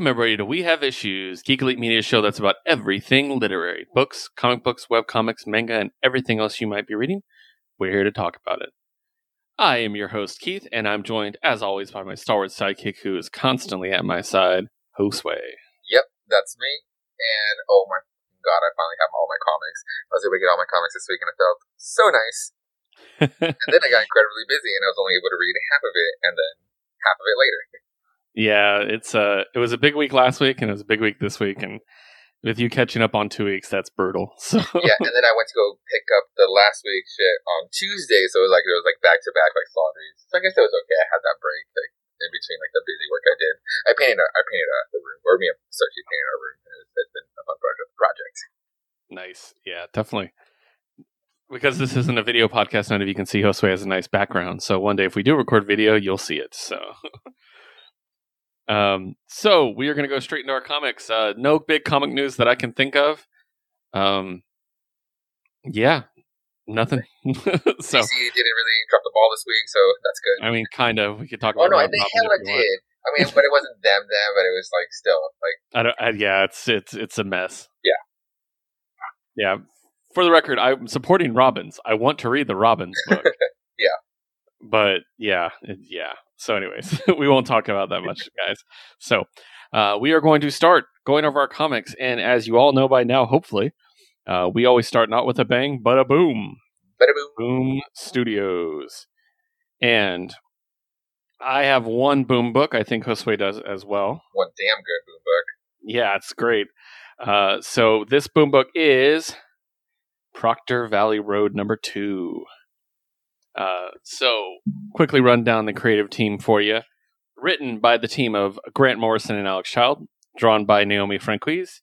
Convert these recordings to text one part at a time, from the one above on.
Welcome, everybody, to We Have Issues, Geek Elite Media show that's about everything literary books, comic books, web comics, manga, and everything else you might be reading. We're here to talk about it. I am your host, Keith, and I'm joined, as always, by my stalwart sidekick who is constantly at my side, Josue. Yep, that's me. And oh my god, I finally have all my comics. I was able to get all my comics this week, and it felt so nice. and then I got incredibly busy, and I was only able to read half of it, and then half of it later. Yeah, it's uh it was a big week last week and it was a big week this week and with you catching up on two weeks, that's brutal. So yeah, and then I went to go pick up the last week shit on Tuesday, so it was like it was like back to back like slaughteries. So I guess it was okay. I had that break like in between like the busy work I did. I painted I painted uh, the room, or me and Sochi painted our room. And it's, it's been a fun project. project. Nice, yeah, definitely. Because this isn't a video podcast, none of you can see Josue has a nice background. So one day, if we do record video, you'll see it. So Um, so we are going to go straight into our comics. Uh, no big comic news that I can think of. Um, yeah, nothing. so DC didn't really drop the ball this week, so that's good. I mean, kind of. We could talk about. oh about. no, Rob they hella want. did. I mean, but it wasn't them, them, but it was like still like I don't. I, yeah, it's it's it's a mess. Yeah. Yeah. For the record, I'm supporting Robbins. I want to read the Robbins book. Yeah. But yeah, it, yeah. So, anyways, we won't talk about that much, guys. So, uh, we are going to start going over our comics, and as you all know by now, hopefully, uh, we always start not with a bang, but a boom. better boom. Boom Studios. And I have one boom book. I think Josue does as well. One damn good boom book. Yeah, it's great. Uh, so this boom book is Proctor Valley Road number two. Uh, so quickly run down the creative team for you. Written by the team of Grant Morrison and Alex Child, drawn by Naomi Franquiz,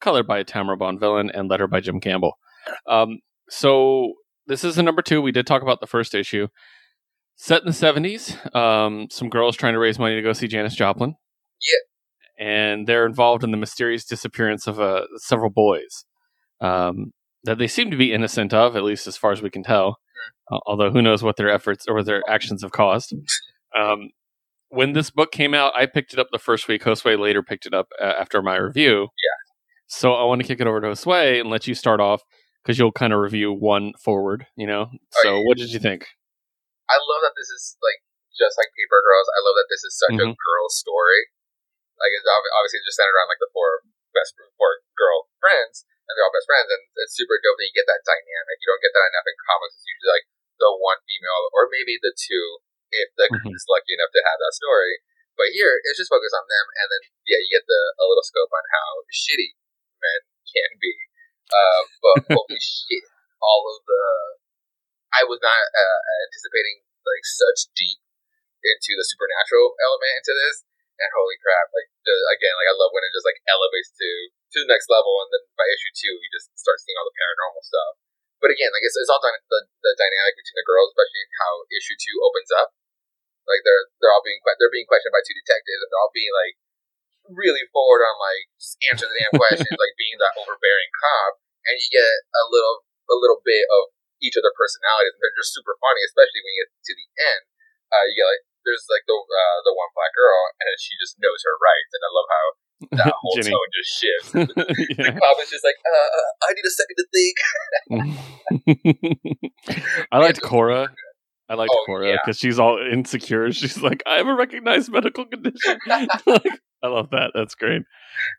colored by Tamara Bonvillain, and letter by Jim Campbell. Um, so this is the number two. We did talk about the first issue. Set in the seventies, um, some girls trying to raise money to go see Janis Joplin. Yeah. and they're involved in the mysterious disappearance of uh, several boys um, that they seem to be innocent of, at least as far as we can tell. Uh, although who knows what their efforts or their actions have caused. Um, when this book came out, I picked it up the first week. Josue later picked it up uh, after my review. Yeah. So I want to kick it over to Josue and let you start off because you'll kind of review one forward. You know. So yeah. what did you think? I love that this is like just like Paper Girls. I love that this is such a Mhm. girl story. Like it's obviously just centered around like the four best four girl friends, and they're all best friends, and it's super dope that you get that dynamic. You don't get that enough in comics. It's usually like the one female, or maybe the two, if the Mhm. is lucky enough to have that story. But here, it's just focused on them, and then yeah, you get the a little scope on how shitty men can be. Uh, but holy shit, all of the I was not uh, anticipating like such deep into the supernatural element into this, and holy crap! Like the, again, like I love when it just like elevates to to the next level, and then by issue two, you just start seeing all the paranormal stuff. But again, like it's, it's all done the the dynamic between the girls, especially how issue two opens up. Like they're they're all being they're being questioned by two detectives, and they're all being like really forward on like just answer the damn questions, like being that overbearing cop, and you get a little a little bit of each of their personalities, and they're just super funny, especially when you get to the end. Uh, you get like there's like the uh, the one black girl, and she just knows her rights, and I love how that whole Jenny. tone just shifts. Yeah. The cop is just like, uh, I need a second to think. I liked Cora. I liked Oh, Cora yeah. because she's all insecure. She's like, I have a recognized medical condition. Like, I love that. That's great.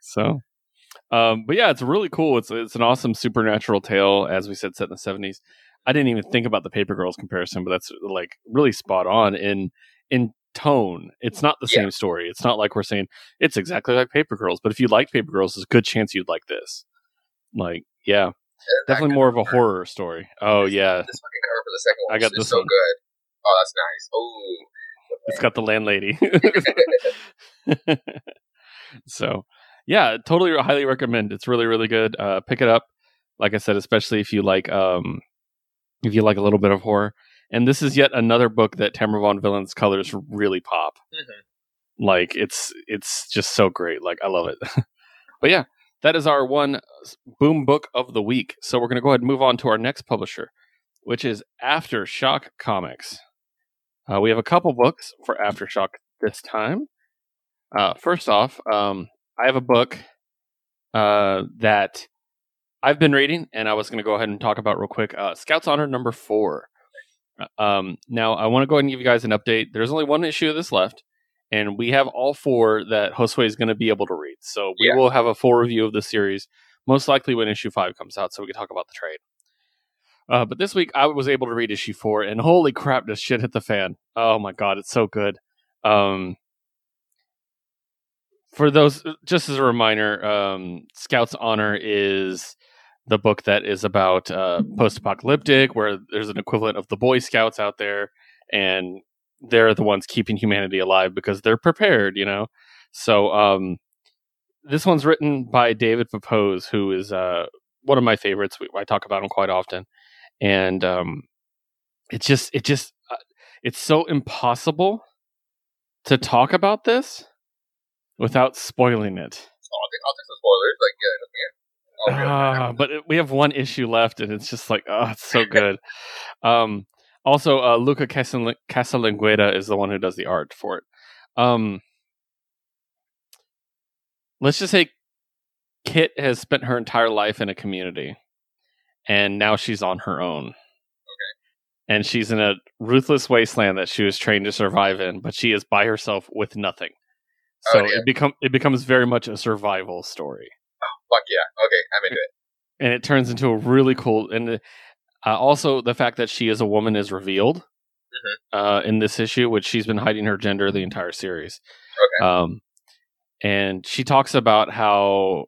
So, um, but yeah, it's really cool. It's it's an awesome supernatural tale, as we said, set in the seventies. I didn't even think about the Paper Girls comparison, but that's like really spot on in in tone. It's not the Yeah. same story. It's not like we're saying it's exactly like Paper Girls. But if you like Paper Girls, there's a good chance you'd like this. Like, yeah, definitely more of a horror story. Oh yeah, This fucking cover for the second one I got is this so one. good. Oh, that's nice. Oh, it's got the landlady. so, yeah, totally highly recommend. It's really really good. Uh, pick it up. Like I said, especially if you like um, if you like a little bit of horror. And this is yet another book that Tamara Bonvillain's colors really pop. Mhm. Like it's it's just so great. Like I love it. but yeah, that is our one boom book of the week. So we're going to go ahead and move on to our next publisher, which is Aftershock Comics. Uh, we have a couple books for Aftershock this time. Uh, first off, um, I have a book uh, that I've been reading, and I was going to go ahead and talk about real quick. Uh, Scouts Honor number four. Um, now, I want to go ahead and give you guys an update. There's only one issue of this left, and we have all four that Josue is going to be able to read. So we Yeah. will have a full review of the series, most likely when issue five comes out, so we can talk about the trade. Uh, but this week, I was able to read issue four, and holy crap, does shit hit the fan! Oh my god, it's so good. Um, for those, just as a reminder, um, Scouts Honor is the book that is about uh, post-apocalyptic, where there's an equivalent of the Boy Scouts out there, and they're the ones keeping humanity alive because they're prepared, you know. So um, this one's written by David Pepose, who is uh, one of my favorites. I talk about him quite often, and um, it's just it just uh, it's so impossible to talk about this without spoiling it. Take, I'll take some spoilers. Like, yeah, let me in. I'll be okay. Ah, but it, we have one issue left, and it's just like, oh, it's so good. um, also, uh, Luca Casal- is the one who does the art for it. Um, let's just say Kit has spent her entire life in a community, and now she's on her own. Okay. And she's in a ruthless wasteland that she was trained to survive in, but she is by herself with nothing. Oh, So yeah. it become it becomes very much a survival story Fuck yeah. Okay, I'm into it. and it turns into a really cool and uh, also the fact that she is a woman is revealed uh, in this issue which she's been hiding her gender the entire series Okay. um, and she talks about how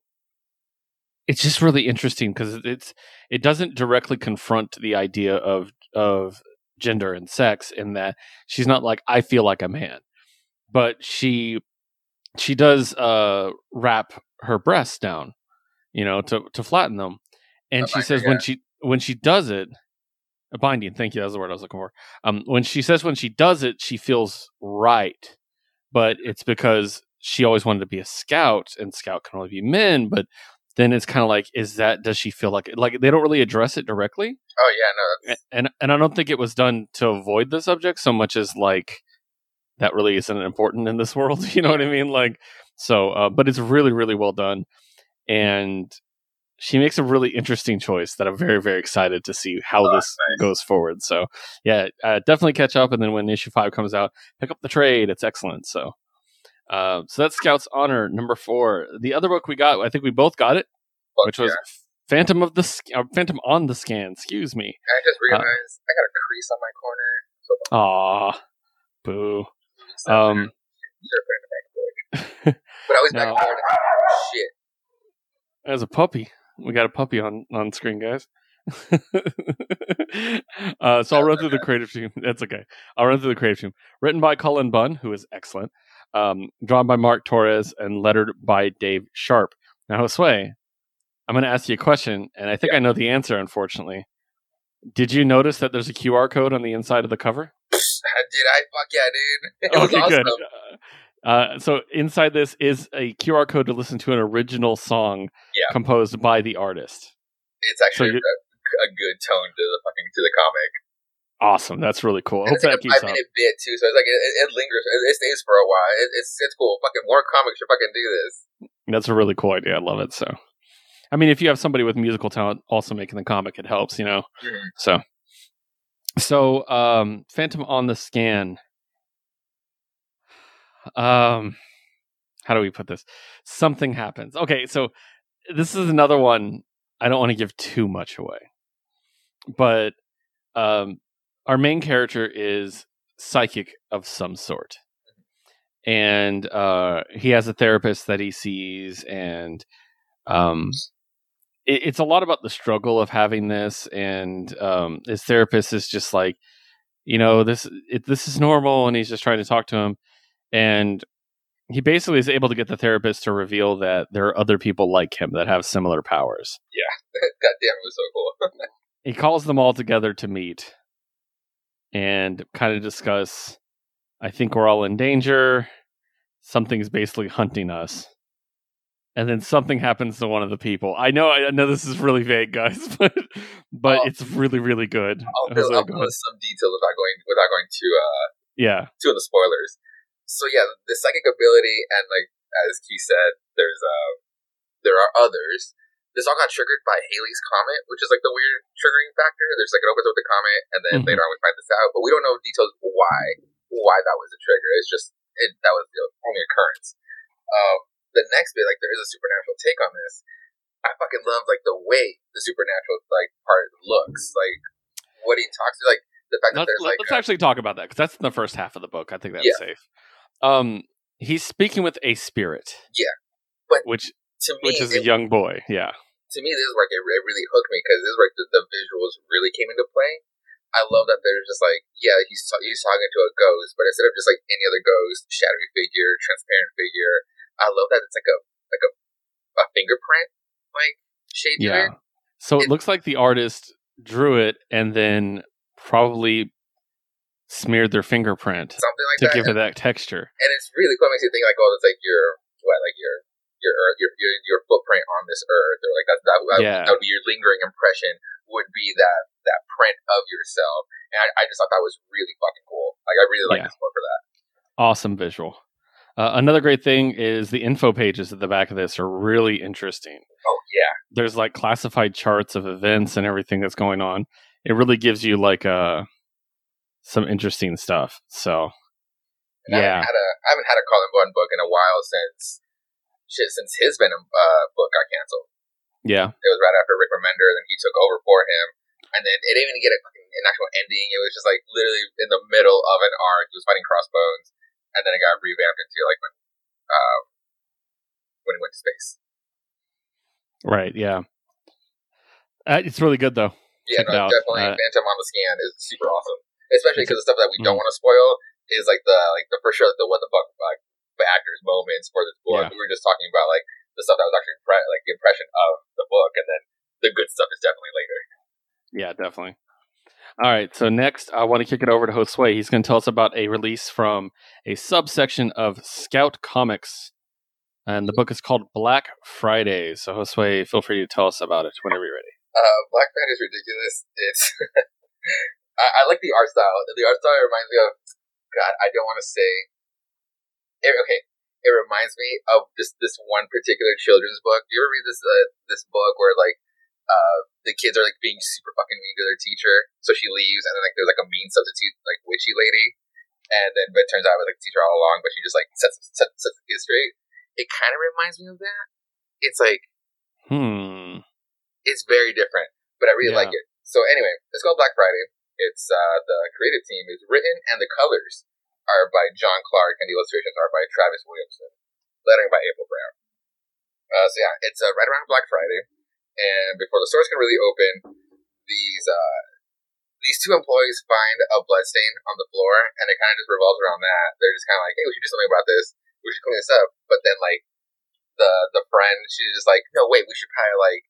it's just really interesting because it's it doesn't directly confront the idea of of gender and sex in that she's not like i feel like a man but she she does uh wrap her breasts down you know to to flatten them. And A she binder, says when she when she does it a binding thank you that's the word i was looking for. Um when she says when she does it she feels right. But it's because she always wanted to be a scout and scout can only be men but then it's kind of like is that does she feel like like they don't really address it directly. Oh yeah, no, and and I don't think it was done to avoid the subject so much as like that really isn't important in this world. You know what I mean? Like so, uh, but it's really really well done, and she makes a really interesting choice that I'm very very excited to see how Oh, this goes forward. So yeah, uh, definitely catch up, and then when issue five comes out, pick up the trade. It's excellent. So. Uh, so that's Scout's Honor number four. The other book we got, I think we both got it, fuck which was yeah. Phantom of the uh, Phantom on the Scan. Excuse me. I just realized I got a crease on my corner. So Aw, boo. so Um, should have put it in the back of the But I was back No. there. Oh, shit. As a puppy, we got a puppy on on screen, guys. uh, so I'll run through the creative team. That's okay. I'll run through the creative team. Written by Cullen Bunn, who is excellent. Um, drawn by Mark Torres and lettered by Dave Sharpe. Now, Josue, I'm going to ask you a question, and I think I know the answer. Unfortunately, did you notice that there's a QR code on the inside of the cover? Did I? Fuck yeah, dude. It was okay, awesome. good. Uh, so inside this is a QR code to listen to an original song Yeah. composed by the artist. It's actually So a, a good tone to the fucking to the comic. Awesome, that's really cool. I hope it's like that a keeps five minute bit too, so it's like it, it, lingers. It, it stays for a while. It, it's it's cool. Fucking more comics should fucking do this. That's a really cool idea. I love it. So, I mean, if you have somebody with musical talent also making the comic, it helps, you know. Mhm. So, so um, Phantom on the scan. Um, how do we put this? Something happens. Okay, so this is another one. I don't want to give too much away, but um, our main character is psychic of some sort, and uh, he has a therapist that he sees, and um, it, it's a lot about the struggle of having this, and um, his therapist is just like you know, this it, this is normal, and he's just trying to talk to him, and he basically is able to get the therapist to reveal that there are other people like him that have similar powers. Yeah. God damn, it was so cool. He calls them all together to meet and kind of discuss. I think we're all in danger. Something's basically hunting us. And then something happens to one of the people. I know, I know this is really vague, guys, but but Oh. it's really, really good. I'll I was fill, like, I'll fill in some details without going without going to uh yeah, to the spoilers. So yeah, the psychic ability and like as Key said, there's uh there are others. This all got triggered by Halley's comet, which is like the weird triggering factor. There's like it opens up with the comet, and then Mhm. later on we find this out, but we don't know details why why that was a trigger. It's just it that was the only occurrence. Um, the next bit, like there is a supernatural take on this. I fucking love like the way the supernatural like part looks, like what he talks to, like the fact that let's, there's let- like let's actually talk about that because that's the first half of the book. I think that's Yeah. safe. Um, he's speaking with a spirit. Yeah. But which to me, which is it a young boy. Yeah, to me, this is where it, it really hooked me because this is where the, the visuals really came into play. I love that they're just like, yeah, he's he's talking to a ghost, but instead of just like any other ghost, shadowy figure, transparent figure, I love that it's like a like a, a fingerprint like shade yeah. So it It- looks like the artist drew it and then probably smeared their fingerprint something like to that. give it that texture. and it's really cool. It makes you think like, oh, it's like your what, like your your earth, your your, your footprint on this earth, or like that that, that, Yeah. that would be your lingering impression. Would be that that print of yourself, and I, I just thought that was really fucking cool. Like I really like Yeah. this book for that. Awesome visual. Uh, another great thing is the info pages at the back of this are really interesting. Oh yeah, There's like classified charts of events and everything that's going on. It really gives you like uh some interesting stuff. So and I haven't had a I haven't had a Cullen Bunn book in a while since shit since his Venom uh, book got canceled. yeah, It was right after Rick Remender, and then he took over for him. And then it didn't even get a, fucking- an actual ending. It was just like literally in the middle of an arc. He was fighting Crossbones, and then it got revamped into like when, um, when he went to space. right, yeah. Uh, it's really good though. Yeah, no, definitely. Uh, Phantom on the Scan is super awesome, especially because the stuff that we don't Mm. want to spoil is like the like the for sure like the what the fuck like the actors moments for this book. Yeah. We were just talking about like the stuff that was actually pre- like the impression of the book, and then the good stuff is definitely later. Yeah, definitely. All right, so next I want to kick it over to Josue. He's going to tell us about a release from a subsection of Scout Comics, and the book is called Black Friday. So Josue, feel free to tell us about it whenever you're ready. Uh, Black Friday is ridiculous. It's I, I like the art style. The art style reminds me of God. I don't want to say. It, okay, it reminds me of this this one particular children's book. Do you ever read this uh, this book where like uh the kids are like being super fucking mean to their teacher, so she leaves, and then like there's like a mean substitute like witchy lady, and then but it turns out it was like the teacher all along, but she just like sets sets, sets the kids straight. It kind of reminds me of that. It's like Hmm. it's very different, but I really Yeah. like it. So anyway, it's called Black Friday. It's uh, the creative team is written and the colors are by John Clark and the illustrations are by Travis Williamson, lettering by April Brown. Uh, so yeah, it's uh, right around Black Friday, and before the stores can really open, these uh, these two employees find a blood stain on the floor, and it kind of just revolves around that. They're just kind of like, hey, we should do something about this. We should clean this up. But then like the the friend, she's just like, no, wait, we should probably like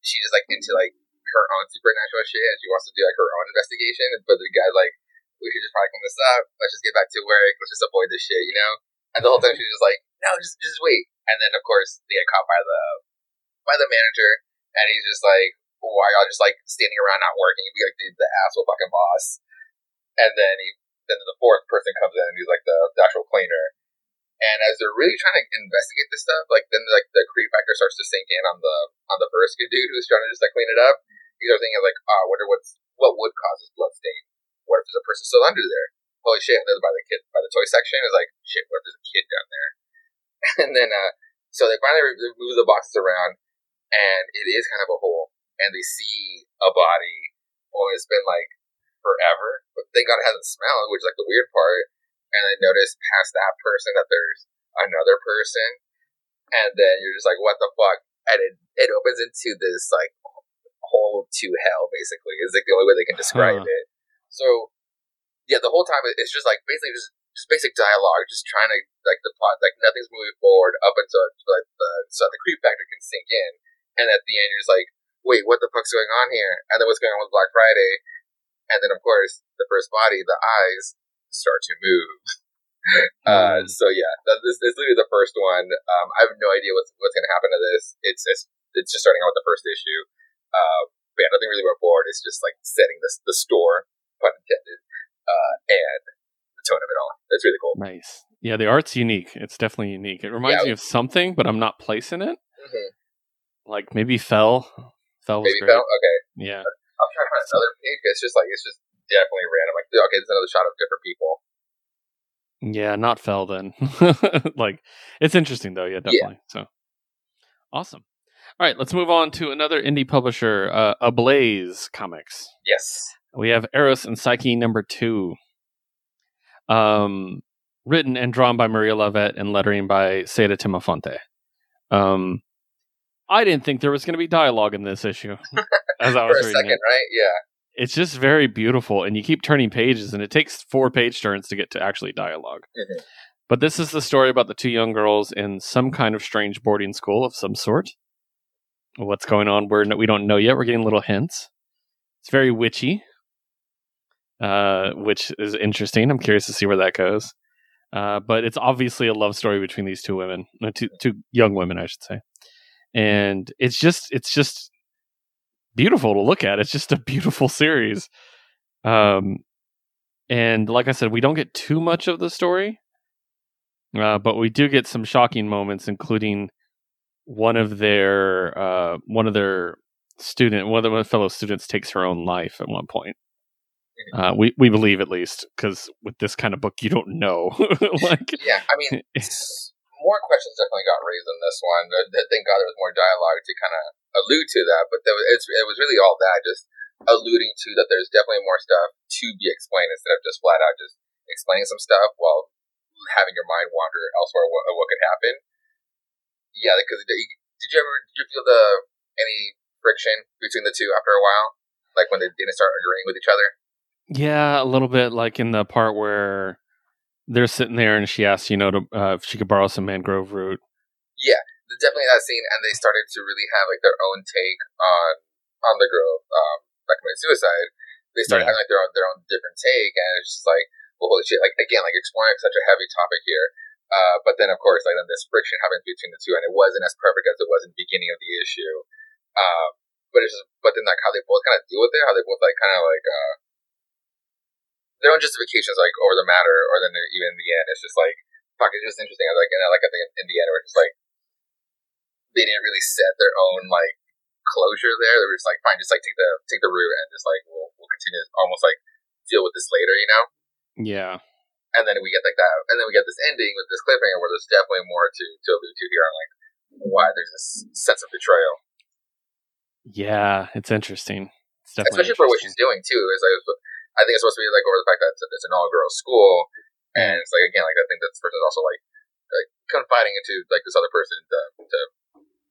she just like into like her own supernatural shit and she wants to do like her own investigation. But the guy's like, we should just probably clean this up. Let's just get back to work. Let's just avoid this shit, you know? And the whole time she's just like, no, just just wait. And then of course they get caught by the by the manager and he's just like, why y'all just like standing around not working? Be like the, the asshole fucking boss. And then he then the fourth person comes in and he's like the, the actual cleaner. And as they're really trying to investigate this stuff, like then like the creep factor starts to sink in on the on the first good dude who's trying to just like clean it up. You are thinking like, oh, I wonder what's what would cause this blood stain. What if there's a person still under there? Holy shit! And then by the kid by the toy section is like, shit. What if there's a kid down there? and then uh, so they finally move the boxes around, and it is kind of a hole, and they see a body. Well, it's been like forever, but thank God it hasn't smelled, which is like the weird part and I notice past that person that there's another person, and then you're just like, what the fuck? And it, it opens into this like hole to hell, basically. Is like the only way they can describe Huh. it. So yeah, the whole time it's just like basically just just basic dialogue, just trying to like the plot, like nothing's moving forward up until like the so the creep factor can sink in, and at the end you're just like, wait, what the fuck's going on here? And then what's going on with Black Friday? And then of course the first body, the eyes start to move. Uh, Mm. so yeah, this, this is literally the first one. Um, I have no idea what's what's going to happen to this. It's, it's it's just starting out with the first issue. Uh, but yeah, nothing really went forward. It's just like setting this the store, pun intended, uh, and the tone of it all. It's really cool. Nice. Yeah, the art's unique. It's definitely unique. It reminds Yeah. me of something, but I'm not placing it. Mm-hmm. Like maybe Fell. Fell was Maybe great. Bell? Okay, Yeah. I'm trying to find another page. It's just like it's just definitely random. Like okay, there's another shot of different people. Yeah, not Fell then. like it's interesting though, yeah, definitely. So awesome. All right, let's move on to another indie publisher, uh, Ablaze Comics. Yes. We have Eros and Psyche number two. Um, written and drawn by Maria Llovet and lettering by Seda Timofonte. Um, I didn't think there was going to be dialogue in this issue. as I For was a reading second, it. right? Yeah. It's just very beautiful, and you keep turning pages, and it takes four page turns to get to actually dialog Mhm. But this is the story about the two young girls in some kind of strange boarding school of some sort. What's going on? We're we don't know yet. We're getting little hints. It's very witchy, uh, which is interesting. I'm curious to see where that goes. Uh, but it's obviously a love story between these two women, uh, two two young women, I should say. And it's just it's just beautiful to look at. It's just a beautiful series. Um, and like I said, we don't get too much of the story, uh, but we do get some shocking moments, including one of their uh, one of their student, one of their fellow students takes her own life at one point. Uh, we we believe at least because with this kind of book, you don't know. like, Yeah. I mean, more questions definitely got raised in this one. Th- Thank God there was more dialogue to kind of allude to that, but there was, it's, it was really all that, just alluding to that there's definitely more stuff to be explained instead of just flat out just explaining some stuff while having your mind wander elsewhere what, what could happen. Yeah, because did you ever did you feel the any friction between the two after a while, like when they didn't start agreeing with each other? Yeah, a little bit like in the part where they're sitting there and she asks, you know, to, uh, if she could borrow some mangrove root. There's definitely that scene, and they started to really have like their own take on on the girl um, that committed suicide. They started Yeah. having like their own their own different take, and it's just like, well, holy shit! Like again, like exploring such a heavy topic here. Uh, but then, of course, like then this friction happens between the two, and it wasn't as perfect as it was in the beginning of the issue. Um, but it's just, but then like how they both kind of deal with it, how they both like kind of like uh, their own justifications like over the matter, or then even in the end, it's just like fuck, it's just interesting. I was like, and I like I think in the end, where it's just like they didn't really set their own like closure there. They were just like, fine, just like take the take the route and just like we'll we'll continue to almost like deal with this later, you know. Yeah. And then we get like that, and then we get this ending with this cliffhanger where there's definitely more to to allude to here on like why there's this sense of betrayal, Yeah, it's interesting. It's definitely especially for what she's doing too. Is like I think it's supposed to be like over the fact that it's, it's an all girls school, and mm. it's like again like I think that this person's also like like confiding into like this other person to to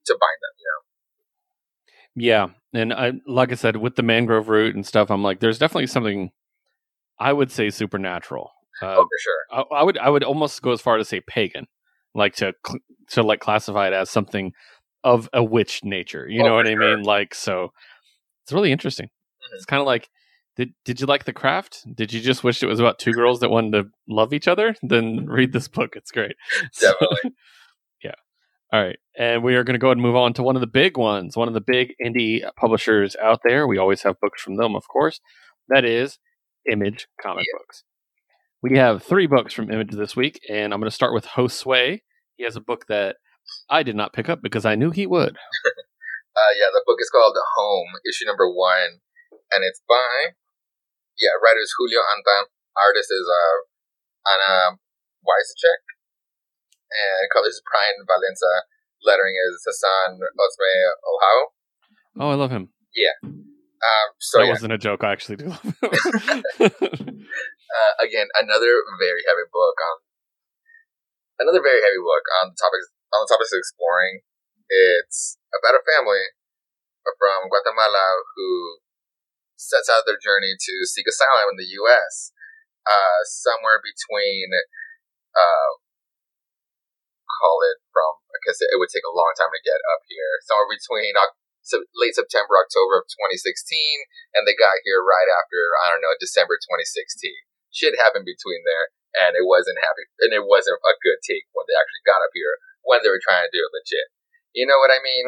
to bind them, you know. Yeah, and I like I said with the mangrove root and stuff, I'm like, there's definitely something I would say supernatural. Uh, oh, for sure. I, I would I would almost go as far to say pagan, like to cl- to like classify it as something of a witch nature. You Oh, know what I mean? Like so, it's really interesting. Mhm. It's kind of like. Did, did you like the craft? Did you just wish it was about two girls that wanted to love each other? Then read this book. It's great. So- Definitely. All right. And we are going to go ahead and move on to one of the big ones, one of the big indie publishers out there. We always have books from them, of course. That is Image comic books. We have three books from Image this week, and I'm going to start with Josue. He has a book that I did not pick up because I knew he would. Uh, yeah, the book is called Home, issue number one, and it's by yeah, writer is Julio Anta, artist is uh Anna Wieszczyk, and colors is Bryan Valenza, lettering is Hassan Osme Olhao. Oh, I love him. Um, so that yeah, wasn't a joke. I actually do love him. uh, again, another very heavy book on another very heavy book on the topics on the topics of exploring. It's about a family from Guatemala who sets out their journey to seek asylum in the U.S. uh, somewhere between, uh, call it from, because it would take a long time to get up here, somewhere between late September, October of 2016, and they got here right after, I don't know, December 2016. Shit happened between there, and it wasn't happy, and it wasn't a good take when they actually got up here, when they were trying to do it legit. You know what I mean?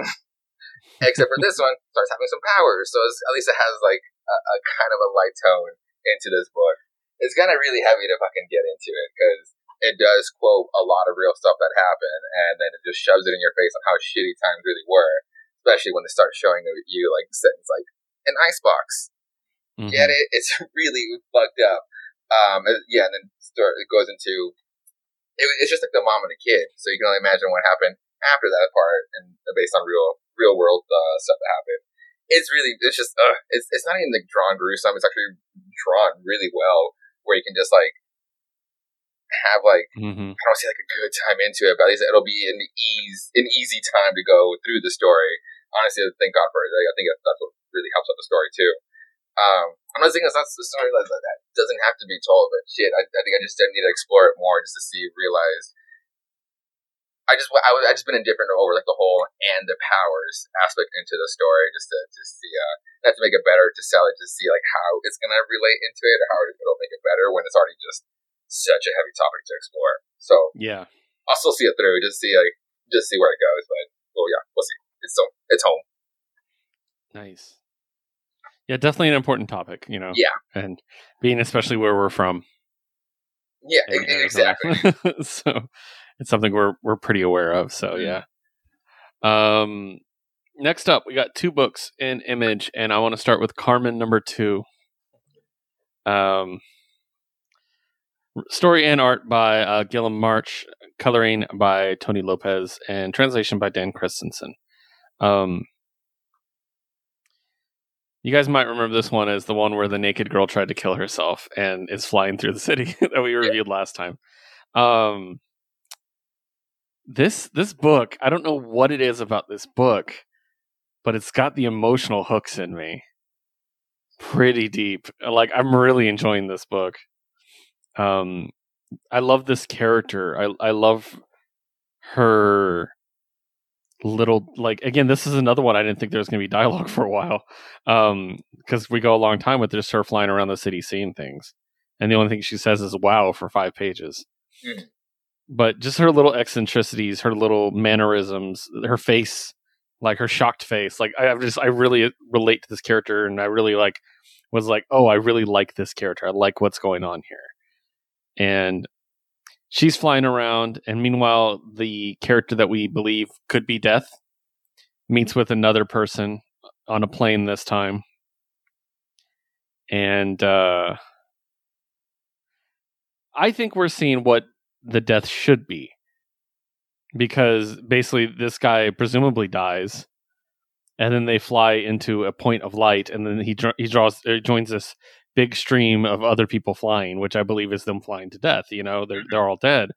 Except for this one, starts having some powers, so at least it has like a, a kind of a light tone into this book. It's gonna really heavy to fucking get into it because it does quote a lot of real stuff that happened, and then it just shoves it in your face on how shitty times really were especially when they start showing you like things like an icebox. Mm-hmm. Get it? It's really fucked up. Um, yeah, and then it goes into it, it's just like the mom and the kid. So you can only imagine what happened after that part, and based on real real world uh, stuff that happened. It's really it's just uh, it's it's not even like drawn gruesome. It's actually drawn really well, where you can just like have like mm-hmm. I don't say like a good time into it, but at least it'll be an ease an easy time to go through the story. Honestly, thank God for it. Like, I think that's what really helps out the story too. Um, I'm not saying it's not the story that, that doesn't have to be told, but shit, I, I think I just need to explore it more just to see, realize. I just I, I just been indifferent over like the whole and the powers aspect into the story, just to to see uh not to make it better, to sell it, to see like how it's gonna relate into it, or how it'll make it better when it's already just such a heavy topic to explore. So yeah, I'll still see it through, just see like just see where it goes. But well, yeah, we'll see. It's so it's home. Nice. Yeah, definitely an important topic. You know. Yeah. And being especially where we're from. Yeah, exactly. so it's something we're we're pretty aware of. So mm-hmm. yeah. Um, next up, we got two books in Image, and I want to start with Carmen number two. Um, Story and art by uh, Guillem March, coloring by Tony Lopez, and translation by Dan Christensen. Um, you guys might remember this one as the one where the naked girl tried to kill herself and is flying through the city that we reviewed last time. Um, this this book, I don't know what it is about this book, but it's got the emotional hooks in me pretty deep. Like I'm really enjoying this book. Um, I love this character. I I love her little like again this is another one i didn't think there was going to be dialogue for a while um because we go a long time with just her flying around the city seeing things and the only thing she says is wow for five pages mm. but just her little eccentricities her little mannerisms her face like her shocked face like i just i really relate to this character and i really like was like oh i really like this character i like what's going on here and she's flying around and meanwhile the character that we believe could be death meets with another person on a plane this time. And uh i think we're seeing what the death should be because basically this guy presumably dies and then they fly into a point of light and then he he draws uh, joins this big stream of other people flying, which I believe is them flying to death. You know, they're they're all dead,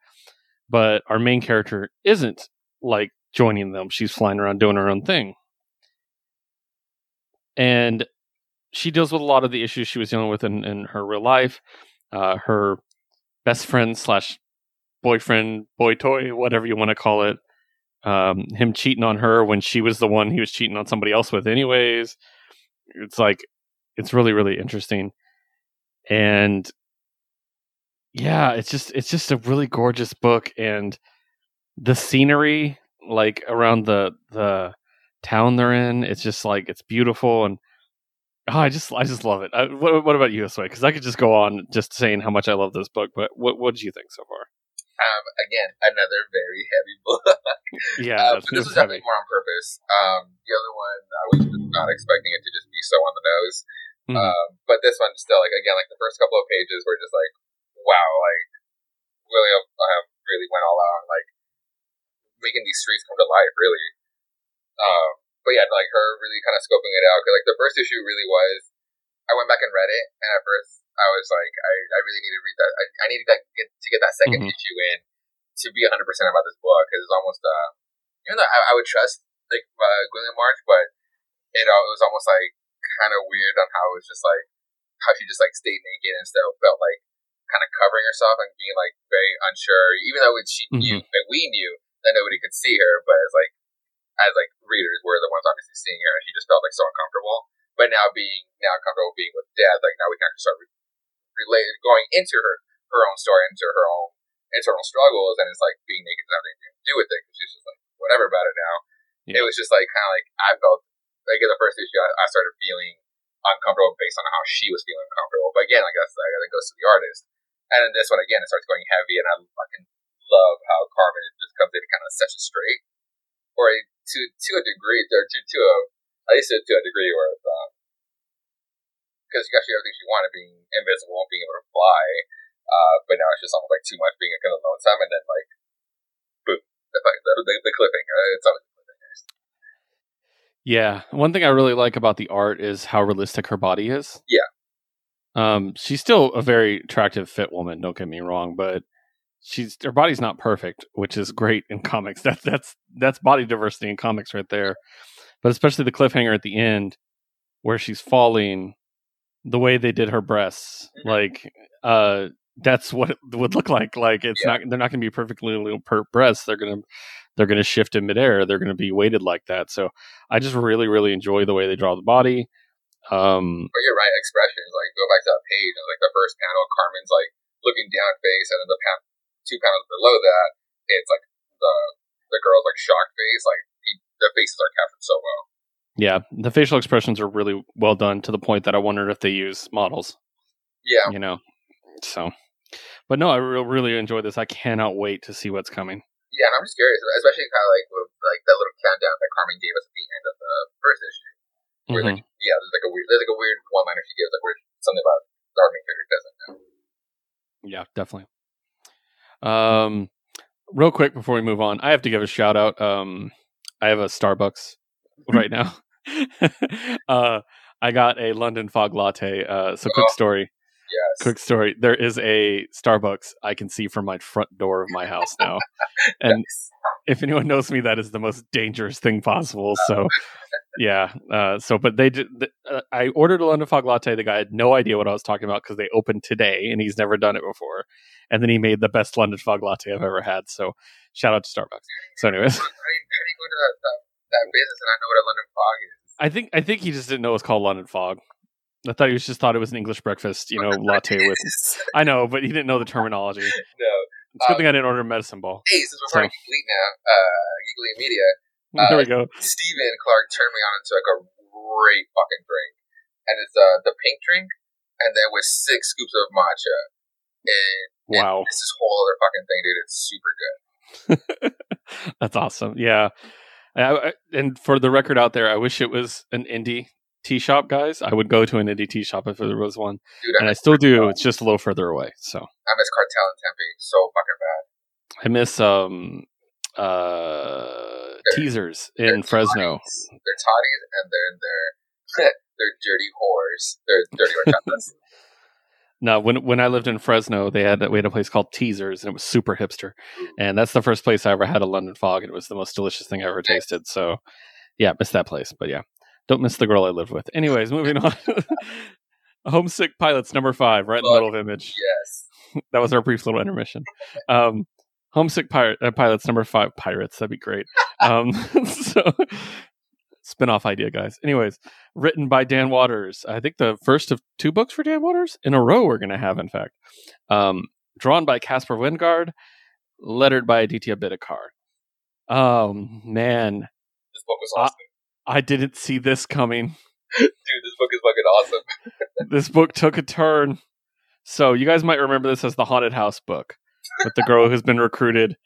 but our main character isn't like joining them. She's flying around doing her own thing, and she deals with a lot of the issues she was dealing with in, in her real life. Uh, her best friend slash boyfriend, boy toy, whatever you want to call it. Um, him cheating on her when she was the one he was cheating on somebody else with, anyways. It's like it's really really interesting and yeah it's just it's just a really gorgeous book and the scenery like around the the town they're in it's just like it's beautiful and oh, i just i just love it I, what, what about you this way because i could just go on just saying how much i love this book but what what did you think so far um, again, another very heavy book. yeah, uh, but this was definitely more on purpose. Um, the other one, I was not expecting it to just be so on the nose. Mm-hmm. Um, but this one still, like again, like the first couple of pages were just like, wow, like William um, really went all out on like making these streets come to life, really. Um, but yeah, like her really kind of scoping it out. Cause like the first issue really was, I went back and read it, and at first I was like, I, I really need to read that. I, I needed to get to get that 2nd mm-hmm. issue in to be 100 percent about this book because it's almost uh, even though I, I would trust like uh, March, but it, uh, it was almost like kind of weird on how it was just like how she just like stayed naked and still felt like kind of covering herself and being like very unsure, even though she knew, Mhm. like we knew that nobody could see her, but as like as like readers, we're the ones obviously seeing her, and she just felt like so uncomfortable. But now being now comfortable being with dad, like now we can actually start re- related going into her her own story, into her own internal struggles, and it's like being naked has nothing to do with it because she's just like whatever about it now. Yeah. It was just like kind of like I felt like in the first issue, I, I started feeling uncomfortable based on how she was feeling uncomfortable. But again, like that's like, that goes to the artist. And then this one again, it starts going heavy, and I fucking love how Carmen just comes in and kind of sets it straight, or a, to to a degree, or to to a at least to, a degree where because she got everything she wanted, being invisible, being able to fly. Uh, but now it's just almost like too much being a kind of lonesome, and then like boom, the the, the, the cliffhanger. It's. Yeah, one thing I really like about the art is how realistic her body is. Yeah. Um, she's still a very attractive, fit woman. Don't get me wrong, but she's her body's not perfect, which is great in comics. That's that's that's body diversity in comics right there. But especially the cliffhanger at the end, where she's falling, the way they did her breasts, Mhm. like uh, that's what it would look like. Like it's Yeah. not they're not going to be perfectly little per breasts. They're gonna they're gonna shift in midair. They're gonna be weighted like that. So I just really really enjoy the way they draw the body. Um, But you're right, expressions. Like go back to that page, like the first panel, Carmen's like looking down face, and then the pan- two panels below that, it's like the the girl's like shocked face. Like he, the faces are captured so well. yeah, the facial expressions are really well done to the point that I wondered if they use models. Yeah, You know, so. But no, I re- really enjoy this. I cannot wait to see what's coming. yeah, and I'm just curious, especially kind of like with like that little countdown that Carmen gave us at the end of the first issue. Where Mhm. like yeah, there's like a weird, there's like a weird one liner she gives, like where something about our main character doesn't know. Yeah, definitely. Um, real quick before we move on, I have to give a shout out. Um, I have a Starbucks right now. uh, I got a London Fog Latte. Uh, so quick Oh. story. Yes. Quick story. There is a Starbucks I can see from my front door of my house now, and if anyone knows me, that is the most dangerous thing possible. So, yeah. Uh, so, but they did. Uh, I ordered a London Fog Latte. The guy had no idea what I was talking about because they opened today, and he's never done it before. And then he made the best London Fog Latte I've ever had. So, shout out to Starbucks. So, anyways, How do you, how do you go to that, that, that business and not know what a London fog is? I think I think he just didn't know it's called London Fog. I thought he was just thought it was an English breakfast, you know, latte with. I know, but he didn't know the terminology. It's no. a good thing I didn't order a medicine ball. Hey, since we're So- part of Geek Elite now, uh, Geek Elite Media, there we go. Steven Clark turned me on into like a great fucking drink. And it's uh the pink drink and then with six scoops of matcha. And Wow. it's this whole other fucking thing, dude. It's super good. That's awesome. Yeah. I, I- and for the record out there, I wish it was an indie tea shop, guys. I would go to an indie tea shop if there was one, Dude, and I still do. It's just a little further away. So I miss Cartel in Tempe so fucking bad. I miss um uh teasers in They're Fresno. toddies. They're toddies and they're they're they're dirty whores. They're dirty horchatas. No, when when I lived in Fresno, they had we had a place called Teasers, and it was super hipster. And that's the first place I ever had a London Fog, and it was the most delicious thing I ever tasted. So, yeah, missed that place. But yeah, don't miss the girl I lived with. Anyways, moving on. Homesick Pilots number five, right in the middle of image. yes. That was our brief little intermission. Um, Homesick Pirate uh, Pilots number five, Pirates. That'd be great. Um, so. Spin-off idea, guys. Anyways, written by Dan Watters. I think the first of two books for Dan Watters in a row we're going to have, in fact. Um, drawn by Caspar Wijngaard, lettered by Aditya Bidikar. Oh, man. This book was awesome. I didn't see this coming. Dude, this book is fucking awesome. This book took a turn. So, you guys might remember this as the Haunted House book with the girl who's been recruited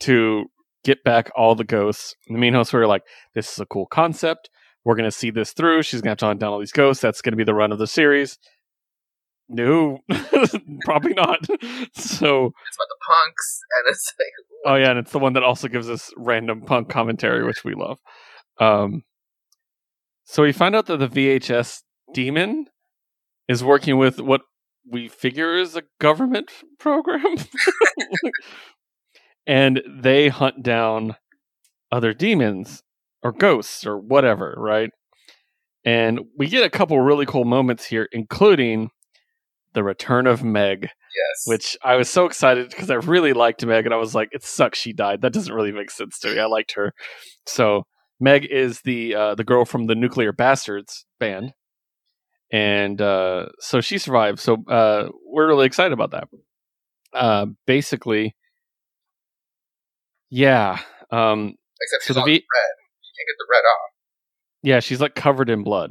to get back all the ghosts. And the main hosts were like, this is a cool concept. We're going to see this through. She's going to have to hunt down all these ghosts. That's going to be the run of the series. No, probably not. So, It's about the punks, and it's like, oh yeah, and it's the one that also gives us random punk commentary, which we love. Um, so we find out that the VHS demon is working with what we figure is a government program, and they hunt down other demons or ghosts or whatever, right? And we get a couple really cool moments here, including The Return of Meg, Yes. which I was so excited because I really liked Meg, and I was like, it sucks she died. That doesn't really make sense to me. I liked her. So Meg is the uh, the girl from the Nuclear Bastards band, and uh, so she survived. So uh, we're really excited about that. Uh, basically, yeah, um, Except so she's the all V- red. She can't get the red off. yeah, she's like covered in blood,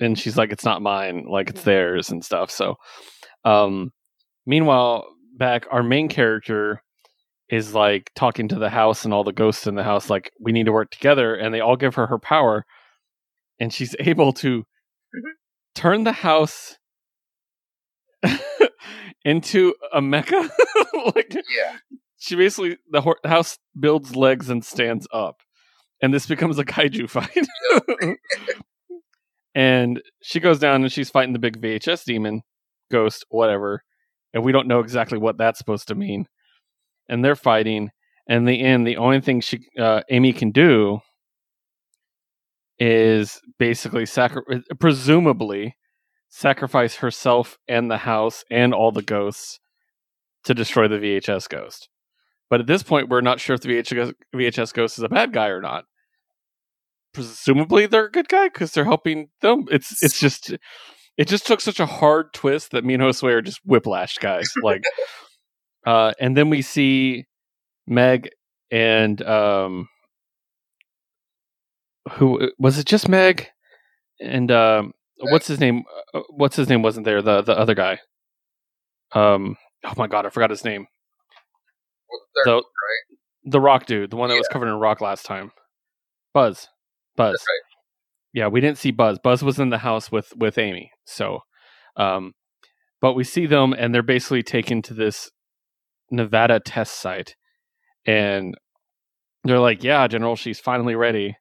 and she's like, it's not mine, like it's theirs and stuff. So, um, meanwhile, back our main character is like talking to the house and all the ghosts in the house, like we need to work together, and they all give her her power, and she's able to mm-hmm. turn the house into a mecha. like Yeah. she basically the hor- house builds legs and stands up, and this becomes a kaiju fight. and she goes down and she's fighting the big VHS demon, ghost, whatever, and we don't know exactly what that's supposed to mean. And they're fighting, and in the end, the only thing she uh, Amy can do is basically sacri- presumably sacrifice herself and the house and all the ghosts to destroy the VHS ghost. But at this point, we're not sure if the VHS, VHS ghost is a bad guy or not. Presumably, they're a good guy because they're helping them. It's it's just it just took such a hard twist that me and Josue are just whiplashed guys. Like, uh, and then we see Meg and um, who was it? Just Meg and um, what's his name? Uh, What's his name? Wasn't there the the other guy? Um, oh my god, I forgot his name. The third The one, right? the rock dude, the one that was covered in rock last time. Buzz, Buzz. Right. Yeah, we didn't see Buzz. Buzz was in the house with with Amy. So, um, but we see them, and they're basically taken to this Nevada test site, and they're like, "Yeah, General, she's finally ready."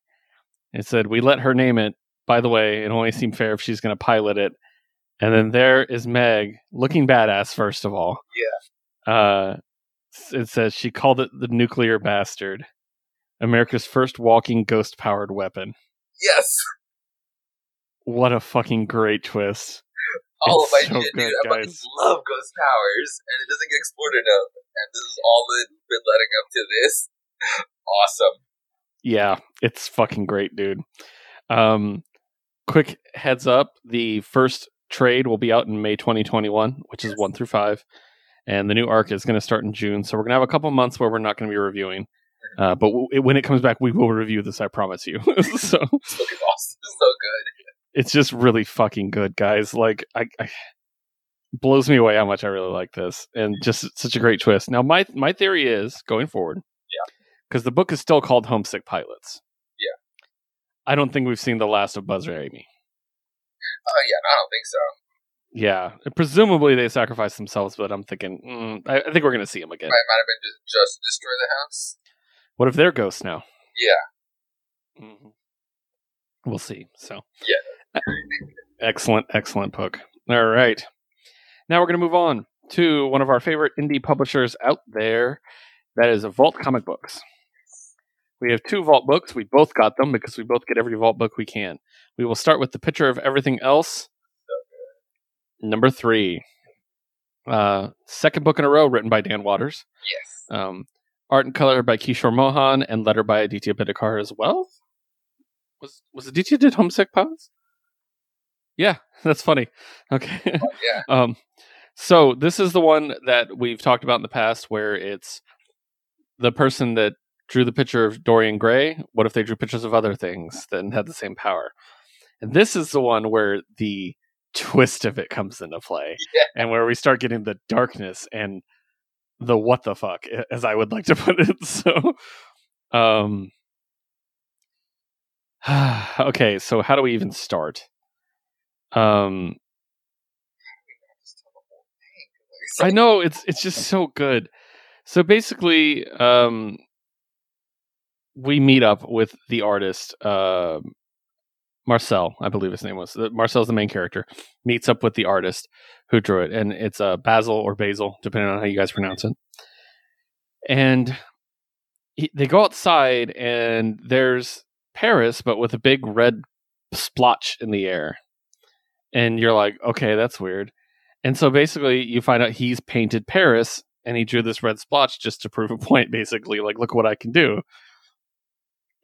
It said, "We let her name it. By the way, it only seemed fair if she's going to pilot it." And then there is Meg, looking badass. First of all, yeah. Uh, it says she called it the nuclear bastard, America's first walking ghost powered weapon. Yes. What a fucking great twist! All It's of my so shit, good, dude. I fucking guys. love ghost powers, and it doesn't get explored enough. And this is all that been leading up to this. Awesome. Yeah, it's fucking great, dude. Um, quick heads up: the first trade will be out in May 2021, which is one through five, and the new arc is going to start in June. So we're going to have a couple months where we're not going to be reviewing. Uh, but w- when it comes back, we will review this. I promise you. so awesome. It's so good. It's just really fucking good, guys. Like I, I blows me away how much I really like this, and just such a great twist. Now, my my theory is going forward, Yeah. because the book is still called Homesick Pilots. Yeah. I don't think we've seen the last of Buzz Amy. Oh yeah, I don't think so. Yeah, presumably they sacrificed themselves, but I'm thinking, mm, I, I think we're gonna see them again. Might might have been just, just destroy the house. What if they're ghosts now? Yeah. hmm We'll see. So Yeah. Excellent, excellent book. All right, now we're gonna move on to one of our favorite indie publishers out there. That is Vault Comic Books. We have two Vault books. We both got them because we both get every Vault book we can. We will start with the picture of everything else. Number three. Uh, second book in a row written by Dan Watters. Yes. Um, art and color by Kishore Mohan and letter by Aditya Bidikar as well. Was was Aditya did Homesick Pilots? Yeah, that's funny. Okay. Yeah. um, so this is the one that we've talked about in the past, where it's the person that drew the picture of Dorian Gray. What if they drew pictures of other things that had the same power? And this is the one where the twist of it comes into play, Yeah. and where we start getting the darkness and the what the fuck, as I would like to put it. So, um, okay, so how do we even start? Um, Just tell the whole thing. Like, I know it's it's just so good. So basically, um, we meet up with the artist, uh, Marcel, I believe his name was. Marcel's the main character. Meets up with the artist who drew it, and it's uh, Basil or Basil, depending on how you guys pronounce it. And he, they go outside, and there's Paris, but with a big red splotch in the air. And you're like, okay, that's weird. And so basically, you find out he's painted Paris and he drew this red splotch just to prove a point, basically. Like, look what I can do.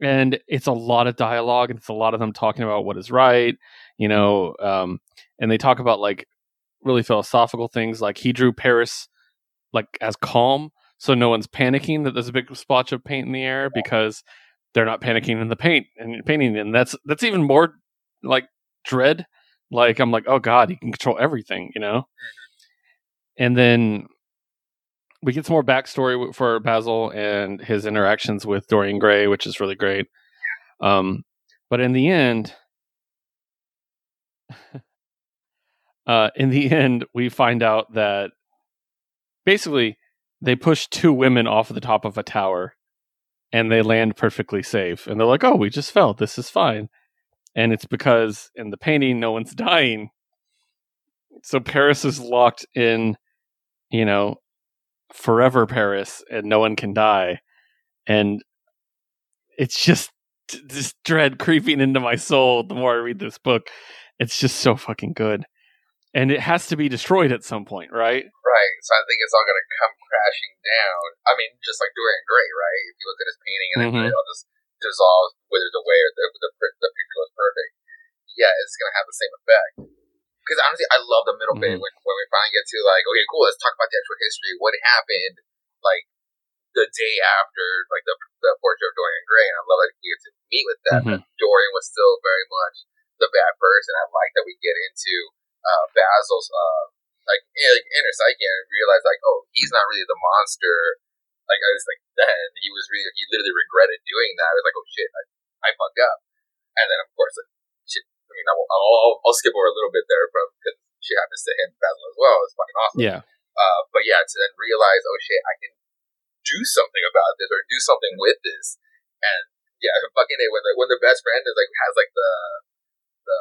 And it's a lot of dialogue and it's a lot of them talking about what is right, you know. Um, and they talk about like really philosophical things. Like, he drew Paris like as calm, so no one's panicking that there's a big splotch of paint in the air because they're not panicking in the paint and painting. And that's that's even more like dread. Like I'm like, oh god, he can control everything, you know. And then we get some more backstory for Basil and his interactions with Dorian Gray, which is really great. Um, but in the end, uh, in the end, we find out that basically they push two women off of the top of a tower and they land perfectly safe. And they're like, oh, we just fell. This is fine. And it's because in the painting, no one's dying. So Paris is locked in, you know, forever Paris, and no one can die. And it's just this dread creeping into my soul the more I read this book. It's just so fucking good. And it has to be destroyed at some point, right? Right. So I think it's all going to come crashing down. I mean, just like Dorian Gray, right? If you look at his painting and Mhm. it all just dissolves, withers away, or the, the, the picture was perfect. Yeah, it's going to have the same effect. Because honestly, I love the middle bit Mhm. when, when we finally get to like, okay, cool, let's talk about the actual history. What happened, like the day after, like the the portrait of Dorian Gray, and I love that we get to meet with that. Mhm. Dorian was still very much the bad person. I like that we get into uh, Basil's uh, like inner psyche and realize like, oh, he's not really the monster. Like I was like then he was really he literally regretted doing that. I was like, oh shit, I, I fucked up. And then of course, like, shit. I mean, I'll, I'll, I'll skip over a little bit there but because shit happens to him as well. It's fucking awesome. Yeah. Uh, but yeah, to then realize, oh shit, I can do something about this or do something with this. And yeah, fucking it when the when the best friend is like has like the the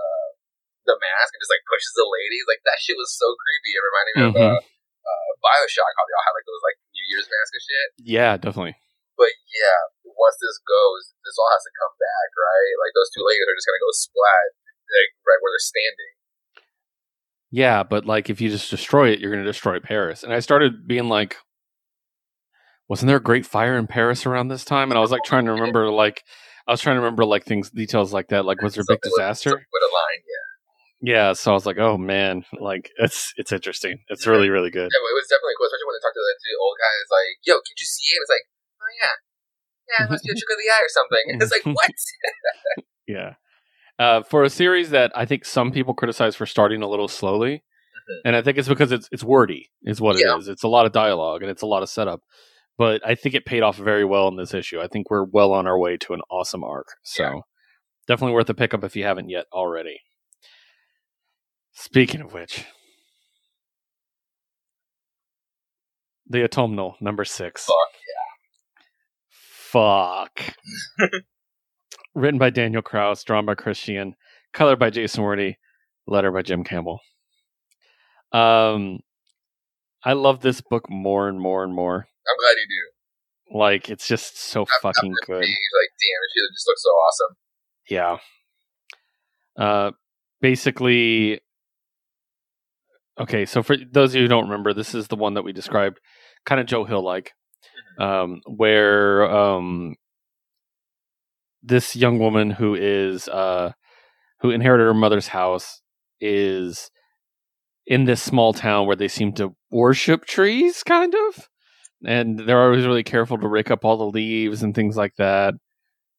the mask and just like pushes the ladies, like that shit was so creepy. It reminded me Mhm. of uh, uh, Bioshock, how they all have like those like Year's mask and shit. Yeah, definitely. But yeah, once this goes, this all has to come back, right? Like those two ladies are just gonna go splat, like right where they're standing. Yeah, but like if you just destroy it, you're to destroy Paris. And I started being like, wasn't there a great fire in Paris around this time? And I was like trying to remember, like, I was trying to remember like things, details like that. Like, was there a big with- disaster? With a line, yeah. Yeah. So I was like, oh man, like it's it's interesting. It's really really good. Yeah, it was definitely cool, especially when they talked to the, old guy. is like, yo, can't you see it? It's like, oh yeah, yeah, it must be a trick of the eye or something. It's like, what? Yeah. Uh, for a series that I think some people criticize for starting a little slowly, Mhm. and I think it's because it's it's wordy, is what Yeah. it is. It's a lot of dialogue and it's a lot of setup. But I think it paid off very well in this issue. I think we're well on our way to an awesome arc. So Yeah. definitely worth a pickup if you haven't yet already. Speaking of which, the autumnal number six. Fuck Fuck. Written by Daniel Kraus, drawn by Chris Shehan, colored by Jason Wordie, letter by Jim Campbell. Um, I love this book more and more and more. I'm glad you do. Like it's just so After fucking this good. page, like, damn, it just looks so awesome. Yeah. Uh, basically, okay. So for those of you who don't remember, this is the one that we described, kind of Joe Hill like, um, where um, this young woman who is uh, who inherited her mother's house is in this small town where they seem to worship trees, kind of, and they're always really careful to rake up all the leaves and things like that,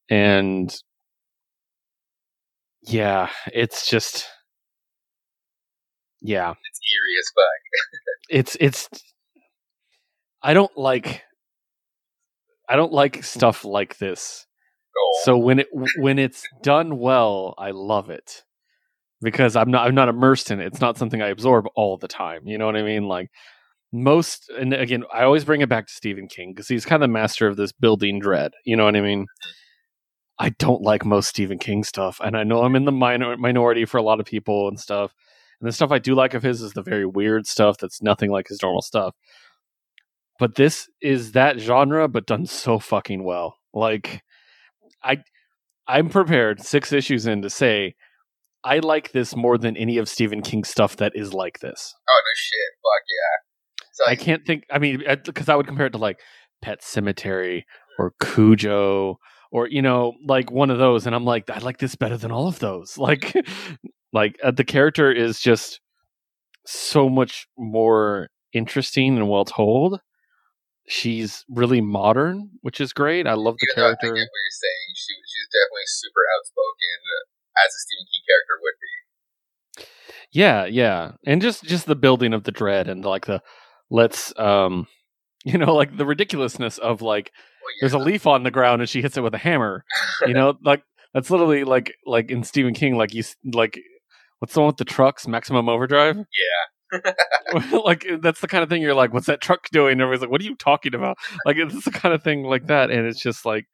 and yeah, it's just yeah, It's eerie as fuck. it's it's I don't like I don't like stuff like this. Goal. So when it when it's done well, I love it. Because I'm not I'm not immersed in it. It's not something I absorb all the time. You know what I mean? Like most and again, I always bring it back to Stephen King because he's kind of the master of this building dread. You know what I mean? I don't like most Stephen King stuff, and I know I'm in the minor minority for a lot of people and stuff. And the stuff I do like of his is the very weird stuff that's nothing like his normal stuff. But this is that genre, but done so fucking well. Like, I, I'm prepared six issues in to say, I like this more than any of Stephen King's stuff that is like this. Oh no shit! Fuck yeah! So I can't think. I mean, because I would compare it to like Pet Cemetery or Cujo or you know like one of those, and I'm like, I like this better than all of those. Like, like uh, the character is just so much more interesting and well told. She's really modern, which is great. I love the even though I character. get what you're saying. She she's definitely super outspoken, uh, as a Stephen King character would be. Yeah, yeah, and just just the building of the dread and like the let's um, you know, like the ridiculousness of like Well, yeah, there's a leaf on the ground and she hits it with a hammer. You know, like that's literally like like in Stephen King, like you like what's the one with the trucks, Maximum Overdrive. Mm-hmm. yeah. like that's the kind of thing you're like, what's that truck doing? And everybody's like, what are you talking about? Like it's the kind of thing like that, and it's just like,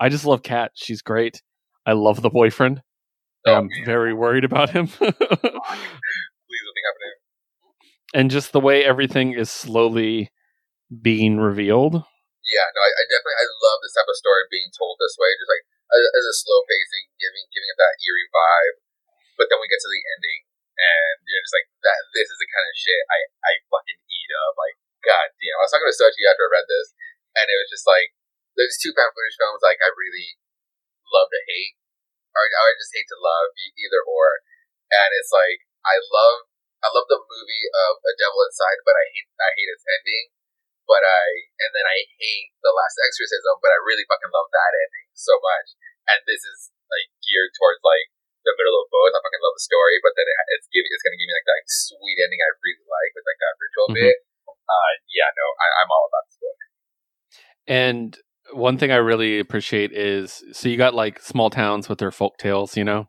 I just love Kat. She's great. I love the boyfriend. Oh, I'm man. very worried about him. Please, nothing happen to him. and just the way everything is slowly being revealed. Yeah, no, I, I definitely I love this type of story being told this way, just like as, as a slow pacing, giving giving it that eerie vibe. But then we get to the ending, and you're just like, that. This is the kind of shit I I fucking eat up. Like, god damn. I was talking to Sochi after I read this, and it was just like, there's two found footage films like I really love to hate, or I just hate to love, either or. And it's like I love I love the movie of A Devil Inside, but I hate I hate its ending but I and then I hate the last exorcism, but I really fucking love that ending so much. And this is like geared towards like the middle of both. I fucking love the story, but then it, it's giving it's gonna give me like that sweet ending I really like with like that ritual Mhm. bit. Uh, yeah, no, I, I'm all about this book. And one thing I really appreciate is so you got like small towns with their folk tales, you know?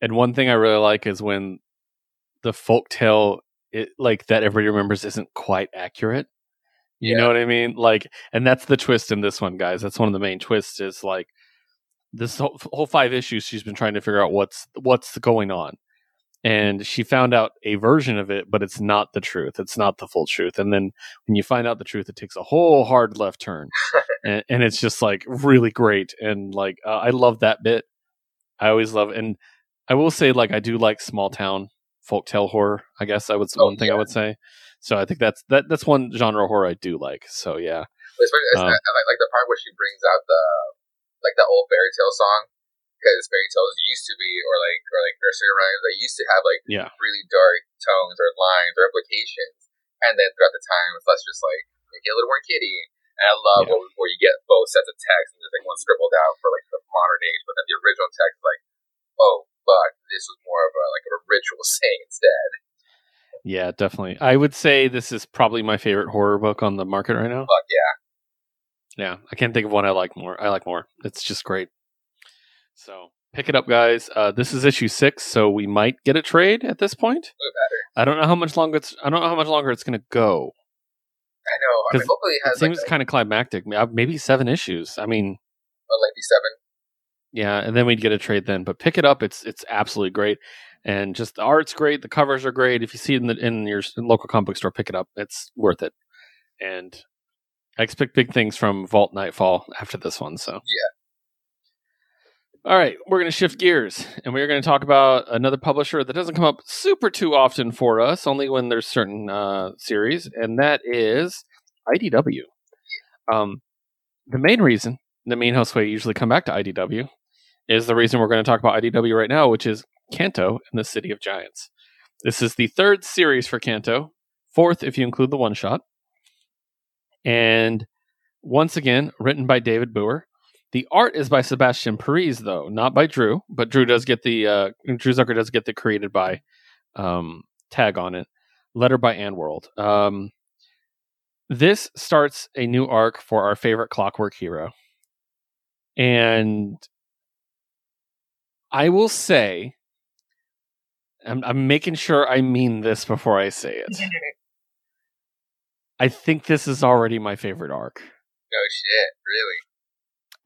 And one thing I really like is when the folk tale it, like that everybody remembers isn't quite accurate. You know what I mean? Like and that's the twist in this one, guys. That's one of the main twists is like this whole, whole five issues she's been trying to figure out what's what's going on. And she found out a version of it, but it's not the truth. It's not the full truth. And then when you find out the truth, it takes a whole hard left turn. And, and it's just like really great. And like uh, i love that bit. I always love and i will say like i do like small town folktale horror i guess i would Oh, one thing i would say. So i think that's that that's one genre horror i do like. So yeah. Especially it's Um, I like, like the part where she brings out the like the old fairy tale song because fairy tales used to be or like or like nursery rhymes they used to have like Yeah. really dark tones or lines or implications. And then throughout the times let's just like make it a little more kitty and I love Yeah. where, where you get both sets of text and there's like one scribbled out for like the modern age but then the original text is like oh fuck this was more of a like a ritual saying instead. Yeah definitely. I would say this is probably my favorite horror book on the market right now. Fuck yeah yeah i can't think of one i like more i like more it's just great so pick it up guys uh, this is issue six so we might get a trade at this point i don't know how much longer it's i don't know how much longer it's going to go I know I mean hopefully it it seems like kind of climactic. Uh, Maybe seven issues. I mean, a lengthy seven yeah, and then we'd get a trade then. But pick it up; it's it's absolutely great, and just the art's great. The covers are great. If you see it in the in your local comic book store, pick it up. It's worth it. And I expect big things from Vault Nightfall after this one. So yeah. All right, we're going to shift gears and we're going to talk about another publisher that doesn't come up super too often for us, only when there's certain uh, series, and that is IDW. Um, the main reason that me and Josue usually come back to IDW is the reason we're going to talk about IDW right now, which is Kanto and the City of Giants. This is the third series for Kanto, fourth if you include the one shot. And once again, written by David Booher. The art is by Sebastian Piriz, though, not by Drew, but Drew does get the uh, Drew Zucker does get the created by um, tag on it. Letter by Ann World. Um, this starts a new arc for our favorite Clockwork hero, and I will say, I'm, I'm making sure I mean this before I say it. I think this is already my favorite arc. No shit, really?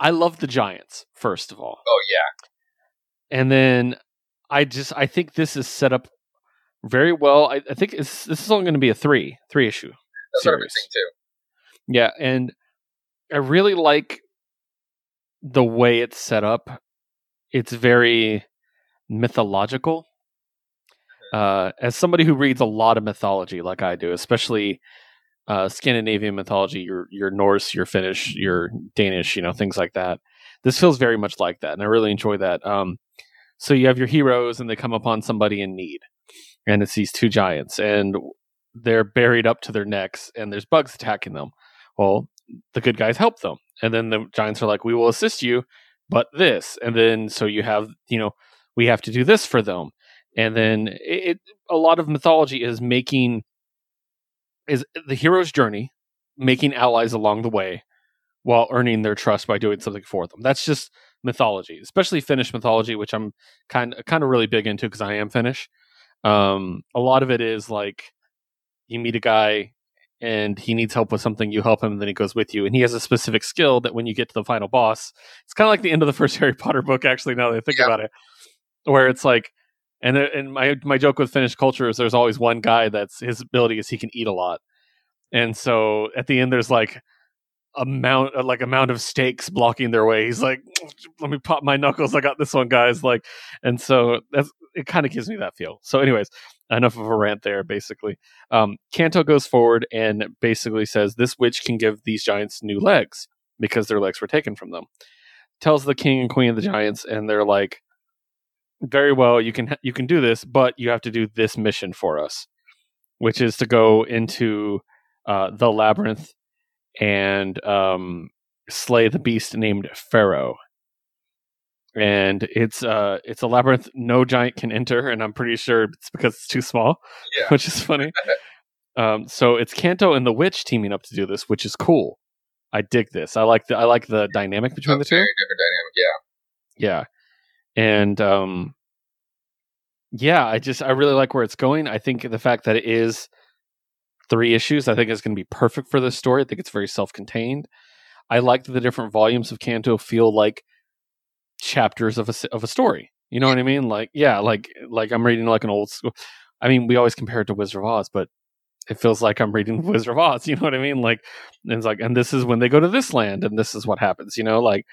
I love the Giants, first of all. Oh yeah, and then I just I think this is set up very well. I, I think it's, this is only going to be a three three issue. that's what Series. saying too. Yeah, and I really like the way it's set up. It's very mythological. Uh, as somebody who reads a lot of mythology, like I do, especially uh, Scandinavian mythology, your your Norse, your Finnish, your Danish, you know, things like that. This feels very much like that, and I really enjoy that. Um, so you have your heroes, and they come upon somebody in need, and it's these two giants, and they're buried up to their necks, and there's bugs attacking them. Well, the good guys help them, and then the giants are like, "We will assist you, but this," and then so you have, you know, we have to do this for them, and then it, it a lot of mythology is making is the hero's journey, making allies along the way while earning their trust by doing something for them. That's just mythology, especially Finnish mythology, which I'm kind kind of really big into because I am Finnish. Um, a lot of it is like you meet a guy and he needs help with something, you help him, and then he goes with you, and he has a specific skill that when you get to the final boss, it's kind of like the end of the first Harry Potter book. Actually, now that I think Yeah. about it, where it's like. And, there- and my my joke with Finnish culture is there's always one guy that's his ability is he can eat a lot, and so at the end there's like amount like amount of stakes blocking their way. He's like, let me pop my knuckles. I got this one, guys. Like, and so that's it. Kind of gives me that feel. So, anyways, enough of a rant there. Basically, um, Kanto goes forward and basically says this witch can give these giants new legs because their legs were taken from them. Tells the king and queen of the giants, and they're like, very well. You can you can do this, but you have to do this mission for us, which is to go into uh, the labyrinth and um, slay the beast named Pharaoh. And it's uh it's a labyrinth no giant can enter, and I'm pretty sure it's because it's too small, Yeah. which is funny. um, so it's Kanto and the witch teaming up to do this, which is cool. I dig this. I like the I like the dynamic between A the two. very different dynamic. Yeah. Yeah. And um yeah, I just I really like where it's going. I think the fact that it is three issues, I think is going to be perfect for this story. I think it's very self-contained. I like that the different volumes of Kanto feel like chapters of a of a story. You know what I mean? Like yeah, like like I'm reading like an old school. I mean, we always compare it to Wizard of Oz, but it feels like I'm reading Wizard of Oz. You know what I mean? Like, and it's like, and this is when they go to this land, and this is what happens. You know, like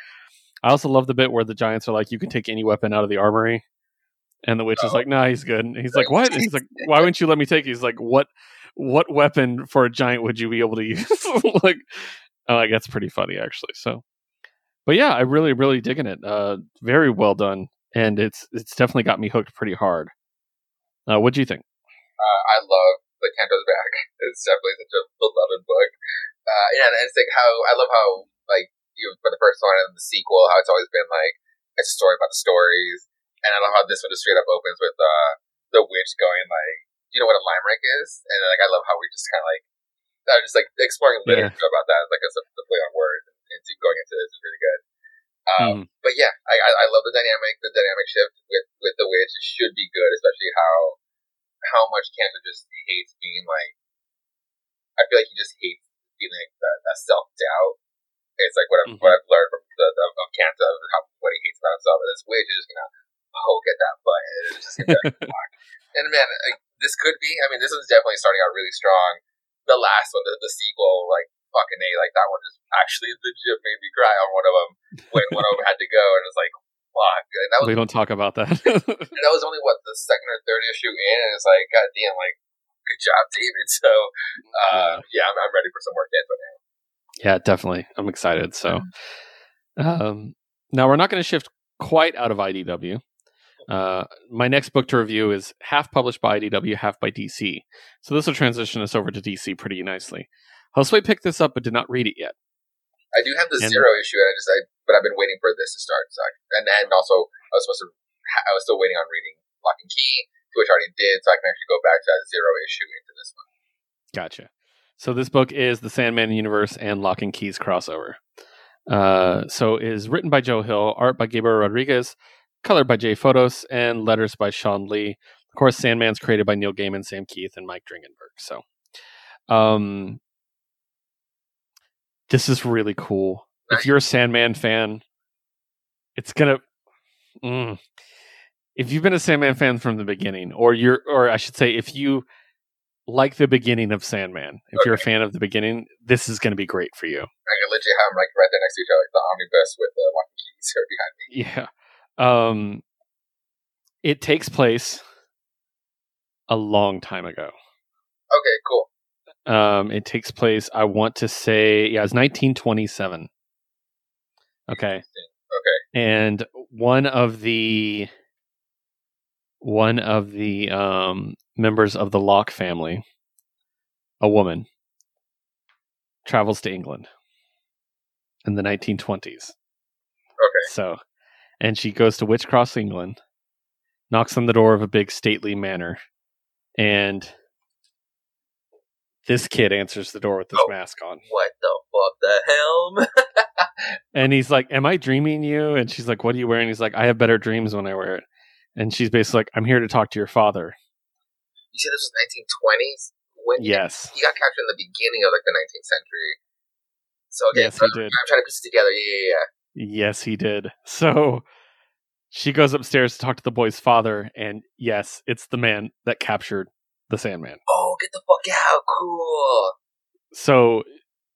I also love the bit where the giants are like, you can take any weapon out of the armory. And the witch is Oh. like, nah, he's good. And he's like, what? And he's like, why wouldn't you let me take it? He's like, what what weapon for a giant would you be able to use? like, oh, like that's pretty funny actually. So, but yeah, I really, really digging it. Uh, very well done, and it's it's definitely got me hooked pretty hard. Uh, what do you think? Uh, I love the Kanto's back. It's definitely such a beloved book. Uh, yeah, and it's like how I love how like you for the first one and the sequel, how it's always been like it's a story about the stories, and I love how this one just straight up opens with uh the witch going like, "Do you know what a limerick is?" And like I love how we just kind of like uh, just like exploring Yeah. literature about that, like as a the play on words and, and going into this is really good. Um, Mhm. But yeah, I, I I love the dynamic. The dynamic shift with with the witch It should be good, especially how how much Kanto just hates being like. I feel like he just hates feeling like that, that self doubt. It's like what I've, Mhm. what I've learned from the, the of Kanto, how what he hates about himself, and this witch is just gonna poke at that button. and It's just like. And man, like, this could be. I mean, this is definitely starting out really strong. The last one, the, the sequel, like fucking a, like that one just actually legit made me cry on one of them when one of them had to go, and it's like, fuck. And that was we don't talk about that. and that was only what the second or third issue in, and it's like, god damn, like, good job, David. So, uh, yeah, I'm, I'm ready for some more Kanto now. Yeah, definitely. I'm excited. So, um, now we're not going to shift quite out of IDW. Uh, my next book to review is half published by IDW, half by DC. So this will transition us over to DC pretty nicely. Josue picked this up but did not read it yet. I do have the And- zero issue, and I just, I, but I've been waiting for this to start. So, I, and then also, I was supposed to, I was still waiting on reading Locke and Key, which I already did, so I can actually go back to that zero issue into this one. Gotcha. So this book is the Sandman universe and Locke and Keys crossover. Uh, so is written by Joe Hill, art by Gabriel Rodriguez, colored by Jay Fotos, and letters by Shawn Lee. Of course, Sandman's created by Neil Gaiman, Sam Kieth, and Mike Dringenberg. So, um, this is really cool. If you're a Sandman fan, it's gonna. Mm, if you've been a Sandman fan from the beginning, or you're, or I should say, if you like the beginning of Sandman, if you're a fan of the beginning, this is going to be great for you. I can legit have them like right there next to each other, like the omnibus with the Locke and Keys are behind me. Yeah. Um It takes place a long time ago. Okay, cool. Um, it takes place. I want to say, yeah, it's 1927. Okay, Okay. and one of the one of the um, members of the Locke family, a woman, travels to England in the 1920s. Okay. So, and she goes to Wych Cross, England, knocks on the door of a big stately manor, and this kid answers the door with this Oh. mask on. What the fuck the hell? And he's like, Am I dreaming you? And she's like, What are you wearing? He's like, I have better dreams when I wear it. And she's basically like, I'm here to talk to your father. you said this was 1920s? When Yes. he got captured in the beginning of like the 19th century. So okay, Yes, so he did. I'm trying to piece it together. Yeah, yeah, yeah. Yes, he did. So she goes upstairs to talk to the boy's father. And yes, it's the man that captured the Sandman. Oh, get the fuck out! Cool. So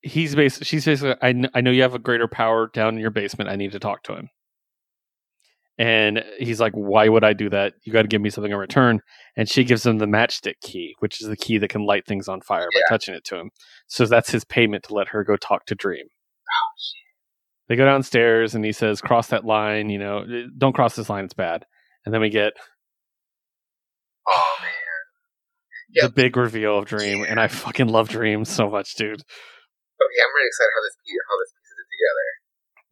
he's basically, she's basically, I, kn- I know you have a greater power down in your basement. I need to talk to him. And he's like, Why would I do that? You got to give me something in return. And she gives him the matchstick key, which is the key that can light things on fire by touching it to him. So that's his payment to let her go talk to Dream. They go downstairs and he says, Cross that line, you know, don't cross this line, it's bad. And then we get Oh man. Yeah. the big reveal of Dream. And I fucking love Dream so much, dude. Okay, I'm really excited how this how this pieces it together.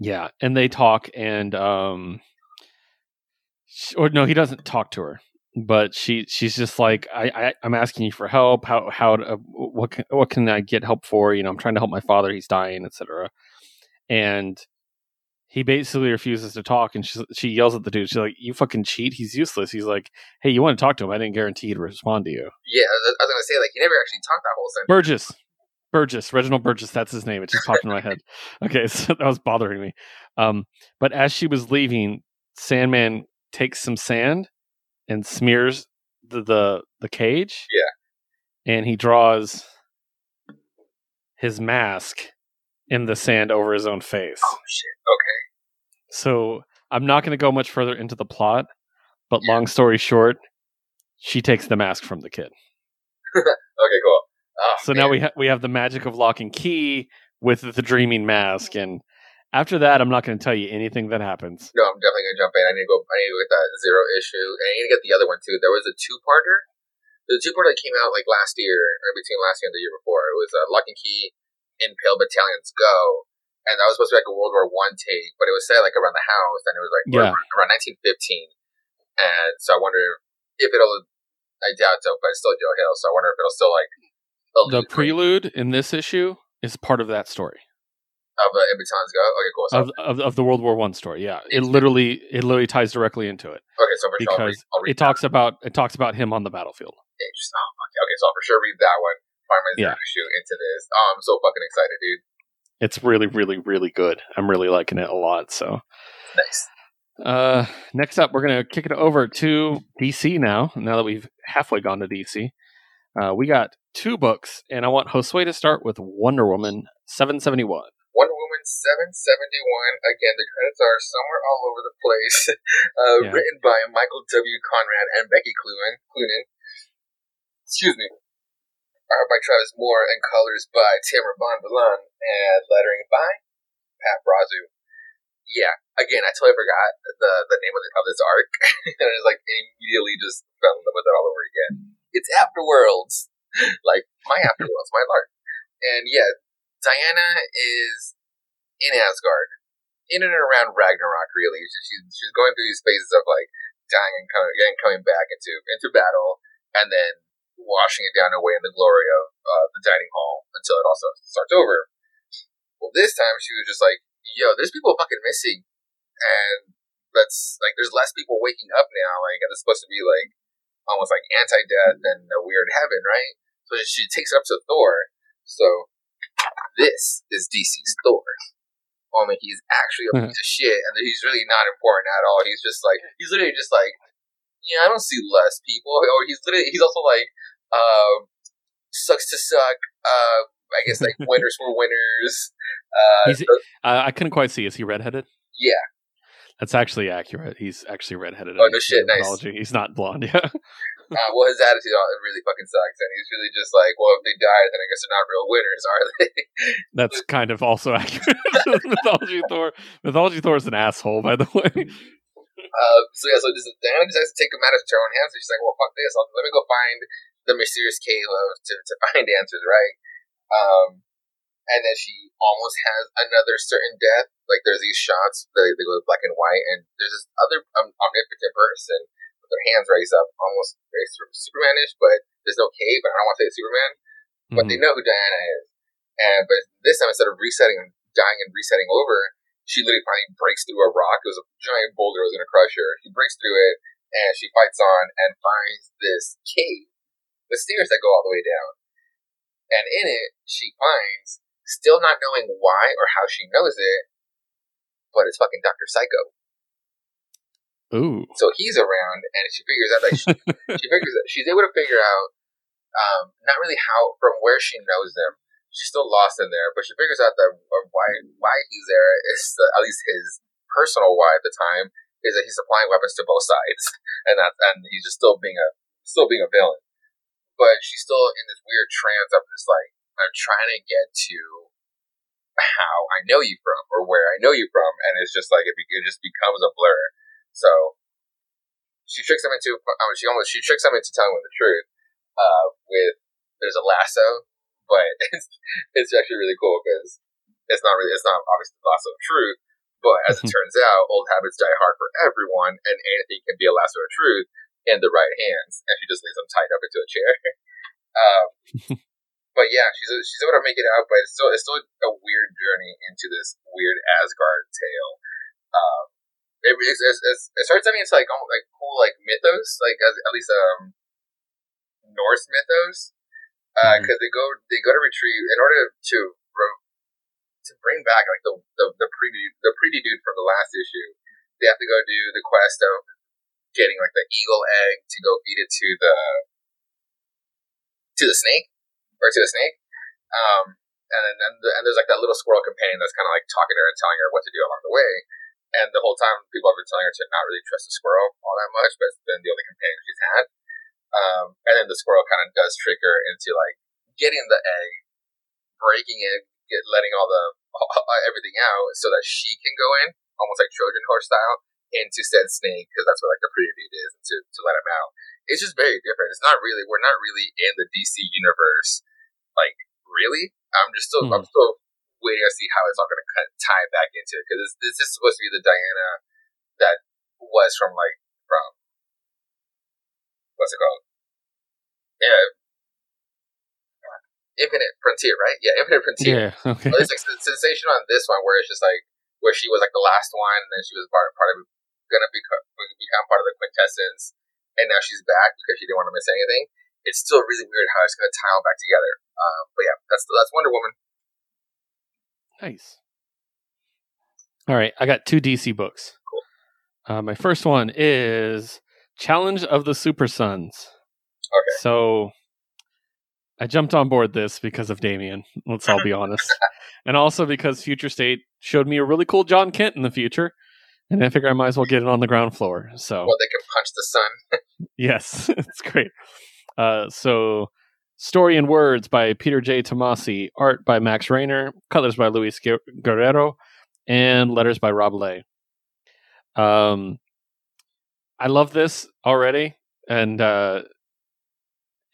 Yeah, and they talk, and um, or no, he doesn't talk to her, but she she's just like, I, I I'm asking you for help. How how to, what can, what can I get help for? You know, I'm trying to help my father. He's dying, etc. And he basically refuses to talk, and she she yells at the dude. She's like, "You fucking cheat! He's useless." He's like, "Hey, you want to talk to him? I didn't guarantee he'd respond to you." Yeah, I was gonna say like he never actually talked that whole sentence. Burgess. Burgess, Reginald Burgess, that's his name. It just popped in my head. Okay, so that was bothering me. Um, but as she was leaving, Sandman takes some sand and smears the the, the cage. Yeah. And he draws his mask in the sand over his own face. Oh shit. Okay. So I'm not going to go much further into the plot, but long story short, she takes the mask from the kid. Okay. Cool. Oh, So now we ha- we have the magic of lock and key with the dreaming mask, and after that, I'm not going to tell you anything that happens. No, I'm definitely gonna jump in. I need to go. I need to get that zero issue, and I need to get the other one too. There was a two-parter. The two-parter that came out like last year, or between last year and the year before. It was uh, Locke and Key, In Pale Battalions Go, and that was supposed to be like a World War One take, but it was set like around the house, and it was like Yeah. around, around 1915. And so I wonder if it'll. I doubt so, but it's still Joe Hill, so I wonder if it'll still like The prelude in this issue is part of that story of uh, Go. Okay, cool. So of of, of the World War One story. Yeah, it literally it literally ties directly into it okay, so for sure I'll read, because I'll read it talks about it talks about him on the battlefield. Interesting. Oh, okay, okay, so I'll for sure read that one. Find my Yeah. issue into this. Oh, I'm so fucking excited, dude. It's really really really good. I'm really liking it a lot. So. Nice. Uh, next up, we're gonna kick it over to DC now. Now that we've halfway gone to DC, uh, we got two books, and I want Josue to start with Wonder Woman 771. Wonder 771. Again, the credits are somewhere all over the place. uh, Yeah. Written by Michael W. Conrad and Becky Cloonan. Cloonan. Excuse me. Art by Travis Moore and colors by Tamra Bonvillain and lettering by Pat Brosseau. Yeah, again, I totally forgot the, the name of, the, of this arc, and I was like immediately just fell in love with it all over again. It's Afterworlds, like my Afterworlds, my Lark, and yeah, Diana is in Asgard, in and around Ragnarok. Really, she's she's, going through these phases of like dying and coming and coming back into into battle, and then washing it down away in the glory of uh, the dining hall until it also starts over. Well, this time she was just like, "Yo, there's people fucking missing, and that's like there's less people waking up now. Like, and it's supposed to be like almost like anti-death and a weird heaven, right? So she takes it up to Thor. So this is DC's Thor. Only he's actually a piece of shit, and he's really not important at all. He's just like he's literally just like, yeah, I don't see less people. Or he's literally he's also like, uh, sucks to suck. Uh, I guess like winners for winners. Uh, He's- Uh, I couldn't quite see. Is he redheaded? yeah, That's actually accurate. He's actually redheaded. Oh, no shit, nice. He's not blonde. Yeah. Uh, well, his attitude really fucking sucks, and he's really just like, well, if they die, then I guess they're not real winners, are they? That's kind of also accurate. mythology Thor. Mythology Thor is an asshole, by the way. Uh, so yeah, so this, Diana decides to take a matter into her own hands. So she's like, "Well, fuck this. I'll, let me go find the mysterious cave of to, to find answers." Right. Um, and then she almost has another certain death. Like there's these shots that they go black and white, and there's this other um, omnipotent person with their hands raised up, almost very Supermanish, but there's no cave. And I don't want to say it's Superman, but they mm-hmm. know who Diana is. And but this time instead of resetting and dying and resetting over, she literally finally breaks through a rock. It was a giant boulder that was to crush her. She breaks through it and she fights on and finds this cave with stairs that go all the way down. And in it, she finds, still not knowing why or how she knows it, but it's fucking Dr. Psycho. Ooh. So he's around, and she figures out that she, she figures that she's able to figure out um, not really how from where she knows them. She's still lost in there, but she figures out that uh, why why he's there is uh, at least his personal why at the time is that he's supplying weapons to both sides, and that and he's just still being a still being a villain. But she's still in this weird trance of just like I'm trying to get to how I know you from or where I know you from, and it's just like it, be, it just becomes a blur. So she tricks him into I mean, she almost she tricks him into telling him the truth. Uh, with there's a lasso, but it's it's actually really cool because it's not really it's not obviously the lasso of truth. But as it turns out, old habits die hard for everyone, and anything can be a lasso of truth in the right hands. And she just leaves him tied up into a chair. um, but yeah, she's she's able to make it out, but it's still it's still a weird journey into this weird Asgard tale. Um, it, it's, it's, it's, it starts turning into like almost like cool like mythos, like as, at least um Norse mythos, because uh, Mhm. they go they go to retrieve in order to to bring back like the the the pretty the pretty dude from the last issue. They have to go do the quest of getting like the eagle egg to go feed it to the to the snake or to the snake. Um, and then and, and there's like that little squirrel companion that's kind of like talking to her and telling her what to do along the way. And the whole time, people have been telling her to not really trust the squirrel all that much, but it's been the only companion she's had. Um, and then the squirrel kind of does trick her into like getting the egg, breaking it, get, letting all the everything out so that she can go in, almost like Trojan horse style, into said snake because that's what like the dude is, to to let him out. It's just very different. It's not really we're not really in the DC universe, like really. I'm just still I'm still waiting to see how it's all going to tie back into it because this is supposed to be the Diana that was from like from what's it called? Yeah, Infinite Frontier, right? Yeah, Infinite Frontier. Yeah. Okay. There's like sen- sensation on this one where it's just like where she was like the last one, and then she was part, part of gonna become become part of the quintessence, and now she's back because she didn't want to miss anything. It's still really weird how it's gonna tie all back together. Um, but yeah, that's that's Wonder Woman. Nice. All right, I got two DC books. Uh, my first one is Challenge of the Super Sons. Okay. So I jumped on board this because of Damian. Let's all be honest, and also because Future State showed me a really cool Jon Kent in the future, and I figure I might as well get it on the ground floor. So Well, they can punch the sun. Yes, it's great. Uh, so, story in words by Peter J. Tomasi, art by Max Raynor, colors by Luis Guerrero, and letters by Rob Leigh. Um, I love this already, and uh,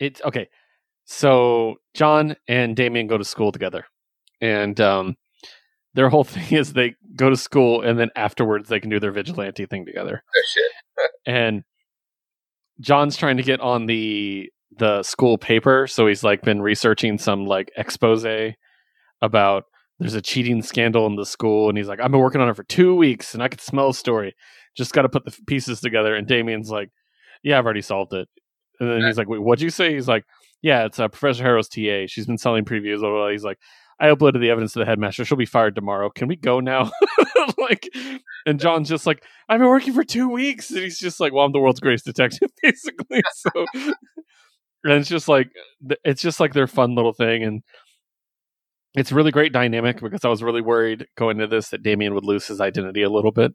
it's okay. So Jon and Damian go to school together, and um, their whole thing is they go to school, and then afterwards they can do their vigilante thing together Oh shit. and Jon's trying to get on the the school paper, so he's like been researching some like expose about there's a cheating scandal in the school, and he's like, I've been working on it for two weeks, and I could smell a story. Just got to put the pieces together. And Damian's like, Yeah, I've already solved it. And then he's like, Wait, what'd you say? He's like, Yeah, it's uh, Professor Harrow's TA. She's been selling previews. Blah, blah, blah. He's like, I uploaded the evidence to the headmaster. She'll be fired tomorrow. Can we go now? like, and Jon's just like, I've been working for two weeks, and he's just like, well, I'm the world's greatest detective, basically. So, and it's just like, it's just like their fun little thing, and it's really great dynamic because I was really worried going into this that Damian would lose his identity a little bit.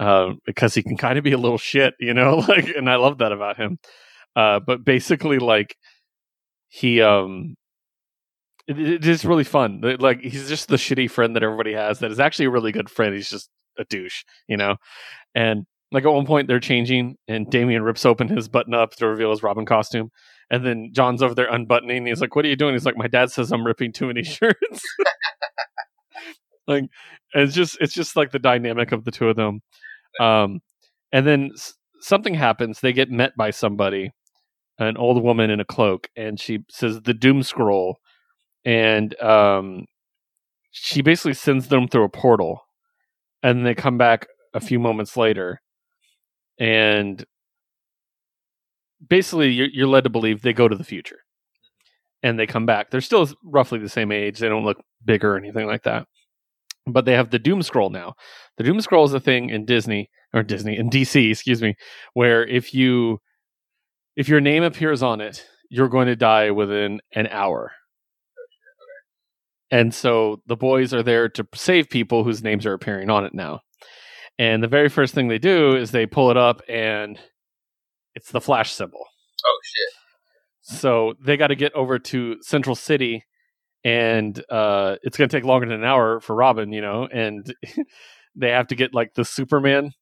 uh, because he can kind of be a little shit, you know, like, and I love that about him. Uh, but basically, like, he um, it, it is really fun. Like, he's just the shitty friend that everybody has. That is actually a really good friend. He's just a douche, you know, and like at one point they're changing and Damian rips open his button up to reveal his Robin costume. And then Jon's over there unbuttoning. He's like, What are you doing? He's like, My dad says I'm ripping too many shirts. like it's just it's just like the dynamic of the two of them. Um and then s- something happens. They get met by somebody, an old woman in a cloak, and she says the doom scroll. And um she basically sends them through a portal. And they come back a few moments later and basically you're, you're led to believe they go to the future and they come back. They're still roughly the same age. They don't look bigger or anything like that but they have the doom scroll now. The doom scroll is a thing in disney or disney in dc excuse me where if you if your name appears on it you're going to die within an hour. And so the boys are there to save people whose names are appearing on it now and the very first thing they do is they pull it up and it's the flash symbol. Oh shit! So they got to get over to Central City, and uh, it's going to take longer than an hour for Robin, you know, and they have to get like the Superman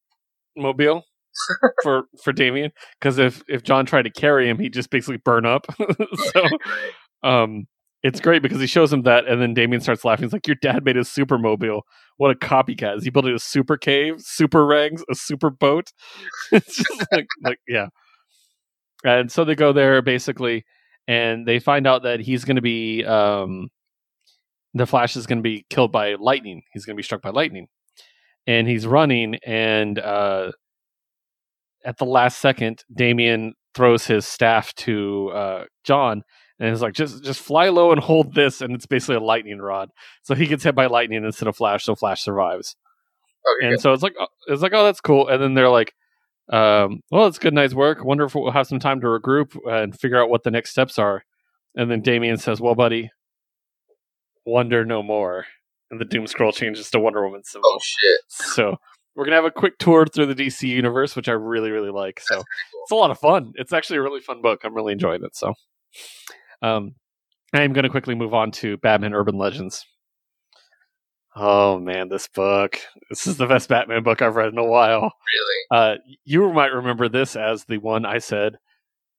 mobile for for Damian because if if Jon tried to carry him, he'd just basically burn up. so, um, it's great because he shows him that, and then Damian starts laughing. He's like, "Your dad made a supermobile. What a copycat! Is he building a super cave, super regs, a super boat? it's just like, like, yeah." And so they go there basically, and they find out that he's going to be, um, the Flash is going to be killed by lightning. He's going to be struck by lightning, and he's running, and uh, at the last second, Damian throws his staff to uh, Jon and it's like just just fly low and hold this and it's basically a lightning rod so he gets hit by lightning instead of flash so flash survives Okay, and good. so it's like oh, it's like oh that's cool and then they're like um, well it's good night's work wonder if we'll have some time to regroup and figure out what the next steps are and then damian says well buddy wonder no more and the doom scroll changes to wonder woman symbol oh shit! so we're gonna have a quick tour through the dc universe which i really really like so cool. it's a lot of fun. It's actually a really fun book. I'm really enjoying it. So, um, I am going to quickly move on to Batman Urban Legends. Oh man, this book! This is the best Batman book I've read in a while. Really? Uh, you might remember this as the one I said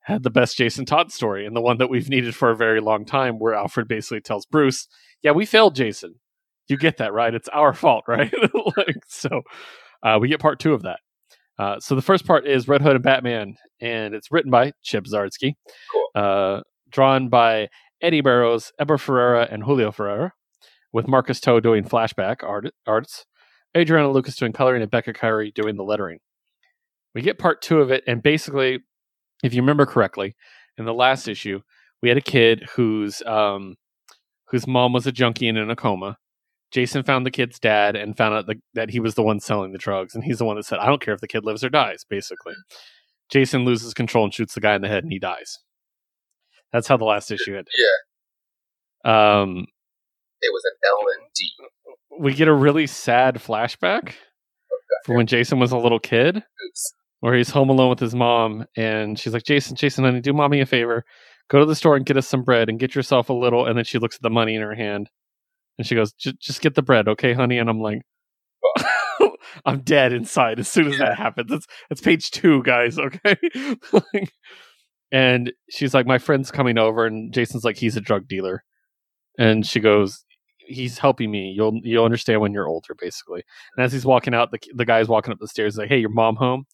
had the best Jason Todd story, and the one that we've needed for a very long time, where Alfred basically tells Bruce, "Yeah, we failed Jason. You get that right? It's our fault, right?" like so, uh, we get part two of that. Uh, so the first part is Red Hood and Batman, and it's written by Chip Zdarsky, Cool. uh, drawn by Eddy Barrows, Eber Ferreira, and Julio Ferreira, with Marcus To doing flashback art, arts, Adriana Lucas doing coloring, and Becca Carey doing the lettering. We get part two of it, and basically, if you remember correctly, in the last issue, we had a kid whose um, whose mom was a junkie and in a coma. Jason found the kid's dad and found out the, that he was the one selling the drugs, and he's the one that said, "I don't care if the kid lives or dies." Basically, Jason loses control and shoots the guy in the head, and he dies. That's how the last issue ended. Yeah, Um, it was an L and D. we get a really sad flashback for when Jason was a little kid, Oops. where he's home alone with his mom, and she's like, "Jason, Jason, honey, do mommy a favor. Go to the store and get us some bread, and get yourself a little." And then she looks at the money in her hand, and she goes, "Just get the bread, okay, honey?" And I'm like, "I'm dead inside as soon as Yeah. that happens." That's that's page two, guys. Okay. Like, and she's like, "My friend's coming over," and Jason's like, "He's a drug dealer," and she goes. He's helping me. You'll you'll understand when you're older, basically. And as he's walking out, the the guy's walking up the stairs. Like, "Hey, your mom home?"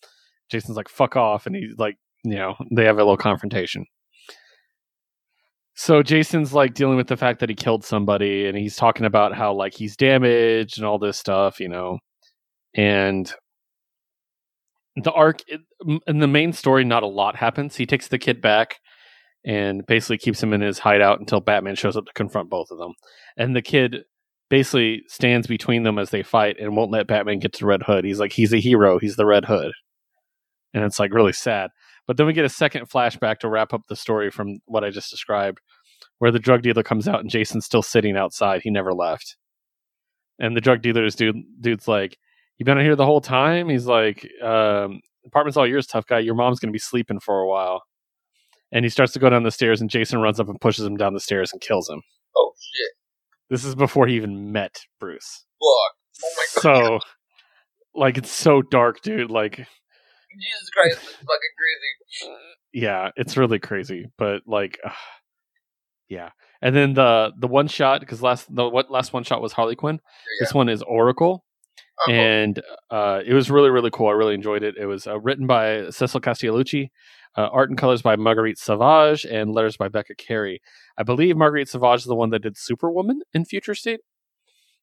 Jason's like, "Fuck off!" And he's like, you know, they have a little confrontation. So Jason's like dealing with the fact that he killed somebody, and he's talking about how like he's damaged and all this stuff, you know. And the arc in the main story, not a lot happens. He takes the kid back and basically keeps him in his hideout until Batman shows up to confront both of them. And the kid basically stands between them as they fight and won't let Batman get to Red Hood. He's like, he's a hero. He's the Red Hood. And it's like really sad. But then we get a second flashback to wrap up the story from what I just described, where the drug dealer comes out and Jason's still sitting outside. He never left. And the drug dealer's dude dude's like, "You been out here the whole time?" He's like, um, "Apartment's all yours, tough guy. Your mom's gonna be sleeping for a while." And he starts to go down the stairs, and Jason runs up and pushes him down the stairs and kills him. Oh shit! This is before he even met Bruce. Fuck! Oh my god! So, like, it's so dark, dude. Like, Jesus Christ, is fucking crazy. yeah, it's really crazy. But like, uh, yeah. And then the the one shot because last the what last one shot was Harley Quinn. Yeah. This one is Oracle, Oh, and uh, it was really really cool. I really enjoyed it. It was uh, written by Cecil Castellucci, uh, art and colors by Marguerite Savage, and letters by Becca Carey. I believe Marguerite Savage is the one that did Superwoman in Future State,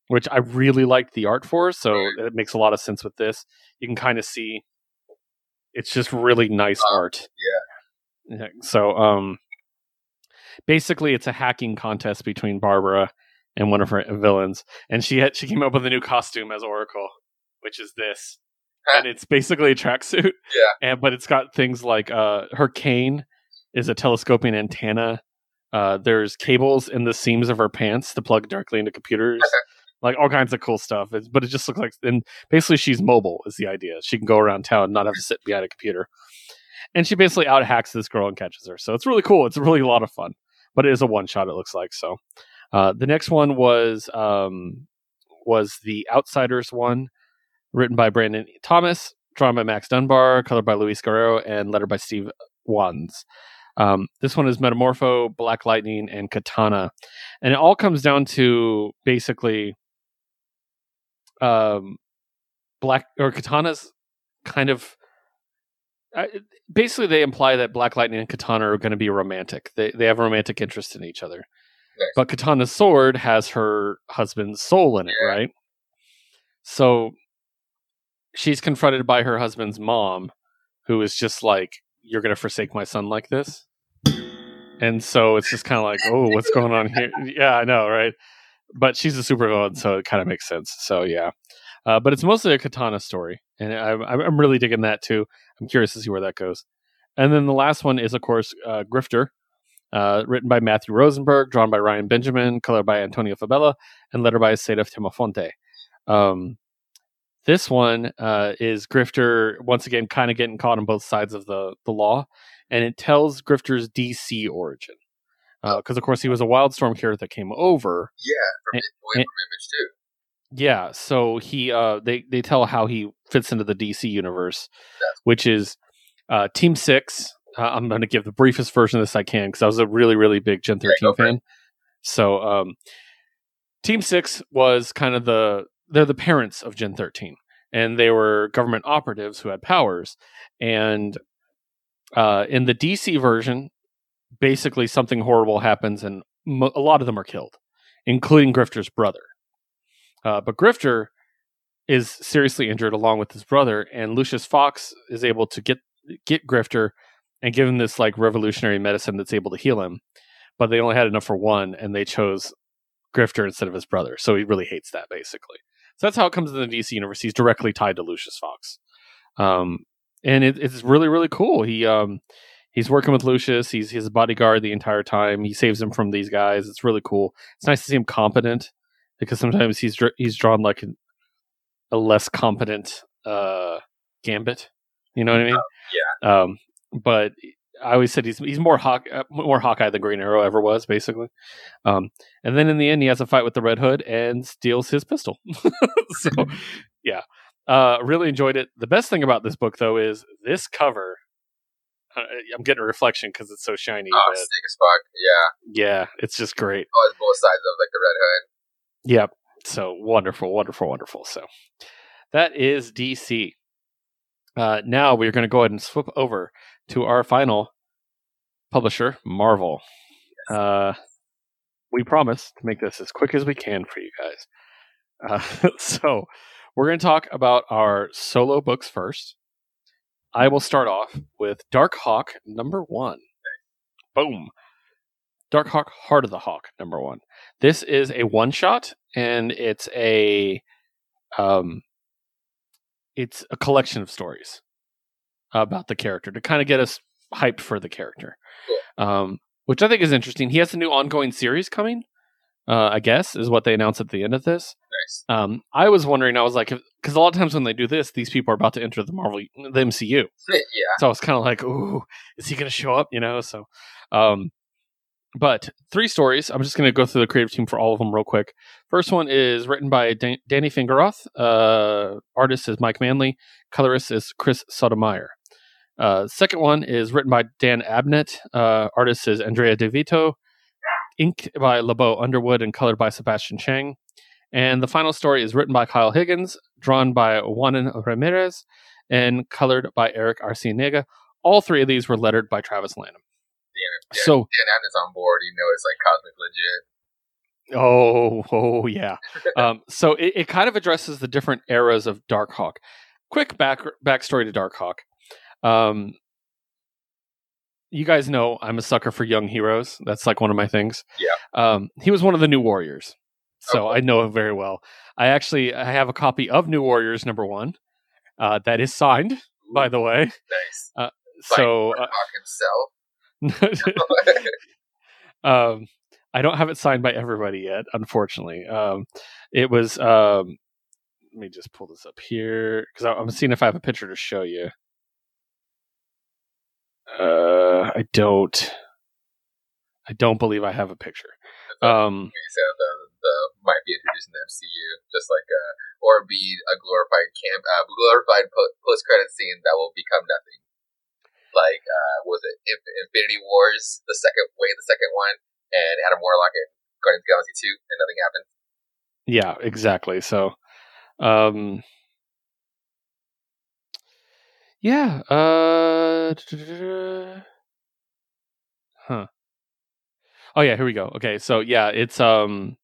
which I really liked the art for. So it makes a lot of sense with this. You can kind of see it's just really nice Oh, art. Yeah. So um, basically, it's a hacking contest between Barbara and one of her villains, and she had she came up with a new costume as Oracle, which is this, Huh. and it's basically a tracksuit. Yeah. And but it's got things like uh, her cane is a telescoping antenna. Uh, there's cables in the seams of her pants to plug directly into computers. Like all kinds of cool stuff, it's, but it just looks like, and basically she's mobile is the idea. She can go around town, and not have to sit behind a computer and she basically out hacks this girl and catches her. So it's really cool. It's really a lot of fun, but it is a one shot. It looks like so. Uh, the next one was um, was the Outsiders one, written by Brandon Thomas, drawn by Max Dunbar, colored by Luis Guerrero, and lettered by Steve Wands. Um, this one is Metamorpho, Black Lightning, and Katana, and it all comes down to basically um, Black or Katana's kind of basically they imply that Black Lightning and Katana are going to be romantic. They they have a romantic interest in each other. Nice. But Katana's sword has her husband's soul in it, Yeah. right? So she's confronted by her husband's mom, who is just like, "You're going to forsake my son like this." And so it's just kind of like, "Oh, what's going on here?" Yeah, I know, right? But she's a supervillain, so it kind of makes sense. So yeah, uh, but it's mostly a Katana story, and I, I'm I'm really digging that too. I'm curious to see where that goes. And then the last one is, of course, uh, Grifter, uh, written by Matthew Rosenberg, drawn by Ryan Benjamin, colored by Antonio Fabela, and lettered by Saida Temofonte. Um, this one uh, is Grifter once again kind of getting caught on both sides of the the law, and it tells Grifter's DC origin. Because of course he was a Wildstorm character that came over, Yeah, from, And- and- from Image too. Yeah, so he uh they they tell how he fits into the DC universe, which is uh Team 6. Uh, I'm going to give the briefest version of this I can because I was a really really big Gen 13 go fan. So um Team 6 was kind of the they're the parents of Gen 13 and they were government operatives who had powers and uh in the DC version basically something horrible happens and mo- a lot of them are killed including Grifter's brother. Uh, but Grifter is seriously injured along with his brother, and Lucius Fox is able to get get Grifter and give him this like revolutionary medicine that's able to heal him. But they only had enough for one, and they chose Grifter instead of his brother. So he really hates that basically. So that's how it comes in the DC universe. He's directly tied to Lucius Fox, um, and it, it's really really cool. He um, he's working with Lucius. He's his bodyguard the entire time. He saves him from these guys. It's really cool. It's nice to see him competent because sometimes he's dr- he's drawn like an, a less competent uh, Gambit. You know what I mean? yeah. Um, but I always said he's he's more Hawk uh, more Hawkeye than Green Arrow ever was, basically. Um, and then in the end, he has a fight with the Red Hood and steals his pistol. so, yeah, uh, really enjoyed it. The best thing about this book, though, is this cover. Uh, I'm getting a reflection because it's so shiny. Oh, sick as fuck. Yeah. yeah, it's just great. Oh, it's both sides of like the Red Hood. Yep. So wonderful, wonderful, wonderful. So that is DC. Uh, now we're going to go ahead and flip over to our final publisher, Marvel. Uh, we promise to make this as quick as we can for you guys. Uh, so we're going to talk about our solo books first. I will start off with Dark Hawk number one. Boom. Dark Hawk, Heart of the Hawk number one. This is a one shot, and it's a um, it's a collection of stories about the character to kind of get us hyped for the character, um, which I think is interesting. He has a new ongoing series coming. Uh, I guess is what they announced at the end of this. Nice. Um, I was wondering, I was like, because a lot of times when they do this, these people are about to enter the Marvel, the MCU. yeah. So I was kind of like, ooh, is he going to show up? You know, so, um, but three stories. I'm just going to go through the creative team for all of them real quick. First one is written by Dan- Danny Fingeroth. Uh, artist is Mike Manley. Colorist is Chris Sotomayor. Uh, second one is written by Dan Abnett. Uh, artist is Andrea Di Vito. Inked by LeBeau Underwood and colored by Sebastian Cheng. And the final story is written by Kyle Higgins, drawn by Juanan Ramirez, and colored by Erick Arciniega. All three of these were lettered by Travis Lanham. Yeah, So, Dan Abnett's on board. You know, it's like cosmic legit. oh, oh yeah. um, so it, it kind of addresses the different eras of Darkhawk. Quick back backstory to Darkhawk. Um, you guys know I'm a sucker for young heroes. That's like one of my things. Yeah. Um, he was one of the New Warriors, so Oh. I know him very well. I actually I have a copy of New Warriors number one uh, that is signed, by the way. Nice. So Hawk uh, himself. um, I don't have it signed by everybody yet, unfortunately. Um, it was. Um, let me just pull this up here because I'm seeing if I have a picture to show you. Uh, I don't. I don't believe I have a picture. Um, so the the might be introduced in the MCU, just like uh, or be a glorified camp, uh, glorified po- post credit scene that will become nothing. Like uh, was it Inf- Infinity Wars, the second way, the second one, and Adam Warlock and Guardians of the Galaxy two, and nothing happened. yeah, exactly. So, um, yeah. Uh, huh. Oh yeah, here we go. Okay, so yeah, it's um,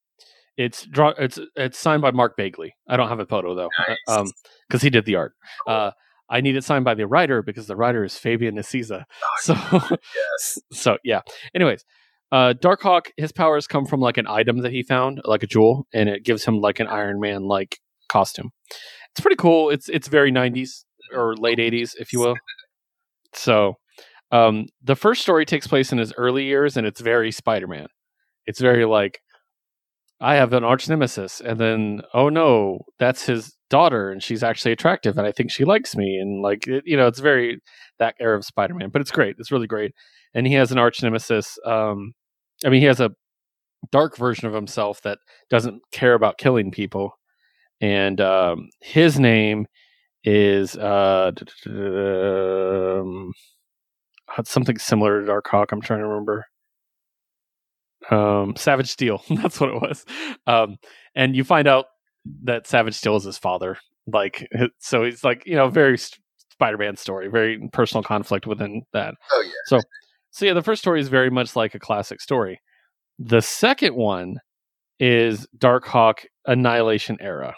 it's draw. It's it's signed by Mark Bagley. I don't have a photo though, Nice. uh, um, because he did the art. Uh, I need it signed by the writer because the writer is Fabian Nicieza. So, Yes. so yeah. Anyways, uh, Darkhawk, his powers come from like an item that he found, like a jewel, and it gives him like an Iron Man like costume. It's pretty cool. It's it's very '90s or late '80s, if you will. So, um, the first story takes place in his early years, and it's very Spider-Man. It's very like, I have an arch nemesis, and then oh no, that's his daughter, and she's actually attractive, and I think she likes me, and like it, you know, it's very that era of Spider-Man. But it's great. It's really great, and he has an arch nemesis. Um, I mean, he has a dark version of himself that doesn't care about killing people, and um, his name is uh, um, something similar to Darkhawk. I'm trying to remember. Um, Savage Steel. That's what it was. Um, and you find out that Savage Steel is his father. Like, so he's like, you know, very Spider-Man story, very personal conflict within that. Oh yeah. So yeah, the first story is very much like a classic story. The second one is Darkhawk Annihilation Era.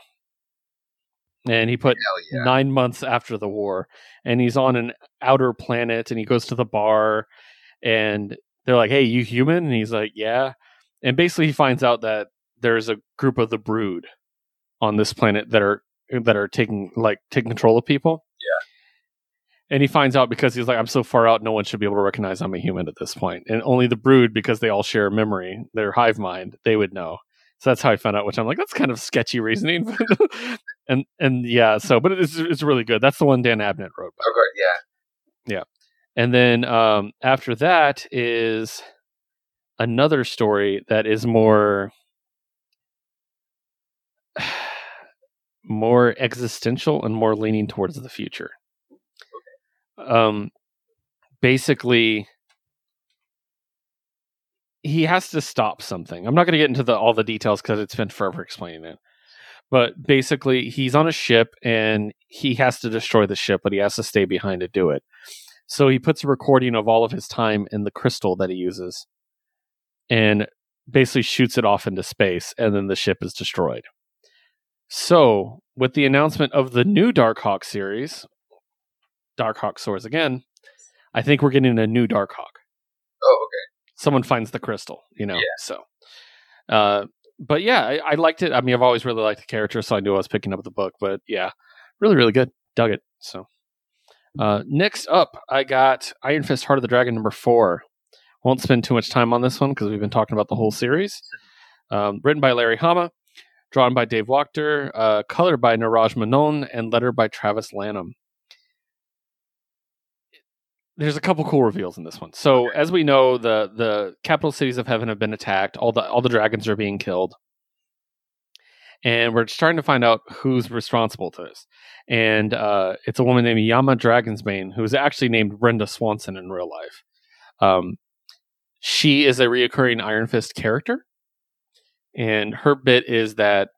And he put yeah. nine months after the war, and he's on an outer planet, and he goes to the bar, and they're like, "Hey, you human?" And he's like, "Yeah." And basically, he finds out that there's a group of the Brood on this planet that are that are taking like taking control of people. Yeah. And he finds out because he's like, "I'm so far out, no one should be able to recognize I'm a human at this point." And only the Brood, because they all share a memory, their hive mind, they would know. So that's how I found out. Which I'm like, that's kind of sketchy reasoning. and and yeah, so but it's it's really good. That's the one Dan Abnett wrote. By Of course, yeah. and then um, after that is another story that is more more existential and more leaning towards the future. Um, basically, he has to stop something. I'm not going to get into the all the details because it's been forever explaining it. But basically, he's on a ship and he has to destroy the ship, but he has to stay behind to do it. So he puts a recording of all of his time in the crystal that he uses and basically shoots it off into space, and then the ship is destroyed. So, with the announcement of the new Darkhawk series, Darkhawk Soars Again, I think we're getting a new Darkhawk. Oh, okay. Someone finds the crystal, you know. Yeah. So, uh, but yeah, I, I liked it. I mean, I've always really liked the character, so I knew I was picking up the book. But yeah, really, really good. Dug it. So, uh, next up, I got Iron Fist Heart of the Dragon number four. Won't spend too much time on this one because we've been talking about the whole series. Um, written by Larry Hama, drawn by Dave Wachter, uh, colored by Neeraj Menon, and lettered by Travis Lanham. There's a couple cool reveals in this one. So, as we know, the the capital cities of heaven have been attacked. All the all the dragons are being killed, and we're starting to find out who's responsible to this. And uh, it's a woman named Yama Dragonsbane, who is actually named Brenda Swanson in real life. Um, she is a reoccurring Iron Fist character, and her bit is that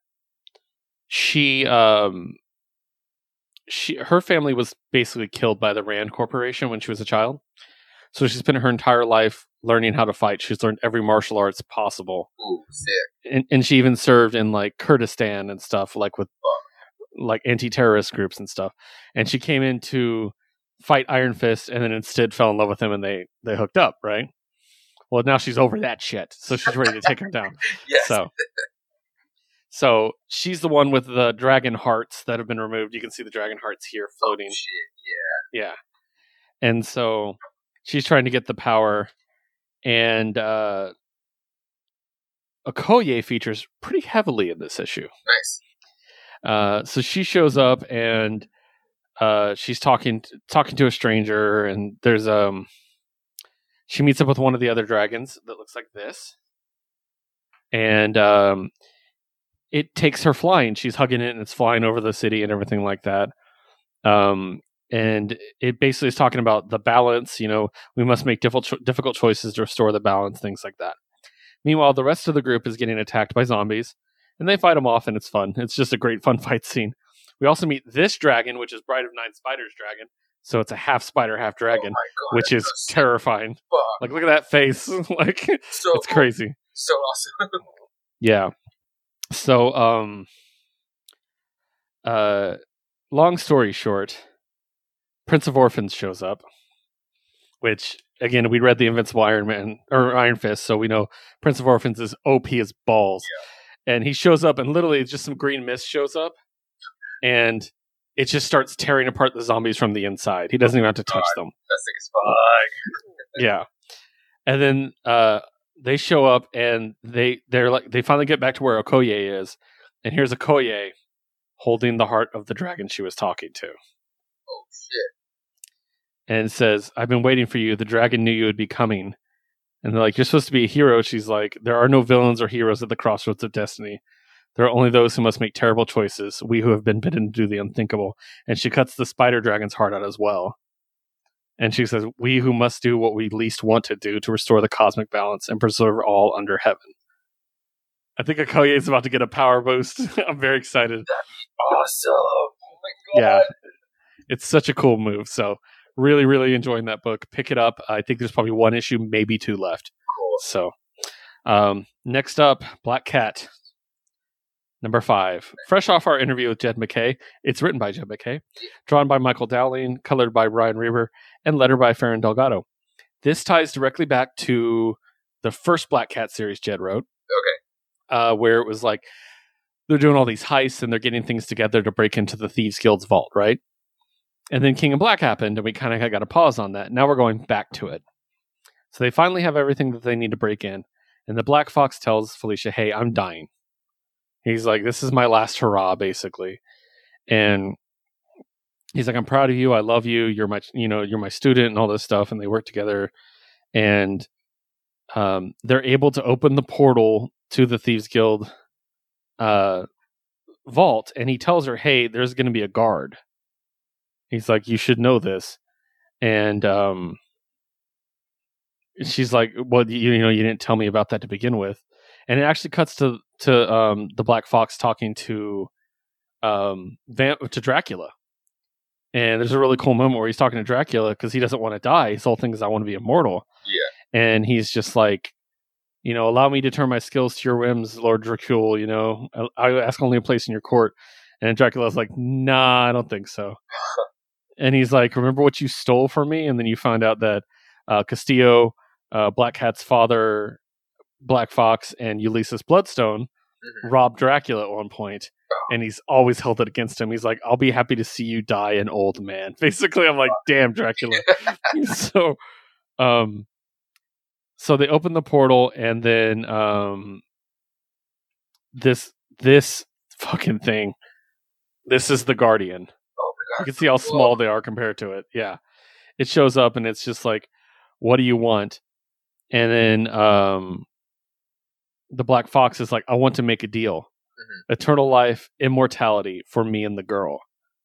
she um she her family was basically killed by the Rand Corporation when she was a child. So she spent her entire life learning how to fight. She's learned every martial arts possible, Ooh, sick. and, and she even served in like Kurdistan and stuff, like with like anti-terrorist groups and stuff. And she came in to fight Iron Fist, and then instead fell in love with him, and they they hooked up, right? Well, now she's over that shit, so she's ready to take him down. Yes. So, so she's the one with the dragon hearts that have been removed. You can see the dragon hearts here floating. Oh, shit. Yeah. And so she's trying to get the power and uh Okoye features pretty heavily in this issue. Nice. Uh so she shows up and uh she's talking talking to a stranger and there's um she meets up with one of the other dragons that looks like this. And um it takes her flying. She's hugging it and it's flying over the city and everything like that. Um and it basically is talking about the balance. You know, we must make difficult difficult choices to restore the balance, things like that. Meanwhile, the rest of the group is getting attacked by zombies, and they fight them off, and it's fun. It's just a great fun fight scene. We also meet this dragon, which is Bride of Nine Spiders dragon. So it's a half spider, half dragon, oh God, which is terrifying. Fuck. Like, look at that face. like, So it's crazy. So awesome. Yeah. So, um, uh, long story short, Prince of Orphans shows up, which again we read the Invincible Iron Man or Iron Fist, so we know Prince of Orphans is OP as balls, and he shows up and literally just some green mist shows up, and it just starts tearing apart the zombies from the inside. He doesn't even have to touch them. Yeah. And then uh they show up and they they're like they finally get back to where okoye is and here's okoye holding the heart of the dragon she was talking to. Oh shit. and says i've been waiting for you. The dragon knew you would be coming. And they're like you're supposed to be a hero. She's like there are no villains or heroes at the crossroads of destiny. There are only those who must make terrible choices we who have been bidden to do the unthinkable. And she cuts the spider dragon's heart out as well and she says we who must do what we least want to do to restore the cosmic balance and preserve all under heaven. I think okoye is about to get a power boost. I'm very excited. Awesome. Oh my god. yeah. It's such a cool move. So really really enjoying that book. Pick it up. I think there's probably one issue maybe two left. Cool. so um next up black cat number five. Fresh off our interview with jed mackay it's written by jed mackay drawn by michael dowling colored by brian reber and lettered by ferran delgado this ties directly back to the first black cat series jed wrote Okay. uh, where it was like they're doing all these heists and they're getting things together to break into the Thieves Guild's vault, right? And then King of Black happened, and we kind of got a pause on that. Now we're going back to it. So they finally have everything that they need to break in. And the Black Fox tells Felicia, Hey, I'm dying. He's like, This is my last hurrah, basically. And he's like, I'm proud of you. I love you. You're my, you know, you're my student and all this stuff. And they work together. And um, they're able to open the portal to the Thieves Guild uh, vault, and he tells her, "Hey, there's going to be a guard." He's like, "You should know this," and um, she's like, "Well, you, you know, you didn't tell me about that to begin with." And it actually cuts to to um, the Black Fox talking to um, Van- to Dracula. And there's a really cool moment where he's talking to Dracula because he doesn't want to die. His whole thing is, I want to be immortal. Yeah. And he's just like, you know, allow me to turn my skills to your whims, Lord Dracul. You know, I, I ask only a place in your court. And Dracula's like, nah, I don't think so. and he's like, remember what you stole from me? And then you find out that uh, Castillo, uh, Black Cat's father, Black Fox, and Ulysses Bloodstone Mhm. robbed Dracula at one point, and he's always held it against him. He's like, I'll be happy to see you die an old man. Basically, I'm like, damn, Dracula. so, um, so they open the portal, and then um, this this fucking thing. This is the Guardian. Oh You can see how small they are compared to it. Yeah. It shows up and it's just like, what do you want? And then um the Black Fox is like, I want to make a deal. Mhm. Eternal life, immortality for me and the girl.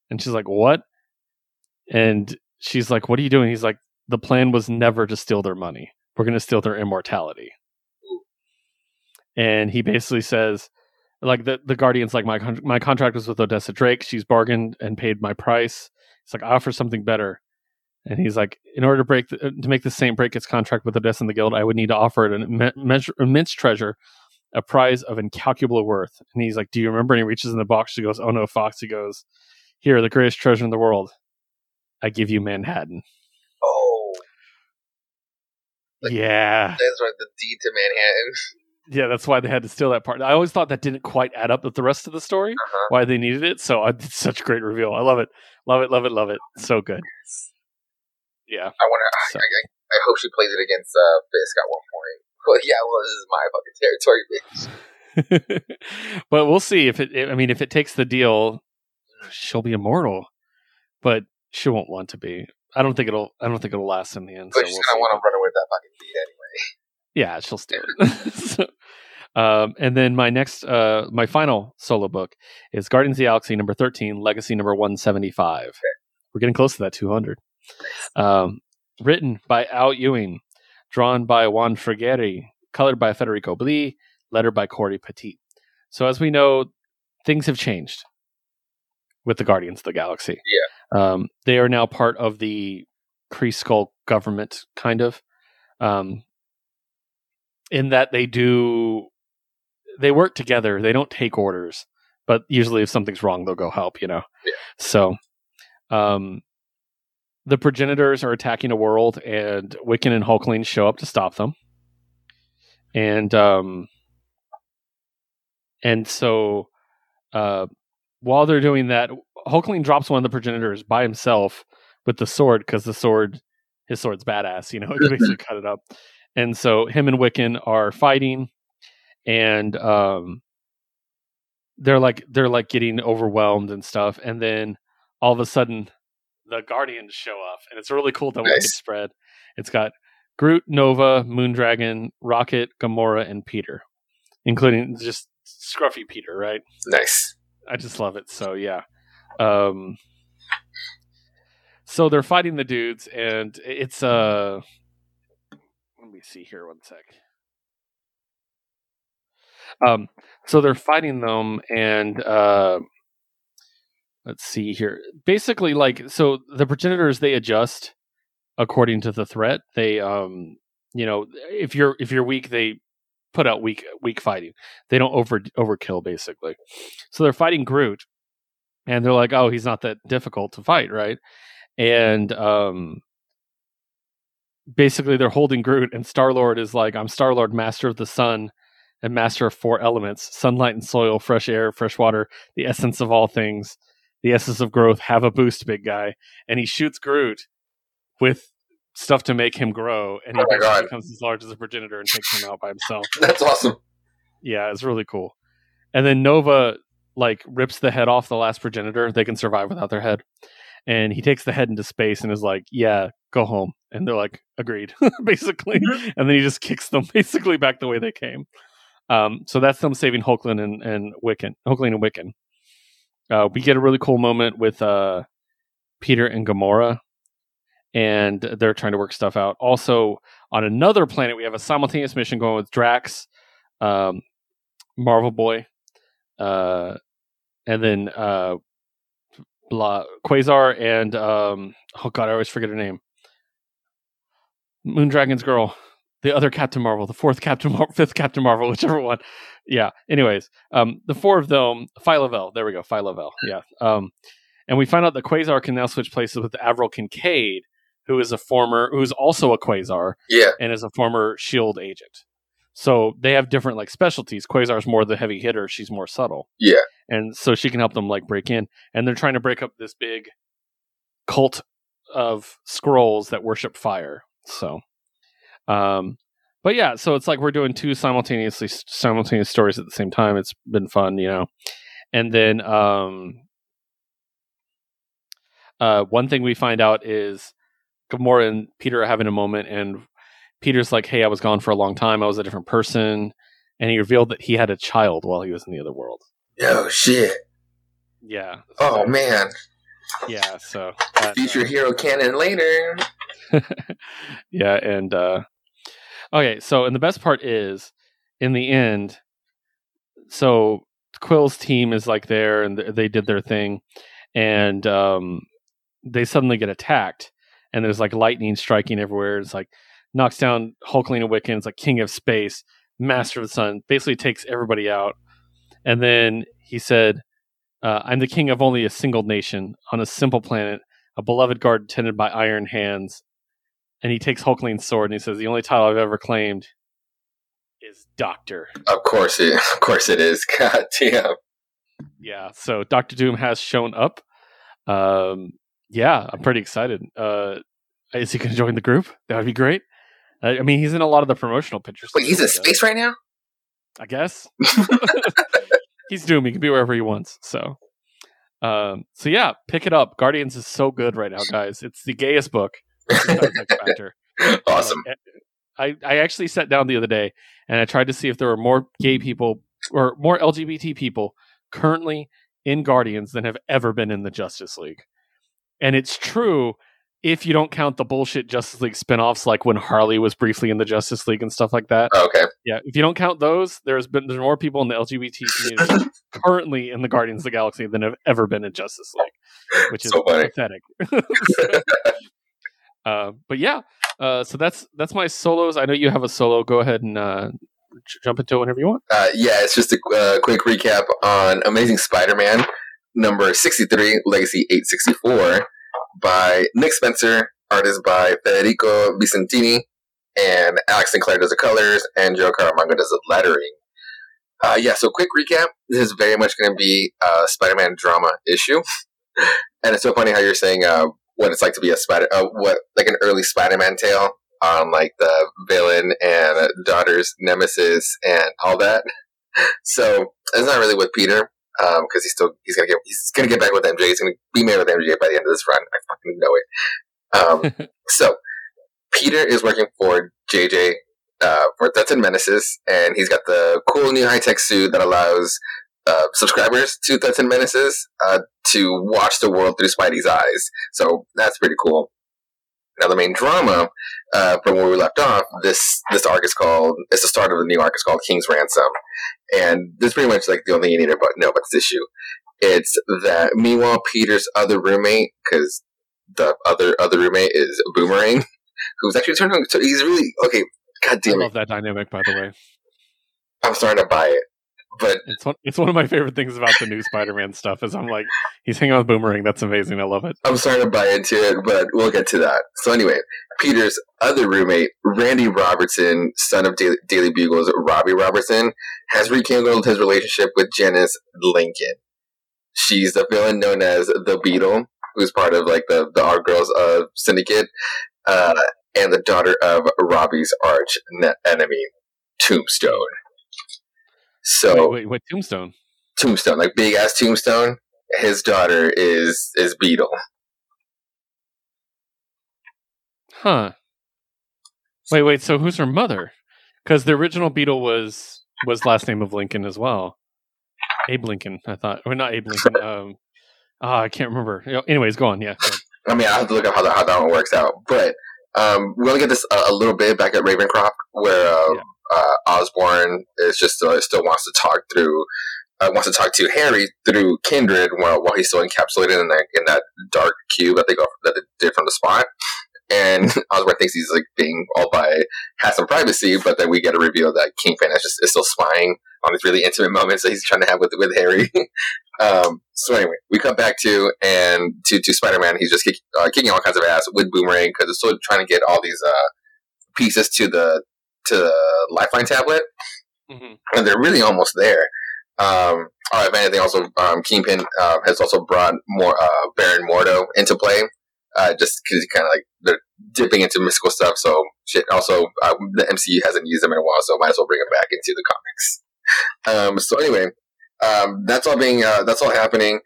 And she's like, What? And she's like, What are you doing? He's like, The plan was never to steal their money. We're gonna steal their immortality. Ooh. And he basically says, like the the guardian's like my con- my contract was with Odessa Drake. She's bargained and paid my price. It's like I offer something better, and he's like, in order to break the, to make the Saint break its contract with Odessa and the Guild, I would need to offer it an measure, immense treasure, a prize of incalculable worth. And he's like, Do you remember? And he reaches in the box. She goes, Oh no, Fox. He goes, Here, the greatest treasure in the world. I give you Manhattan. Oh, Like- yeah, that's right. The deed to Manhattan. yeah. That's why they had to steal that part. I always thought that didn't quite add up with the rest of the story. Uh-huh. why they needed it. So it's such a great reveal. I love it. Love it, love it, love it. So good. Yeah. I wonder. I, So- I, I, I hope she plays it against uh, Fisk at one point. Well, yeah. Well, this is my fucking territory, bitch. but we'll see if it I mean if it takes the deal, she'll be immortal. But she won't want to be. I don't think it'll I don't think it'll last in the end. But so she's we'll gonna want to run away with that fucking deed anyway. Yeah, she'll steal it. so, um, and then my next, uh, my final solo book is Guardians of the Galaxy number thirteen, Legacy number one seventy five. We're getting close to that two hundred. Um, written by Al Ewing, drawn by Juan Frigeri, colored by Federico Blee, lettered by Corey Petit. So as we know, things have changed with the Guardians of the Galaxy. Yeah, um, they are now part of the Kree Skrull government, kind of. Um, in that they do they work together they don't take orders but usually if something's wrong they'll go help you know Yeah. so um the progenitors are attacking a world and wiccan and hulkling show up to stop them and um and so uh while they're doing that hulkling drops one of the progenitors by himself with the sword because the sword his sword's badass you know it basically cut it up and so him and Wiccan are fighting, and um, they're like they're like getting overwhelmed and stuff. And then all of a sudden, the Guardians show up, and it's a really cool double Nice. spread. It's got Groot, Nova, Moondragon, Rocket, Gamora, and Peter, including just scruffy Peter. Right? Nice. I just love it. So yeah. Um so they're fighting the dudes and it's uh let me see here one sec. Um so they're fighting them and uh let's see here. Basically like so the progenitors they adjust according to the threat. They um you know if you're if you're weak they put out weak weak fighting. They don't over overkill basically. So they're fighting Groot, and they're like, "Oh, he's not that difficult to fight, right?" And um, basically, they're holding Groot, and Star Lord is like, "I'm Star Lord, Master of the Sun, and Master of four elements: sunlight and soil, fresh air, fresh water, the essence of all things, the essence of growth. Have a boost, big guy!" And he shoots Groot with stuff to make him grow, and he Oh my basically God. becomes as large as a progenitor and takes him out by himself. That's awesome. Yeah, it's really cool. And then Nova like rips the head off the last progenitor. They can survive without their head. And he takes the head into space and is like, "Yeah, go home." And they're like, "Agreed," basically. And then he just kicks them basically back the way they came. Um, so that's them saving Hulkling and, and Wiccan, Hulkling and Wiccan. Uh, we get a really cool moment with uh, Peter and Gamora, and they're trying to work stuff out. Also, on another planet, we have a simultaneous mission going with Drax, um, Marvel Boy, uh, and then uh, blah, Quasar and um, oh god, I always forget her name. Moondragon's girl, the other Captain Marvel, the fourth Captain, Mar- fifth Captain Marvel, whichever one. Yeah. Anyways, um, the four of them, Phyla-Vell. There we go, Phyla-Vell. Yeah. Um, and we find out that Quasar can now switch places with Avril Kincaid, who is a former, who is also a Quasar Yeah. and is a former Shield agent. So they have different like specialties. Quasar's more the heavy hitter; she's more subtle. Yeah. and so she can help them like break in. And they're trying to break up this big cult of scrolls that worship fire. So, um, but yeah, so it's like we're doing two simultaneously simultaneous stories at the same time. It's been fun, you know. And then um, uh, one thing we find out is Gamora and Peter are having a moment, and Peter's like, "Hey, I was gone for a long time. I was a different person," and he revealed that he had a child while he was in the other world. Oh shit. Yeah. Oh so- man, Yeah. So that, future uh, hero canon later. yeah, and uh okay, so and the best part is in the end, so Quill's team is like there and they did their thing, and um they suddenly get attacked, and there's like lightning striking everywhere. It's like knocks down Hulkling and Wiccan. It's like King of Space, Master of the Sun, basically takes everybody out, and then he said. Uh, I'm the king of only a single nation on a simple planet, a beloved garden tended by iron hands, and he takes Hulkling's sword and he says, "The only title I've ever claimed is Doctor." Of course it. Of course it is. God damn. Yeah, so Doctor Doom has shown up. Um, yeah, I'm pretty excited. Uh, is he going to join the group? That would be great. I I mean, he's in a lot of the promotional pictures. Wait, he's in space right now. I guess. he's Doom. He can be wherever he wants. So, um, so yeah, pick it up. Guardians is so good right now, guys. It's the gayest book. Factor. awesome. Um, like, I, I actually sat down the other day and I tried to see if there were more gay people or more LGBT people currently in Guardians than have ever been in the Justice League. And it's true if you don't count the bullshit Justice League spin-offs like when Harley was briefly in the Justice League and stuff like that. Oh, okay. Yeah, if you don't count those, there's been there's more people in the LGBT community currently in the Guardians of the Galaxy than have ever been in Justice League, which is So pathetic. uh, but yeah, uh, so that's that's my solos. I know you have a solo. Go ahead and uh, j- jump into it whenever you want. Uh, yeah, it's just a uh, quick recap on Amazing Spider-Man number 63, Legacy 864, by Nick Spencer, artist by Federico Vicentini, and Alex Sinclair does the colors, and Joe Caramagna does the lettering. Uh, yeah, so quick recap. This is very much going to be a Spider-Man drama issue, and it's so funny how you're saying what it's like to be a Spider, uh, what like an early Spider-Man tale on like the villain and daughter's nemesis and all that. So it's not really with Peter because he's still he's gonna get he's gonna get back with MJ. He's gonna be married with MJ by the end of this run. I fucking know it. Um, so Peter is working for JJ uh, for Threats and Menaces, and he's got the cool new high tech suit that allows uh, subscribers to Threats and Menaces uh, to watch the world through Spidey's eyes. So that's pretty cool. Now the main drama uh, from where we left off, this this arc is called. It's the start of the new arc. It's called King's Ransom, and this is pretty much like the only thing you need to know about this issue. It's that meanwhile Peter's other roommate, because the other other roommate is Boomerang, who's actually turned on. So he's really okay. God I damn it! love that dynamic, by the way. I'm starting to buy it, but It's one, it's one of my favorite things about the new Spider-Man stuff. Is I'm like, he's hanging out with Boomerang. That's amazing. I love it. I'm starting to buy into it. But we'll get to that. So anyway, Peter's other roommate, Randy Robertson, son of Daily, Daily Bugle's Robbie Robertson, has rekindled his relationship with Janice Lincoln. She's the villain known as the Beetle, who's part of like the the Our Girls uh, syndicate, uh, and the daughter of Robbie's arch ne- enemy, Tombstone. So Wait, wait, wait, Tombstone. Tombstone, like big ass Tombstone. His daughter is is Beetle. Huh. Wait, wait. So who's her mother? Because the original Beetle was was last name of Lincoln as well. Abe Lincoln, I thought, or not Abe Lincoln. Um, ah, I can't remember. Anyways, go on. Yeah. go on. I mean, I have to look up how that, how that one works out. But um, we only get this a, a little bit back at Ravencroft, where uh, Yeah. Uh, Osborn is just uh, still wants to talk through, uh, wants to talk to Harry through Kindred while, while he's still encapsulated in that in that dark cube that they go that they did from the spot. And Osborn thinks he's like being all by has some privacy, but then we get a reveal that Kingpin is just is still spying on these really intimate moments that he's trying to have with with Harry. Um, so anyway, we come back to and to, to Spider Man. He's just kick, uh, kicking all kinds of ass with Boomerang because it's still trying to get all these uh, pieces to the to the Lifeline tablet, Mhm. and they're really almost there. Um, oh, if anything, also um, Kingpin uh, has also brought more uh, Baron Mordo into play uh, just because kind of like they're dipping into mystical stuff. So shit. Also, uh, the MCU hasn't used them in a while, so might as well bring them back into the comics. Um, so anyway, um, that's all being uh, that's all happening.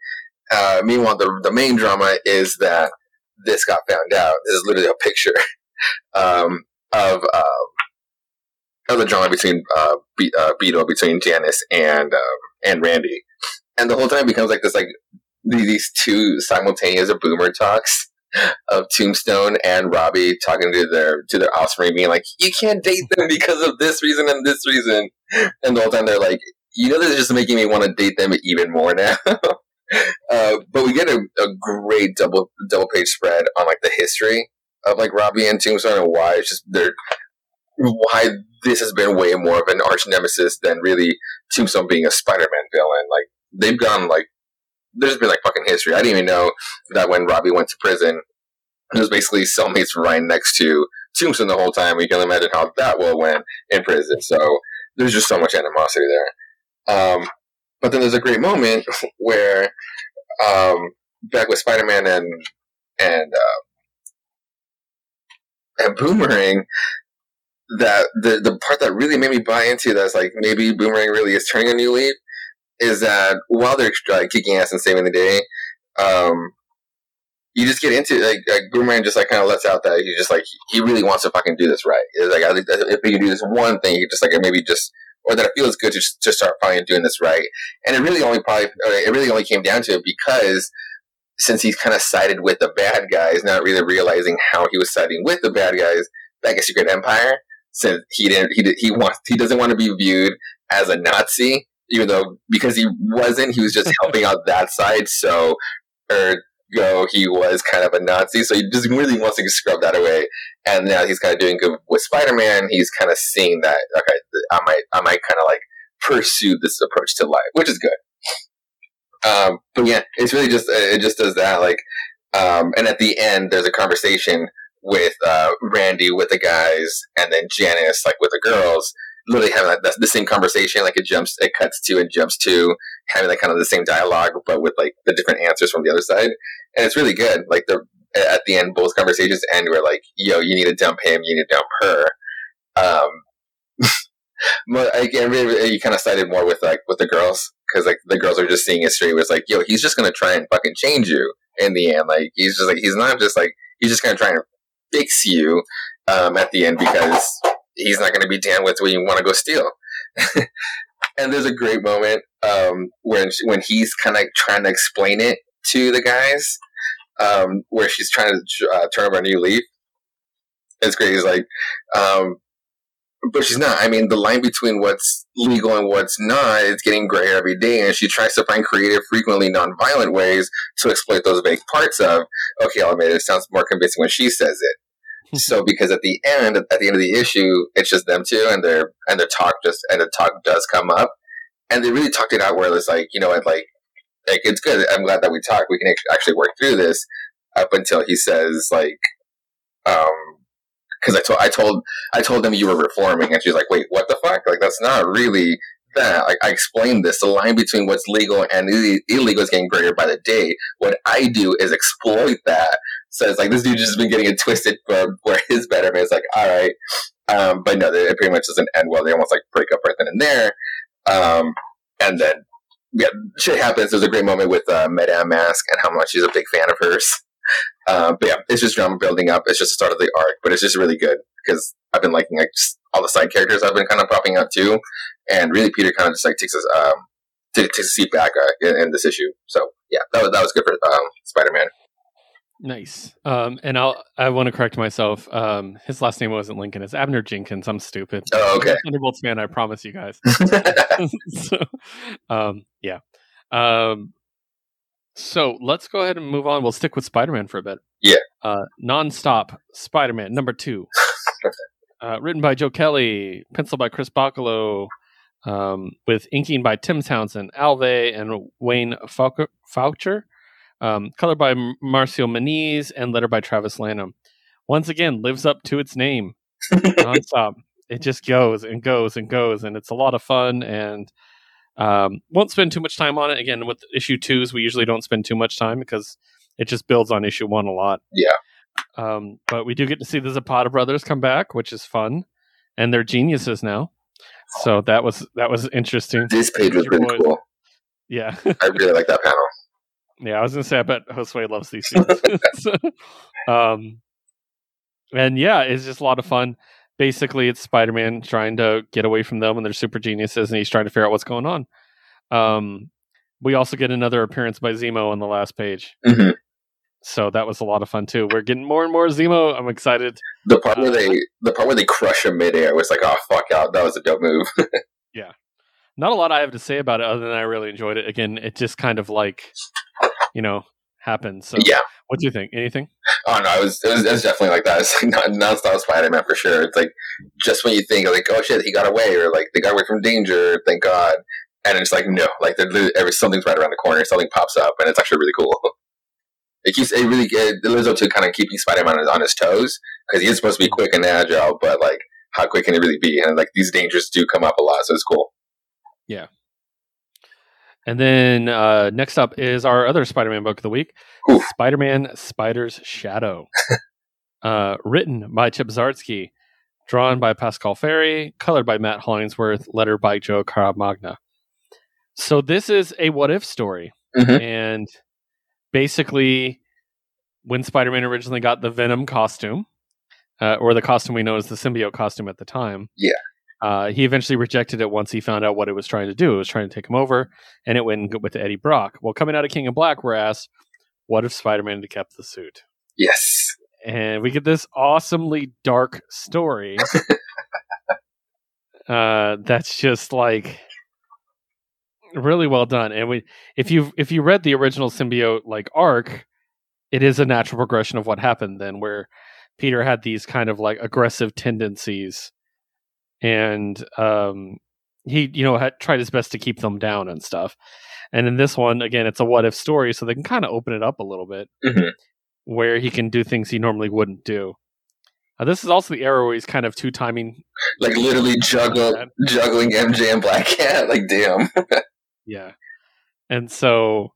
Uh, meanwhile, the the main drama is that this got found out. This is literally a picture um, of um, the drama between uh, Be- uh, Beetle between Janice and um, and Randy, and the whole time it becomes like this like these two simultaneous boomer talks of Tombstone and Robbie talking to their to their offspring, being like, "You can't date them because of this reason and this reason," and the whole time they're like, "You know, this is just making me want to date them even more now." uh, but we get a, a great double double page spread on like the history of like Robbie and Tombstone and why it's just they're why this has been way more of an arch nemesis than really Tombstone being a Spider-Man villain. Like they've gone like there's been like fucking history. I didn't even know that when Robbie went to prison, it was basically cellmates right next to Tombstone the whole time. We can imagine how that will went in prison. So there's just so much animosity there. Um, but then there's a great moment where um, back with Spider-Man and and uh, and Boomerang, that the the part that really made me buy into that's like maybe Boomerang really is turning a new leaf is that while they're like, kicking ass and saving the day, um, you just get into like, like Boomerang just like kind of lets out that he just like he really wants to fucking do this right. It's like if he can do this one thing, he just like maybe just or that it feels good to just, to start finally doing this right. And it really only probably it really only came down to it because since he's kind of sided with the bad guys, not really realizing how he was siding with the bad guys back at Secret Empire, since he didn't he did, he wants he doesn't want to be viewed as a Nazi, even though because he wasn't, he was just helping out that side. So, ergo, he was kind of a Nazi. So he just really wants to scrub that away. And now he's kind of doing good with Spider Man. He's kind of seeing that okay, I might I might kind of like pursue this approach to life, which is good. Um, but yeah, it's really just it just does that like, um, and at the end there's a conversation with uh, Randy with the guys, and then Janice like with the girls, literally having like, the same conversation. Like it jumps, it cuts to and jumps to having like kind of the same dialogue, but with like the different answers from the other side, and it's really good. Like the at the end, both conversations end where like, "Yo, you need to dump him, you need to dump her." Um, but again, really, you kind of sided more with like with the girls because like the girls are just seeing history was like, "Yo, he's just gonna try and fucking change you." In the end, like he's just like he's not just like he's just gonna try and fix you um, at the end because he's not going to be damn with what you want to go steal. and there's a great moment um, when when he's kind of trying to explain it to the guys, um, where she's trying to uh, turn over a new leaf. It's great. He's like, um, but she's not. I mean, the line between what's legal and what's not is getting grayer every day, and she tries to find creative, frequently nonviolent ways to exploit those vague parts of. Okay, I'll admit it sounds more convincing when she says it. so, because at the end, at the end of the issue, it's just them two, and their and their talk just and the talk does come up, and they really talked it out where it's like, you know, it's like like it's good. I'm glad that we talked. We can actually work through this up until he says like, um, because I told I told I told them you were reforming, and she's like, "Wait, what the fuck? Like that's not really that." I explained this. The line between what's legal and illegal is getting greater by the day. What I do is exploit that. So it's like this dude just been getting it twisted for where his betterment is like, all right, um, but no, it pretty much doesn't end well. They almost like break up right then and there, um, and then yeah, shit happens. There's a great moment with uh, Madame Mask and how much she's a big fan of hers. Uh, but yeah, it's just drama building up. It's just the start of the arc, but it's just really good because I've been liking like just all the side characters I've been kind of popping up too, and really Peter kind of just like takes us um takes a seat back uh, in, in, this issue. So yeah, that was that was good for um, Spider Man. Nice. Um, and I'll I want to correct myself. Um, his last name wasn't Lincoln. It's Abner Jenkins. I'm stupid. Oh, okay. Thunderbolts fan. I promise you guys. so, um, yeah. Um, so let's go ahead and move on. We'll stick with Spider Man for a bit. Yeah. Uh, nonstop Spider Man number two. uh, written by Joe Kelly, penciled by Chris Bachalo, um, with inking by Tim Townsend, Al Vey, and Wayne Faucher. Um, colored by Marcio Menyz and letter by Travis Lanham. Once again, lives up to its name. nonstop. It just goes and goes and goes, and it's a lot of fun. And um, won't spend too much time on it. Again, with issue twos, we usually don't spend too much time because it just builds on issue one a lot. Yeah. Um, but we do get to see the Zapata brothers come back, which is fun, and they're geniuses now. So that was that was interesting. This page was really cool. Yeah, I really like that panel. yeah. I was gonna say I bet Josue loves these scenes. Um, and yeah, it's just a lot of fun. Basically, it's Spider Man trying to get away from them, and they're super geniuses, and he's trying to figure out what's going on. Um, we also get another appearance by Zemo on the last page. hmm So that was a lot of fun too. We're getting more and more Zemo. I'm excited. The part where Uh, they the part where they crush him midair was like, oh fuck out, that was a dope move. Yeah. Not a lot I have to say about it other than I really enjoyed it. Again, it just kind of like, you know, happened. So yeah. what do you think? Anything? Oh no, it was it was, it was definitely like that. It's like non nonstop Spider Man for sure. It's like just when you think like, oh shit, he got away, or like they got away from danger, thank God. And it's like no, like every something's right around the corner, something pops up, and it's actually really cool. It keeps it really it lives up to kind of keeping Spider Man on his toes because he is supposed to be quick and agile, but like how quick can it really be? And like these dangers do come up a lot, so it's cool. And then uh, next up is our other Spider-Man book of the week, Spider-Man: Spider's Shadow, uh, written by Chip Zdarsky, drawn by Pascal Ferry, colored by Matt Hollingsworth, lettered by Joe Caramagna. So this is a what-if story, Mhm. and basically, when Spider-Man originally got the Venom costume, uh, or the costume we know as the symbiote costume at the time, Yeah. Uh, he eventually rejected it once he found out what it was trying to do. It was trying to take him over, and it went with Eddie Brock. Well, coming out of King in Black, we're asked, what if Spider-Man had kept the suit? Yes, And we get this awesomely dark story. uh, that's just like really well done. And we, if you if you read the original symbiote like arc, it is a natural progression of what happened then, where Peter had these kind of like aggressive tendencies, and um, he you know had tried his best to keep them down and stuff. And in this one, again, it's a what if story, so they can kind of open it up a little bit Mhm. where he can do things he normally wouldn't do. Uh, this is also the era where he's kind of two timing. like literally juggle juggling MJ and Black Cat. Like damn. Yeah. And so,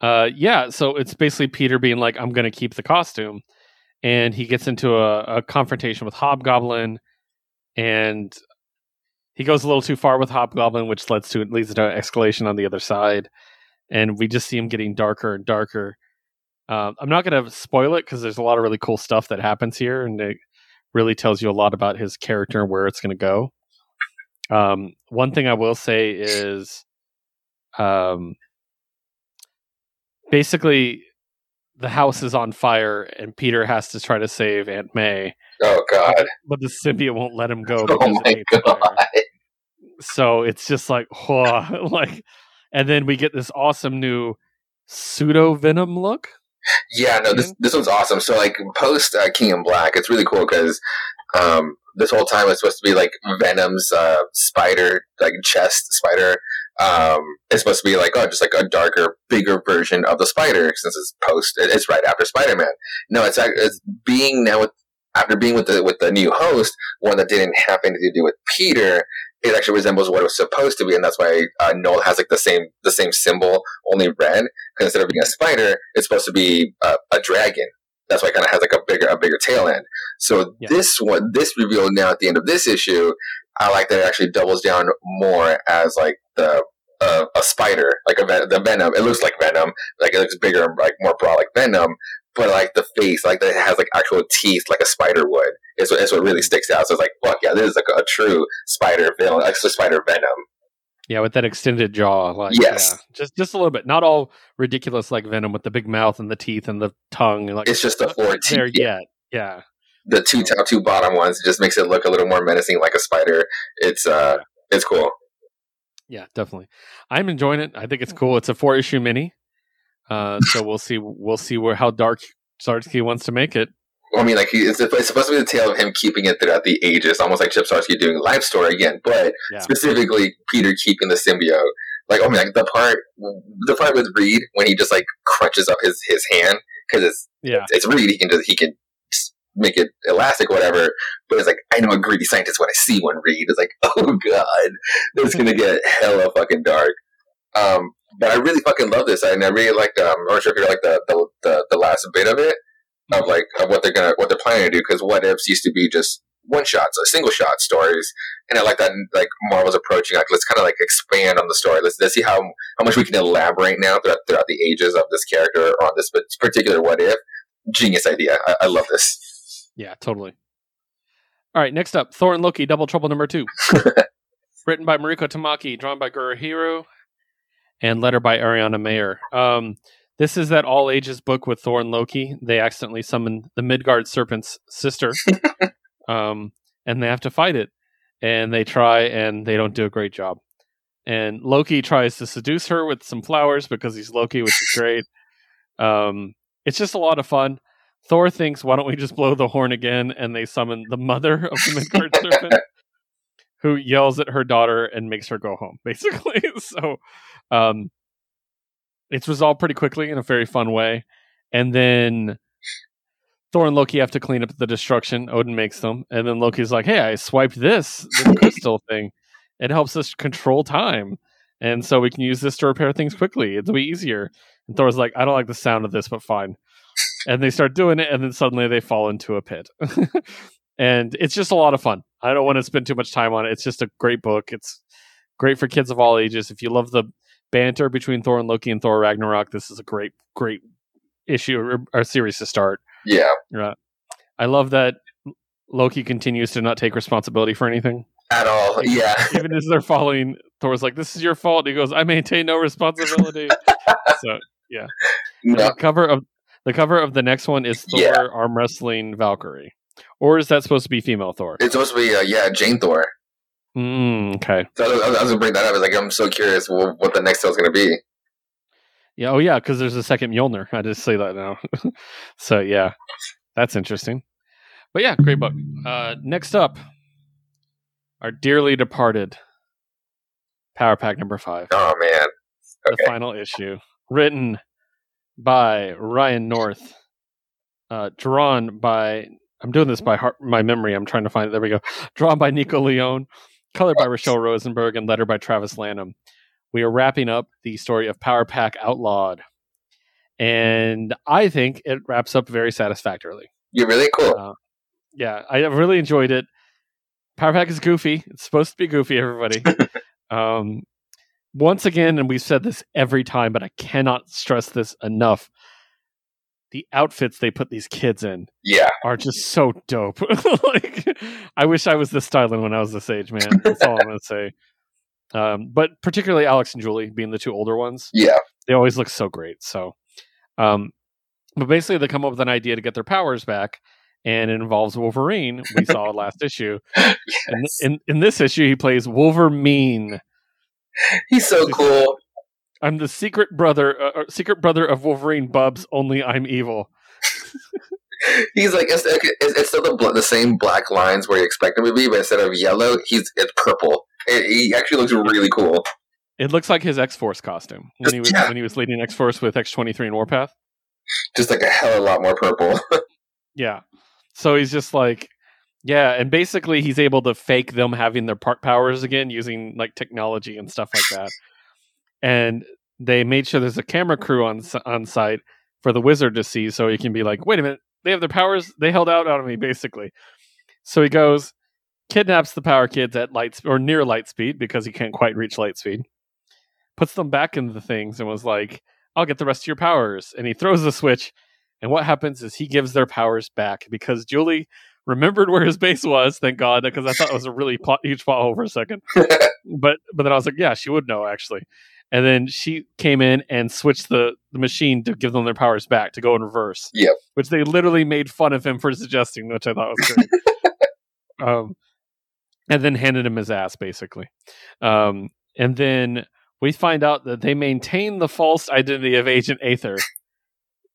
uh, yeah, so it's basically Peter being like, I'm going to keep the costume. And he gets into a, a confrontation with Hobgoblin. And he goes a little too far with Hobgoblin, which leads to leads to escalation on the other side. And we just see him getting darker and darker. Um, I'm not going to spoil it because there's a lot of really cool stuff that happens here, and it really tells you a lot about his character and where it's going to go. Um, one thing I will say is, um, basically, the house is on fire, and Peter has to try to save Aunt May, Oh god. but the symbiote won't let him go Oh my god. so it's just like whoa, like and then we get this awesome new pseudo venom look Yeah, no, this this one's awesome. So like post uh, King in Black, it's really cool because um, this whole time it's supposed to be like Venom's uh, spider, like chest spider. Um, it's supposed to be like oh, just like a darker, bigger version of the spider since it's post. It's right after Spider Man. No, it's it's being now with after being with the with the new host, one that didn't have anything to do with Peter. It actually resembles what it was supposed to be, and that's why uh, Knull has like the same the same symbol, only red. Because instead of being a spider, it's supposed to be a, a dragon. That's why it kind of has like a bigger a bigger tail end. So Yeah. this one, this reveal now at the end of this issue, I like that it actually doubles down more as like the uh, a spider, like a ven- the venom. It looks like venom, like it looks bigger like more broad, like venom. But like the face, like that has like actual teeth, like a spider would. It's what, it's what really sticks out. So it's like, fuck yeah, this is like a true spider villain, like spider venom. yeah with that extended jaw like Yes. yeah, just just a little bit not all ridiculous like venom with the big mouth and the teeth and the tongue and like It's just the four there teeth. yet yeah the two top, two bottom ones. Just makes it look a little more menacing, like a spider. It's uh, it's cool. yeah definitely i'm enjoying it i think it's cool it's a four issue mini uh so we'll see we'll see where how dark Zdarsky wants to make it I mean, like he, it's, it's supposed to be the tale of him keeping it throughout the ages, almost like Chip Zdarsky doing life story again, but Yeah. specifically Peter keeping the symbiote. Like, I mean, like the part, the part with Reed when he just like crunches up his his hand because it's yeah it's Reed. He can just he can make it elastic, or whatever. But it's like I know a greedy scientist when I see one. Reed it's like, oh god, is gonna get hella fucking dark. Um, but I really fucking love this, and I really like. Um, I'm not sure if you like the, the the the last bit of it of like of what they're gonna what they're planning to do because what ifs used to be just one shots, uh, single shot stories, and I like that. Like Marvel's approaching, like let's kind of like expand on the story. Let's let's see how how much we can elaborate now throughout, throughout the ages of this character or on this particular what if. Genius idea. I, I love this. Yeah, totally. All right, next up, Thor and Loki, Double Trouble number two. Written by Mariko Tamaki, drawn by Gurihiru, and letter by Ariana Maher. Um, this is that all ages book with Thor and Loki. They accidentally summon the Midgard serpent's sister, um, and they have to fight it. And they try, and they don't do a great job. And Loki tries to seduce her with some flowers because he's Loki, which is great. Um, it's just a lot of fun. Thor thinks, "Why don't we just blow the horn again?" And they summon the mother of the Midgard serpent, who yells at her daughter and makes her go home. Basically, so um, it's resolved pretty quickly in a very fun way. And then Thor and Loki have to clean up the destruction Odin makes them. And then Loki's like, hey, I swiped this, this crystal thing. It helps us control time. And so we can use this to repair things quickly. It'll be easier. And Thor's like, I don't like the sound of this, but fine. And they start doing it, and then suddenly they fall into a pit. and it's just a lot of fun. I don't want to spend too much time on it. It's just a great book. It's great for kids of all ages. If you love the banter between Thor and Loki and Thor Ragnarok, this is a great, great issue or, or series to start. Yeah. Yeah. I love that Loki continues to not take responsibility for anything at all. Yeah. Even as they're falling, Thor's like, "This is your fault." He goes, "I maintain no responsibility." so yeah. No. The cover of the cover of the next one is Thor yeah. arm wrestling Valkyrie, or is that supposed to be female Thor? It's supposed to be uh, yeah Jane Thor. Mm, okay. So I was, I was, gonna bring that up. I was like, I'm so curious what, what the next tale is gonna be. Yeah. Oh yeah, because there's a second Mjolnir. I just say that now. so yeah, that's interesting. But yeah, great book. Uh, next up, our dearly departed Power Pack number five. Oh man. Okay. The final issue, written by Ryan North, uh, drawn by I'm doing this by heart, my memory. I'm trying to find it. There we go. Drawn by Nico Leone, colored by Rachelle Rosenberg, and letter by Travis Lanham. We are wrapping up the story of Power Pack Outlawed, and I think it wraps up very satisfactorily. You're really cool. Uh, yeah, I really enjoyed it. Power Pack is goofy. It's supposed to be goofy, everybody. um, once again, and we've said this every time, but I cannot stress this enough. The outfits they put these kids in, yeah, are just so dope. like, I wish I was this styling when I was this age, man. That's all I'm gonna say. Um, but particularly Alex and Julie being the two older ones, yeah, they always look so great. So, um, but basically, they come up with an idea to get their powers back, and it involves Wolverine. We saw it last issue. yes. And in in this issue, he plays Wolverine. He's so cool. I'm the secret brother, uh, uh, secret brother of Wolverine. Bubs, only I'm evil. he's like it's, it's still the, the same black lines where you expect him to be, but instead of yellow, he's it's purple. It, he actually looks really cool. It looks like his X Force costume when he was yeah. when he was leading X Force with X twenty three and Warpath. Just like a hell of a lot more purple. yeah, so he's just like, yeah, and basically he's able to fake them having their part powers again using like technology and stuff like that. And they made sure there's a camera crew on on site for the wizard to see, so he can be like, wait a minute, they have their powers. They held out on me basically. So he goes, kidnaps the power kids at light sp- or near light speed because he can't quite reach light speed. Puts them back into the things and was like, I'll get the rest of your powers. And he throws the switch and what happens is he gives their powers back because Julie remembered where his base was. Thank God, because I thought it was a really plot, huge plot hole for a second. but but then I was like, yeah, she would know actually. And then she came in and switched the, the machine to give them their powers back to go in reverse. Yep. Which they literally made fun of him for suggesting, which I thought was great. um, and then handed him his ass basically. Um, and then we find out that they maintain the false identity of Agent Aether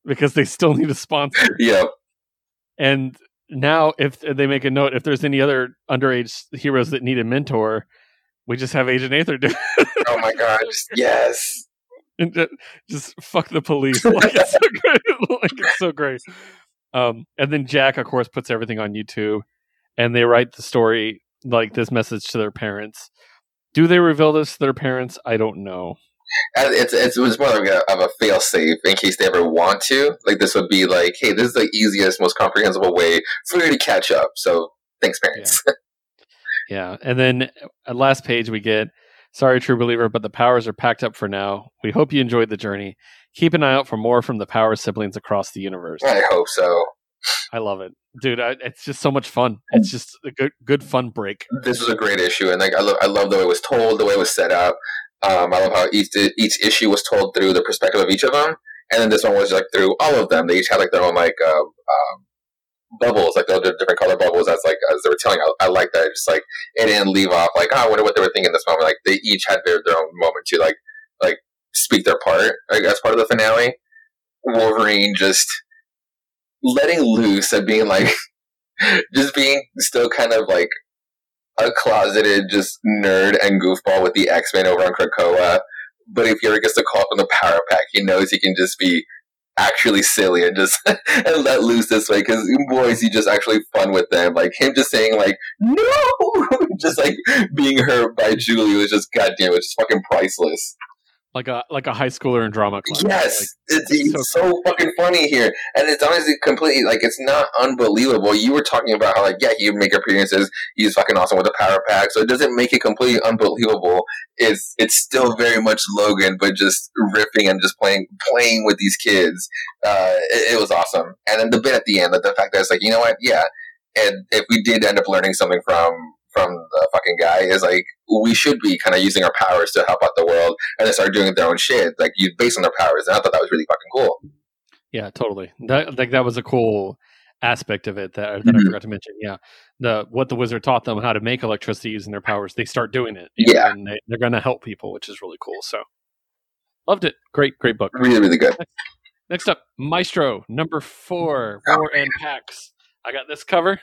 because they still need a sponsor. Yeah. And now, if they make a note, if there's any other underage heroes that need a mentor, we just have Agent Aether do. Oh my gosh! Yes. And just fuck the police. Like it's so great. like it's so great. Um, and then Jack, of course, puts everything on YouTube, and they write the story like this message to their parents. Do they reveal this to their parents? I don't know. It's, it's it was more like a, of a fail safe in case they ever want to. Like this would be like, hey, this is the easiest, most comprehensible way for you to catch up. So thanks, parents. Yeah, and then at last page we get, sorry, true believer, but the powers are packed up for now. We hope you enjoyed the journey. Keep an eye out for more from the Power siblings across the universe. I hope so. I love it, dude. I, it's just so much fun. It's just a good, good fun break. This was a great issue, and like I love, I love the way it was told, the way it was set up. Um, I love how each each issue was told through the perspective of each of them, and then this one was like through all of them. They each had like their own like uh, um, bubbles, like the different color bubbles as like as they were telling. I, I like that. Just like it didn't leave off like oh, I wonder what they were thinking in this moment. Like they each had their, their own moment to like like speak their part. Like as part of the finale, Wolverine just letting loose and being like just being still kind of like a closeted just nerd and goofball with the X Men over on Krakoa. But if he ever gets the call from the Power Pack, he knows he can just be actually silly and just and let loose this way because boys he just actually fun with them. Like him just saying like no! Just like being hurt by Julie was just goddamn it was just fucking priceless like a like a high schooler in drama class. Yes, like, it's, it's so, so, fucking funny here, and it's honestly completely like it's not unbelievable. You were talking about how like yeah, he would make appearances, he's fucking awesome with the power pack, so it doesn't make it completely unbelievable. It's it's still very much Logan, but just riffing and just playing playing with these kids. Uh, it, it was awesome, and then the bit at the end, that the fact that it's like you know what, yeah, and if we did end up learning something from from the fucking guy is like we should be kind of using our powers to help out the world and they start doing their own shit like you based on their powers and i thought that was really fucking cool. Yeah totally. That like that was a cool aspect of it that, that mm-hmm. i forgot to mention yeah. The what the wizard taught them how to make electricity using their powers they start doing it yeah. and they, they're going to help people which is really cool so. Loved it. Great great book. Really really good. Next, next up maestro number four war oh, and pax i got this cover.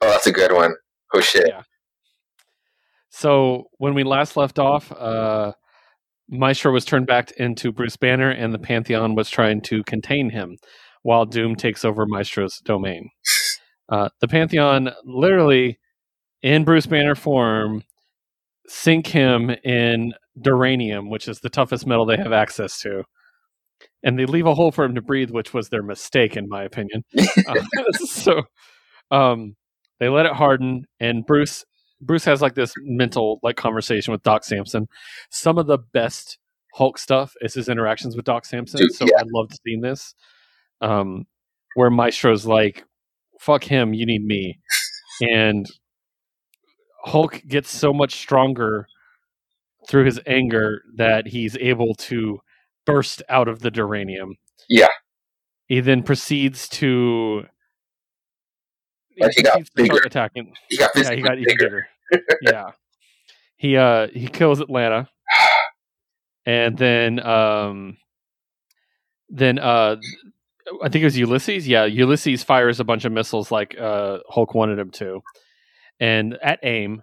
Oh that's a good one Oh shit. Yeah. So when we last left off, uh, Maestro was turned back into Bruce Banner, and the Pantheon was trying to contain him, while Doom takes over Maestro's domain. Uh, the Pantheon, literally in Bruce Banner form, sink him in duranium, which is the toughest metal they have access to. And they leave a hole for him to breathe, which was their mistake, in my opinion. uh, so, um, they let it harden, and Bruce Bruce has like this mental like conversation with Doc Samson. Some of the best Hulk stuff is his interactions with Doc Samson. Dude, so yeah. I loved seeing this. Um, where Maestro's like, "Fuck him, you need me," and Hulk gets so much stronger through his anger that he's able to burst out of the duranium. Yeah. He then proceeds to he, he got bigger. Attacking. He got yeah, he got even bigger. yeah, he uh he kills Atalanta, and then um then uh I think it was Ulysses. Yeah, Ulysses fires a bunch of missiles like uh Hulk wanted him to, and at AIM,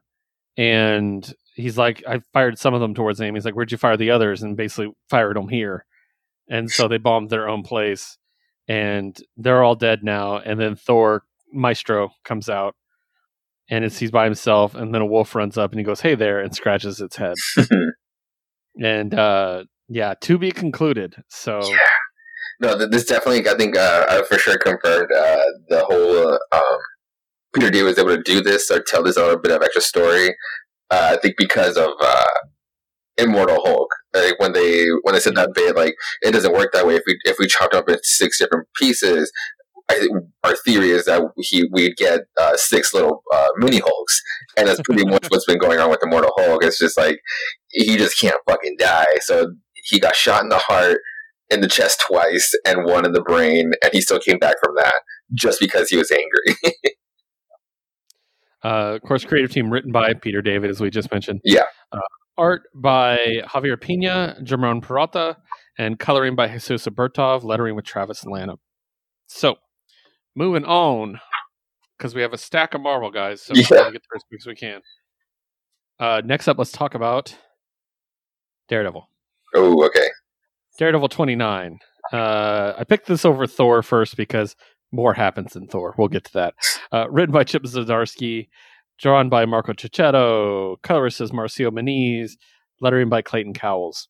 and he's like, I fired some of them towards AIM. He's like, where'd you fire the others? And basically fired them here, and so they bombed their own place, and they're all dead now. And then Thor Maestro comes out and it's he's by himself, and then a wolf runs up and he goes, "Hey there," and scratches its head. and uh, yeah, to be concluded. So. Yeah. No, this definitely, I think, uh, I for sure confirmed uh, the whole uh, um, Peter D was able to do this or tell this other bit of extra story. Uh, I think because of uh, Immortal Hulk, like when they when they said that bit, like it doesn't work that way. If we if we chopped up in six different pieces, I, our theory is that he we'd get uh, six little uh, mini Hulks, and that's pretty much what's been going on with the Mortal Hulk. It's just like he just can't fucking die. So he got shot in the heart, in the chest twice, and one in the brain, and he still came back from that just because he was angry. uh, of course, creative team written by Peter David, as we just mentioned. Yeah. Uh, art by Javier Pina, Germán Peralta, and coloring by Jesus Aburtov, lettering with Travis Lanham. So, moving on because we have a stack of Marvel guys, so yeah. we're to get through as quick as we can. Uh, next up, let's talk about Daredevil. Oh, okay. Daredevil 29. Uh, I picked this over Thor first because more happens in Thor. We'll get to that. Uh, written by Chip Zdarsky, drawn by Marco Checchetto, colorist is Marcio Menyz, lettering by Clayton Cowles.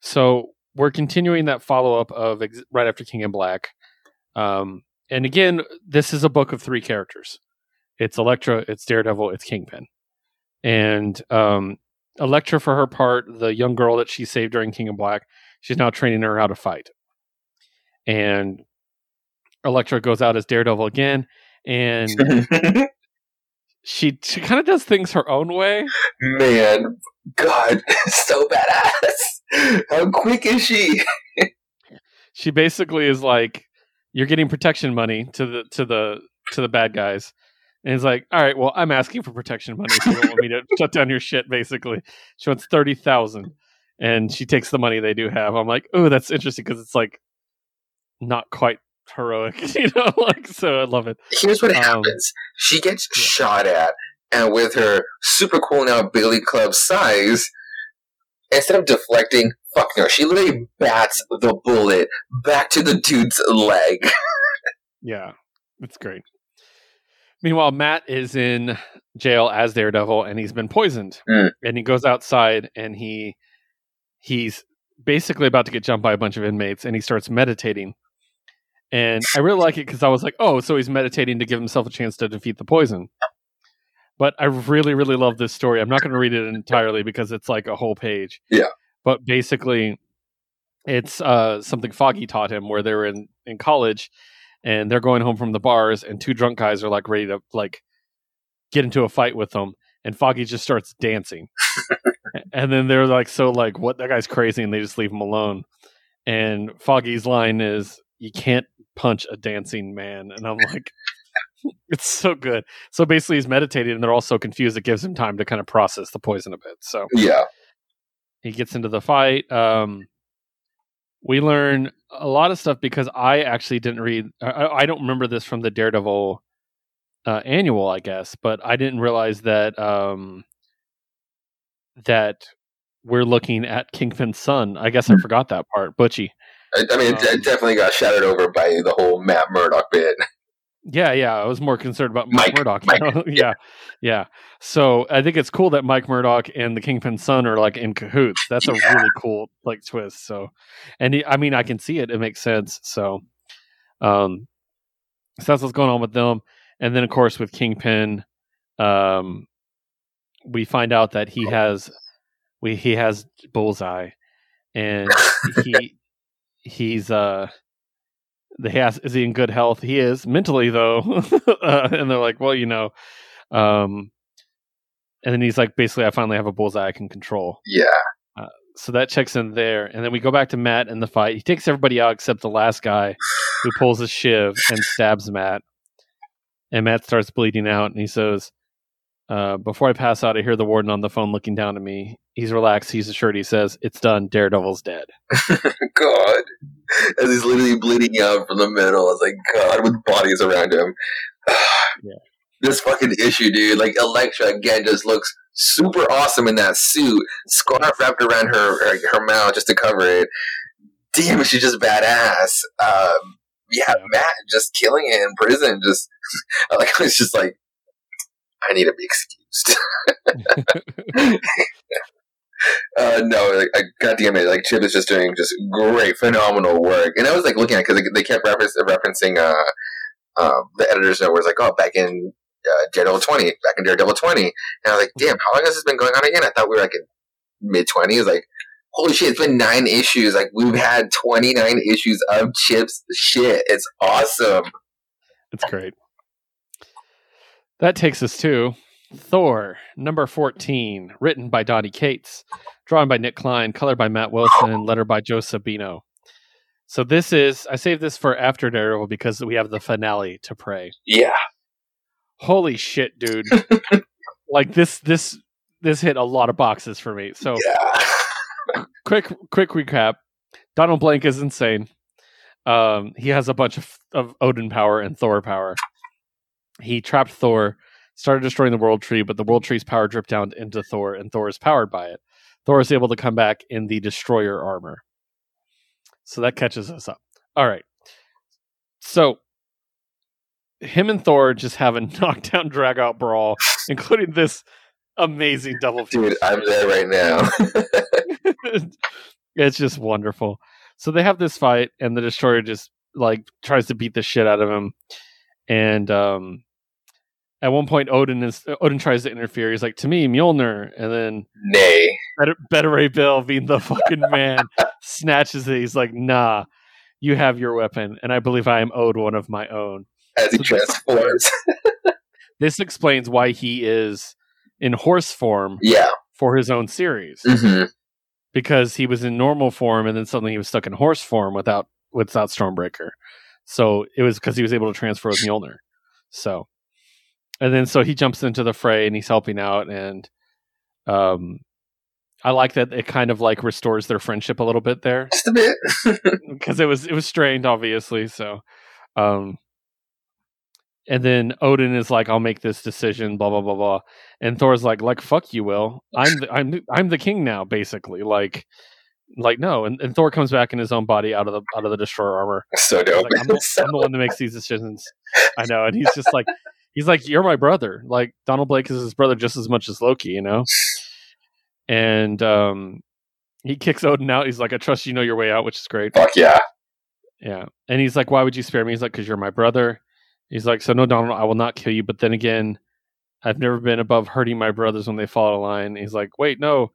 so we're continuing that follow up of ex- right after King in Black. Um, and again, this is a book of three characters. It's Elektra, it's Daredevil, it's Kingpin. And um, Elektra, for her part, the young girl that she saved during King in Black, she's now training her how to fight. And Elektra goes out as Daredevil again, and she she kind of does things her own way. Man, God, so badass. How quick is she? She basically is like, "You're getting protection money to the to the to the bad guys." And he's like, "All right, well, I'm asking for protection money. If you don't want me to shut down your shit." Basically, she wants thirty thousand, and she takes the money they do have. I'm like, "Oh, that's interesting because it's like not quite heroic, you know." like, so I love it. Here's what Um, happens. She gets yeah. shot at, and with her super cool now Billy Club size, instead of deflecting, fuck no, she literally bats the bullet back to the dude's leg. Yeah, that's great. Meanwhile, Matt is in jail as Daredevil, and he's been poisoned. Mm. And he goes outside, and he he's basically about to get jumped by a bunch of inmates, and he starts meditating. And I really like it because I was like, oh, so he's meditating to give himself a chance to defeat the poison. But I really, really love this story. I'm not going to read it entirely because it's like a whole page. Yeah. But basically, it's uh, something Foggy taught him where they were in, in college and they're going home from the bars and two drunk guys are like ready to like get into a fight with them and Foggy just starts dancing. and then they're like so like what that guy's crazy and they just leave him alone. And Foggy's line is you can't punch a dancing man and I'm like it's so good. So basically he's meditating and they're all so confused it gives him time to kind of process the poison a bit. So Yeah. he gets into the fight. Um, we learn a lot of stuff because I actually didn't read. I, I don't remember this from the Daredevil uh, annual, I guess, but I didn't realize that um, that we're looking at Kingpin's son. I guess I forgot that part, Butchie. I, I mean, Um, it definitely got shattered over by the whole Matt Murdock bit. Yeah, yeah. I was more concerned about Mike, Mike, Murdock. Mike, yeah, yeah. So I think it's cool that Mike Murdock and the Kingpin's son are like in cahoots. That's a Yeah. really cool like twist. So, and he, I mean, I can see it. It makes sense. So, um, so that's what's going on with them. And then of course with Kingpin, um, we find out that he has, we he has bullseye, and he he's uh they ask is he in good health? He is mentally though. Uh, and they're like well you know um and then he's like basically i finally have a bullseye i can control. Yeah. so that checks in there and then we go back to matt in the fight. He takes everybody out except the last guy who pulls a shiv and stabs matt. And matt starts bleeding out and he says uh, before I pass out, I hear the warden on the phone looking down at me. He's relaxed. He's assured. He says, "It's done. Daredevil's dead." God. As he's literally bleeding out from the middle. It's like, God, with bodies around him. Yeah. This fucking issue, dude. Like, Elektra, again, just looks super awesome in that suit. Scarf wrapped around her, her, her mouth just to cover it. Damn, she's just badass. Um, yeah, Yeah. Matt just killing it in prison. Just, like, it's just like, I need to be excused. Uh, no, like, I, God damn it! Like Chip is just doing just great, phenomenal work. And I was like looking at because they, they kept reference, referencing uh, um, the editor's note where it's like, oh, back in uh, Daredevil twenty, back in Daredevil twenty, and I was like, damn, how long has this been going on again? I thought we were like in mid twenties. Like, holy shit, it's been nine issues. Like we've had twenty nine issues of Chip's shit. It's awesome. It's great. That takes us to Thor, number 14, written by Donny Cates, drawn by Nic Klein, colored by Matt Wilson, and lettered by Joe Sabino. So this is, I saved this for after Daredevil because we have the finale to Prey. Yeah, Holy shit, dude. like this, this, this hit a lot of boxes for me. So yeah. quick, quick recap. Donald Blake is insane. Um, he has a bunch of, of Odin power and Thor power. He trapped Thor, started destroying the World Tree, but the World Tree's power dripped down into Thor, and Thor is powered by it. Thor is able to come back in the Destroyer armor. So that catches us up. All right. So him and Thor just have a knockdown, drag out brawl, including this amazing double Dude, I'm there right now. It's just wonderful. So they have this fight, and the destroyer just like tries to beat the shit out of him. And um, at one point, Odin is Odin tries to interfere. He's like, "To me, Mjolnir," and then Nay. Beta, Beta Ray Bill, being the fucking man, snatches it. He's like, "Nah, you have your weapon, and I believe I am owed one of my own." As he So this- transforms. This explains why he is in horse form yeah. for his own series. hmm because he was in normal form and then suddenly he was stuck in horse form without without Stormbreaker. So it was because he was able to transfer with Mjolnir. So and then so he jumps into the fray and he's helping out and um I like that it kind of like restores their friendship a little bit there. Just a bit. because it was it was strained obviously so um and then Odin is like I'll make this decision blah blah blah blah. And Thor's like like fuck you will. I'm the, I'm the, I'm the king now basically. Like like no. And, and Thor comes back in his own body out of the out of the destroyer armor. So dope. like, I'm, the, I'm the one that makes these decisions. I know. And he's just like he's like you're my brother like Donald Blake is his brother just as much as Loki you know and um he kicks Odin out he's like I trust you know your way out which is great Fuck yeah. yeah. And he's like, why would you spare me? He's like, because you're my brother. He's like, so no, Donald, I will not kill you. But then again, I've never been above hurting my brothers when they fall out of line. He's like, wait, no.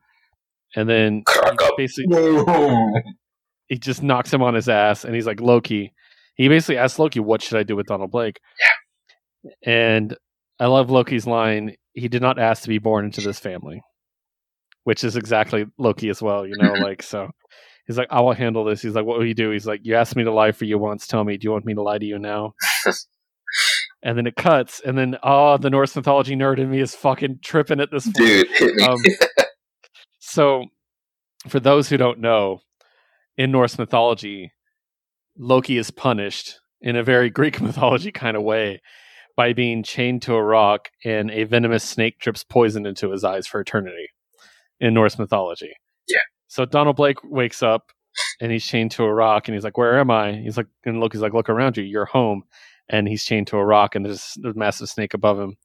And then he basically he just knocks him on his ass and he's like, Loki. He basically asks Loki, what should I do with Donald Blake? Yeah. And I love Loki's line, he did not ask to be born into this family. Which is exactly Loki as well, you know, like so He's like, I will handle this. He's like, what will you do? He's like, you asked me to lie for you once. Tell me, do you want me to lie to you now? and then it cuts, and then oh, the Norse mythology nerd in me is fucking tripping at this point. Dude, hit me. Um, so, for those who don't know, in Norse mythology, Loki is punished in a very Greek mythology kind of way by being chained to a rock and a venomous snake drips poison into his eyes for eternity in Norse mythology. Yeah. So Donald Blake wakes up and he's chained to a rock and he's like, Where am I? He's like, and Loki's like, Look around you, you're home. And he's chained to a rock and there's a massive snake above him.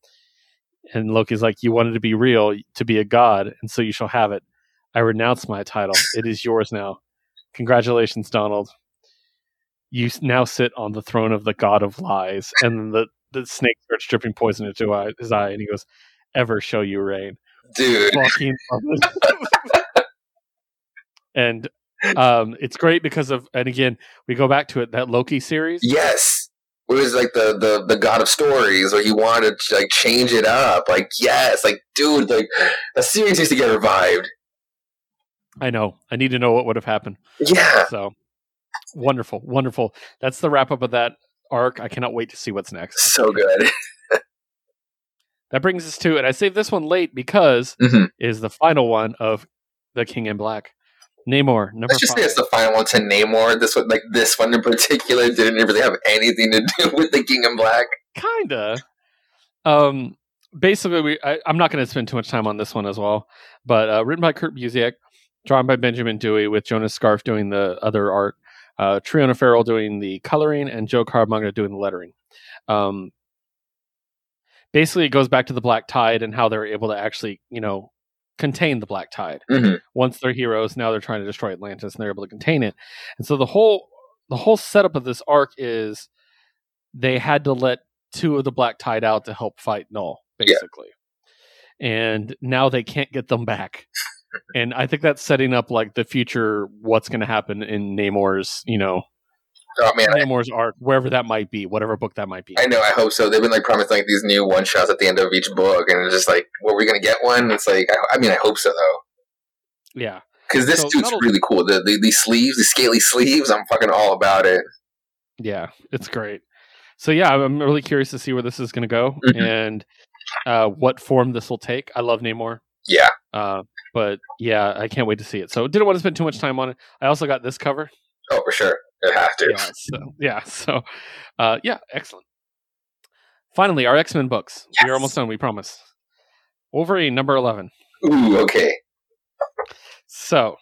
And Loki's like, You wanted to be real, to be a god, and so you shall have it. I renounce my title. It is yours now. Congratulations, Donald. You now sit on the throne of the god of lies. And the, the snake starts dripping poison into his eye, and he goes, Ever show you rain. Dude. Fucking love it. and um, it's great because of, and again, we go back to it, that Loki series. Yes. It was like the, the the god of stories, where he wanted to like change it up. Like yes, like dude, like a series needs to get revived. I know. I need to know what would have happened. Yeah, So wonderful, wonderful. That's the wrap up of that arc. I cannot wait to see what's next. so good. That brings us to, and I saved this one late because Mhm. is the final one of the King in Black, Namor number Let's just five. say it's the final one to Namor. This one, like this one in particular, didn't really have anything to do with the King in Black. Kinda. Um, basically, we I, I'm not going to spend too much time on this one as well, but uh, written by Kurt Busiek, drawn by Benjamin Dewey, with Jonas Scharf doing the other art, uh, Triona Farrell doing the coloring, and Joe Caramagna doing the lettering. Um, basically, it goes back to the Black Tide and how they're able to actually, you know, contain the Black Tide. Mhm. Once they're heroes, now they're trying to destroy Atlantis, and they're able to contain it. And so the whole the whole setup of this arc is they had to let two of the Black Tide out to help fight Knull, Yeah. basically. And now they can't get them back. And I think that's setting up like the future what's going to happen in Namor's, you know, Oh man, I, Namor's arc, wherever that might be, whatever book that might be. I know. I hope so. They've been like promising like these new one shots at the end of each book, and it's just like, were we gonna get one? It's like, I, I mean, I hope so though, yeah. because this So, a- really cool. The, the these sleeves, the scaly sleeves, I'm fucking all about it. Yeah, it's great. So yeah, I'm- really curious to see where this is going to go Mhm. and uh, what form this will take. I love Namor, Yeah, uh, but yeah, I can't wait to see it. So didn't want to spend too much time on it. I also got this cover. oh for sure, it has to. Yeah, so yeah, so uh, yeah, excellent. Finally, our X Men books. Yes. We're almost done. We promise. Wolverine number eleven. Ooh, okay. So,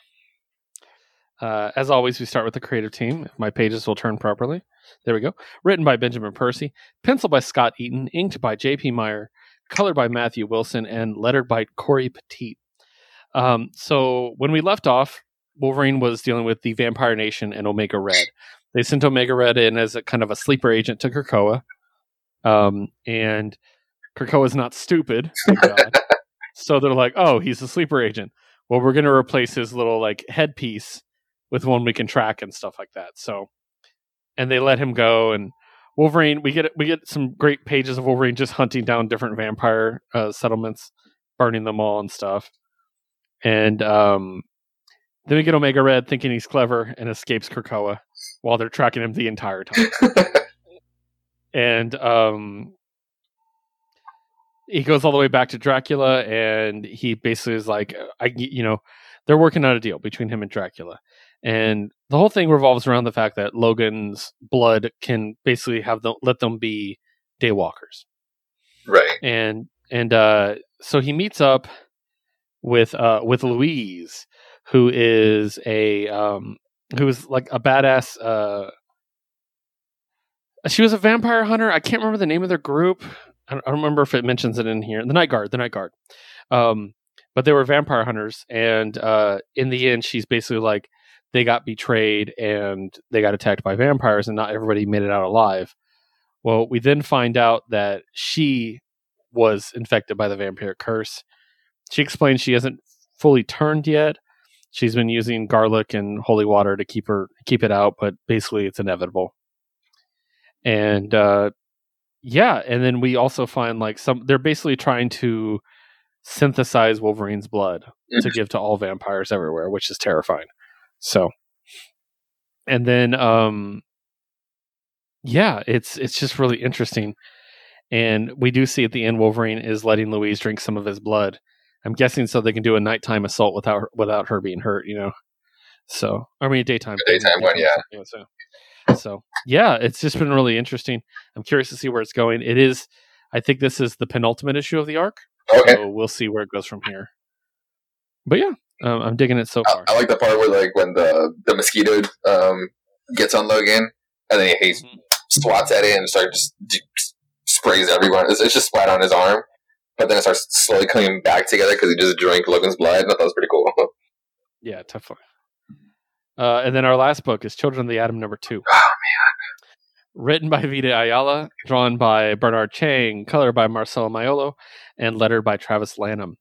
uh, as always, we start with the creative team. If my pages will turn properly. There we go. Written by Benjamin Percy, penciled by Scott Eaton, inked by J.P. Mayer, colored by Matthew Wilson, and lettered by Cory Petit. Um, so, when we left off, Wolverine was dealing with the Vampire Nation and Omega Red. They sent Omega Red in as a kind of a sleeper agent to Krakoa, um, and Krakoa is not stupid, so they're like, "Oh, he's a sleeper agent. Well, we're going to replace his little like headpiece with one we can track and stuff like that." So, and they let him go, and Wolverine. We get we get some great pages of Wolverine just hunting down different vampire uh, settlements, burning them all and stuff, and um, then we get Omega Red thinking he's clever and escapes Krakoa while they're tracking him the entire time. and um, he goes all the way back to Dracula, and he basically is like, I, you know, they're working out a deal between him and Dracula, and the whole thing revolves around the fact that Logan's blood can basically have them let them be daywalkers, right? And and uh, so he meets up with uh, with Louise, who is a um, who is like a badass. Uh, she was a vampire hunter. I can't remember the name of their group. I don't, I don't remember if it mentions it in here. The Night Guard. The Night Guard. Um, but they were vampire hunters, and uh, in the end, she's basically like they got betrayed and they got attacked by vampires, and not everybody made it out alive. Well, we then find out that she was infected by the vampire curse. She explains she hasn't fully turned yet, she's been using garlic and holy water to keep her keep it out, but basically it's inevitable. And uh, yeah, and then we also find like some they're basically trying to synthesize Wolverine's blood mm-hmm. to give to all vampires everywhere, which is terrifying. So and then um yeah, it's it's just really interesting. And we do see at the end Wolverine is letting Louise drink some of his blood I'm guessing so they can do a nighttime assault without her, without her being hurt. You know, so I mean daytime. A daytime one, yeah. So, so yeah, it's just been really interesting. I'm curious to see where it's going. It is. I think this is the penultimate issue of the arc. Okay. So we'll see where it goes from here. But yeah, um, I'm digging it so far. I, I, like the part where like when the the mosquito um, gets on Logan and then he mm-hmm. swats at it and starts just sprays everyone. It's, it's just splat on his arm but then it starts slowly coming back together because he just drank Logan's blood. I thought that was pretty cool. yeah, tough. Uh, and then our last book is Children of the Atom number two. Oh man! Written by Vita Ayala, drawn by Bernard Chang, colored by Marcelo Maiolo, and lettered by Travis Lanham.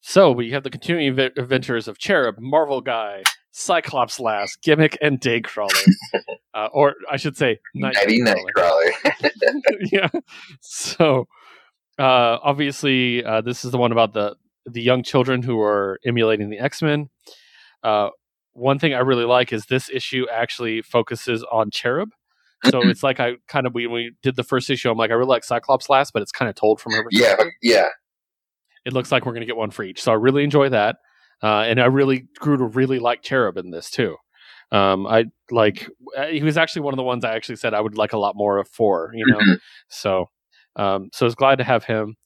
So we have the continuing adventures of Cherub, Marvel Guy, Cyclops Lass, Gimmick, and Daycrawler. uh, or I should say, Night Nightcrawler. yeah. So uh, obviously, uh, this is the one about the the young children who are emulating the X Men. Uh, one thing I really like is this issue actually focuses on Cherub. So it's like I kind of when we did the first issue, I'm like I really like Cyclops Lass, but it's kind of told from her. Yeah, yeah. It looks like we're going to get one for each, so I really enjoy that, uh, and I really grew to really like Cherub in this too. Um, I like uh, he was actually one of the ones I actually said I would like a lot more of for you know. Mm-hmm. So um, so I was glad to have him.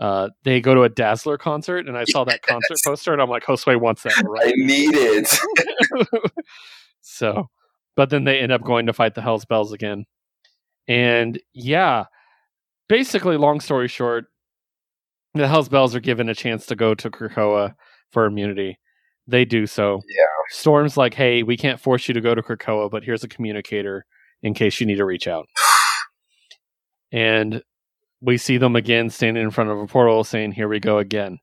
Uh, they go to a Dazzler concert, and I saw that concert poster, and I'm like, Josue wants that. Right I need it. so, but then they end up going to fight the Hell's Belles again, and yeah, basically, long story short, the Hell's Belles are given a chance to go to Krakoa for immunity. They do so. Yeah. Storm's like, hey, we can't force you to go to Krakoa, but here's a communicator in case you need to reach out. and we see them again standing in front of a portal saying, Here we go again.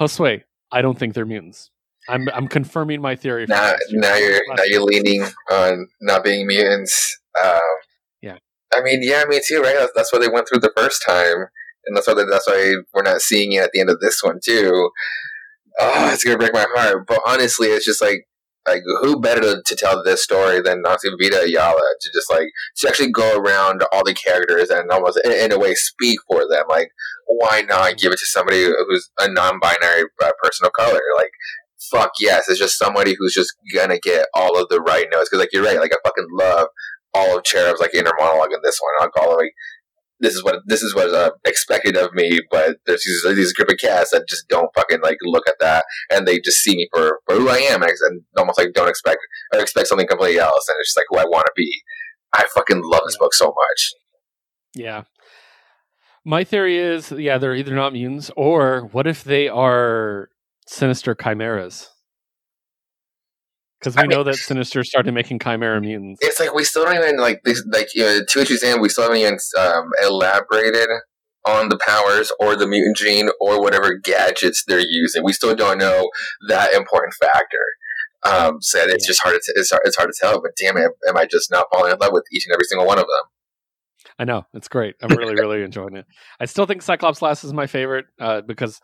Josue, I don't think they're mutants. I'm I'm confirming my theory. Now, now you're now you're leaning on not being mutants. Um, yeah, I mean, yeah, me too, right? That's, that's what they went through the first time, and that's why that's why we're not seeing it at the end of this one too. Oh, it's gonna break my heart. But honestly, it's just like like who better to, to tell this story than honestly Vita Ayala to just like to actually go around all the characters and almost in, in, a way speak for them? Like why not give it to somebody who's a non-binary uh, person of color? Like fuck yes it's just somebody who's just gonna get all of the right notes. Because like you're right like I fucking love all of Cherub's like inner monologue in this one. I'll call it like this is what this is what uh, expected of me. But there's these, these group of cats that just don't fucking like look at that, and they just see me for, for who I am, and, and almost like don't expect or expect something completely else, and it's just like who I want to be. I fucking love this book so much. Yeah. My theory is, yeah, they're either not mutants, or what if they are sinister chimeras? Because we I mean- know that Sinister started making Chimera mutants. It's like we still don't even like this. Like you know, two issues in, we still haven't even um, elaborated on the powers or the mutant gene or whatever gadgets they're using. We still don't know that important factor. Um, so it's Yeah. just hard to it's hard, it's hard to tell. But damn it, am I just not falling in love with each and every single one of them? I know it's great. I'm really, really enjoying it. I still think Cyclops Lass is my favorite uh, because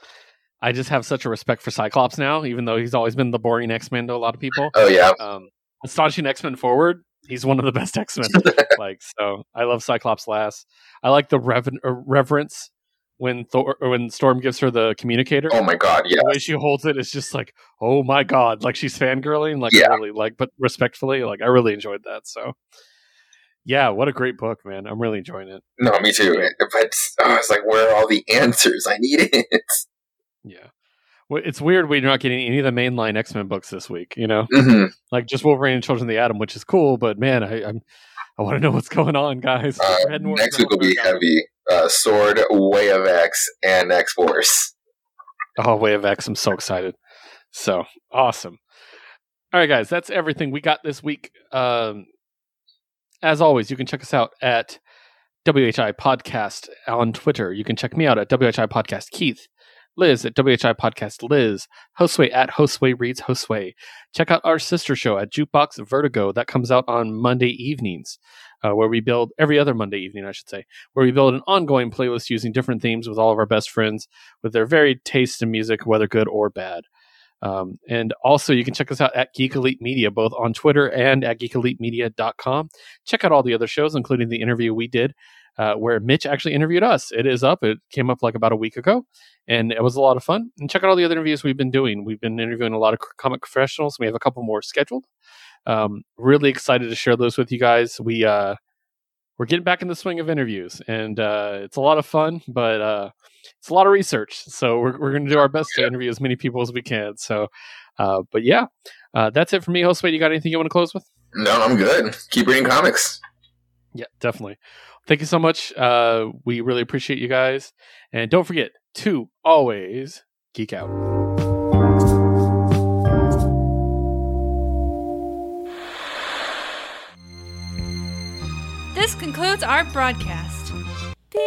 I just have such a respect for Cyclops now, even though he's always been the boring X Men to a lot of people. Oh yeah, Um, astonishing X Men Forward, he's one of the best X Men. like so, I love Cyclops Lass. I like the rever- uh, reverence when Thor when Storm gives her the communicator. oh my god, yeah. The way she holds it is just like, oh my god, like she's fangirling, like Yeah. really, like but respectfully. Like I really enjoyed that. So, yeah, what a great book, man! I'm really enjoying it. No, me too. But oh, was like, where are all the answers? I need it. Yeah. Well, it's weird we're not getting any of the mainline X Men books this week. You know, hmm like just Wolverine and Children of the Atom, which is cool. But man, I, I'm I want to know what's going on, guys. Uh, We're heading towards next week will be heavy. Uh, Sword, Way of X, and X Force. Oh, Way of X! I'm so excited. So awesome. All right, guys, that's everything we got this week. Um, as always, you can check us out at WHI Podcast on Twitter. You can check me out at WHI Podcast Keith. Liz at WHI Podcast Liz. Josue at Josue Reads Josue. Check out our sister show at Jukebox Vertigo. That comes out on Monday evenings, uh, where we build every other Monday evening, I should say, where we build an ongoing playlist using different themes with all of our best friends with their varied tastes in music, whether good or bad. Um, and also, you can check us out at Geek Elite Media, both on Twitter and at geekelitemedia.com. Check out all the other shows, including the interview we did uh, where Mitch actually interviewed us. It is up. It came up like about a week ago, and it was a lot of fun. And check out all the other interviews we've been doing. We've been interviewing a lot of comic professionals. We have a couple more scheduled. Um, really excited to share those with you guys. We uh, we're getting back in the swing of interviews, and uh, it's a lot of fun, but uh, it's a lot of research. So we're we're going to do our best to interview as many people as we can. So, uh, but yeah, uh, that's it for me. Josue, you got anything you want to close with? No, I'm good. Keep reading comics. Yeah, definitely. Thank you so much. Uh, we really appreciate you guys. And don't forget to always geek out. This concludes our broadcast. Beep.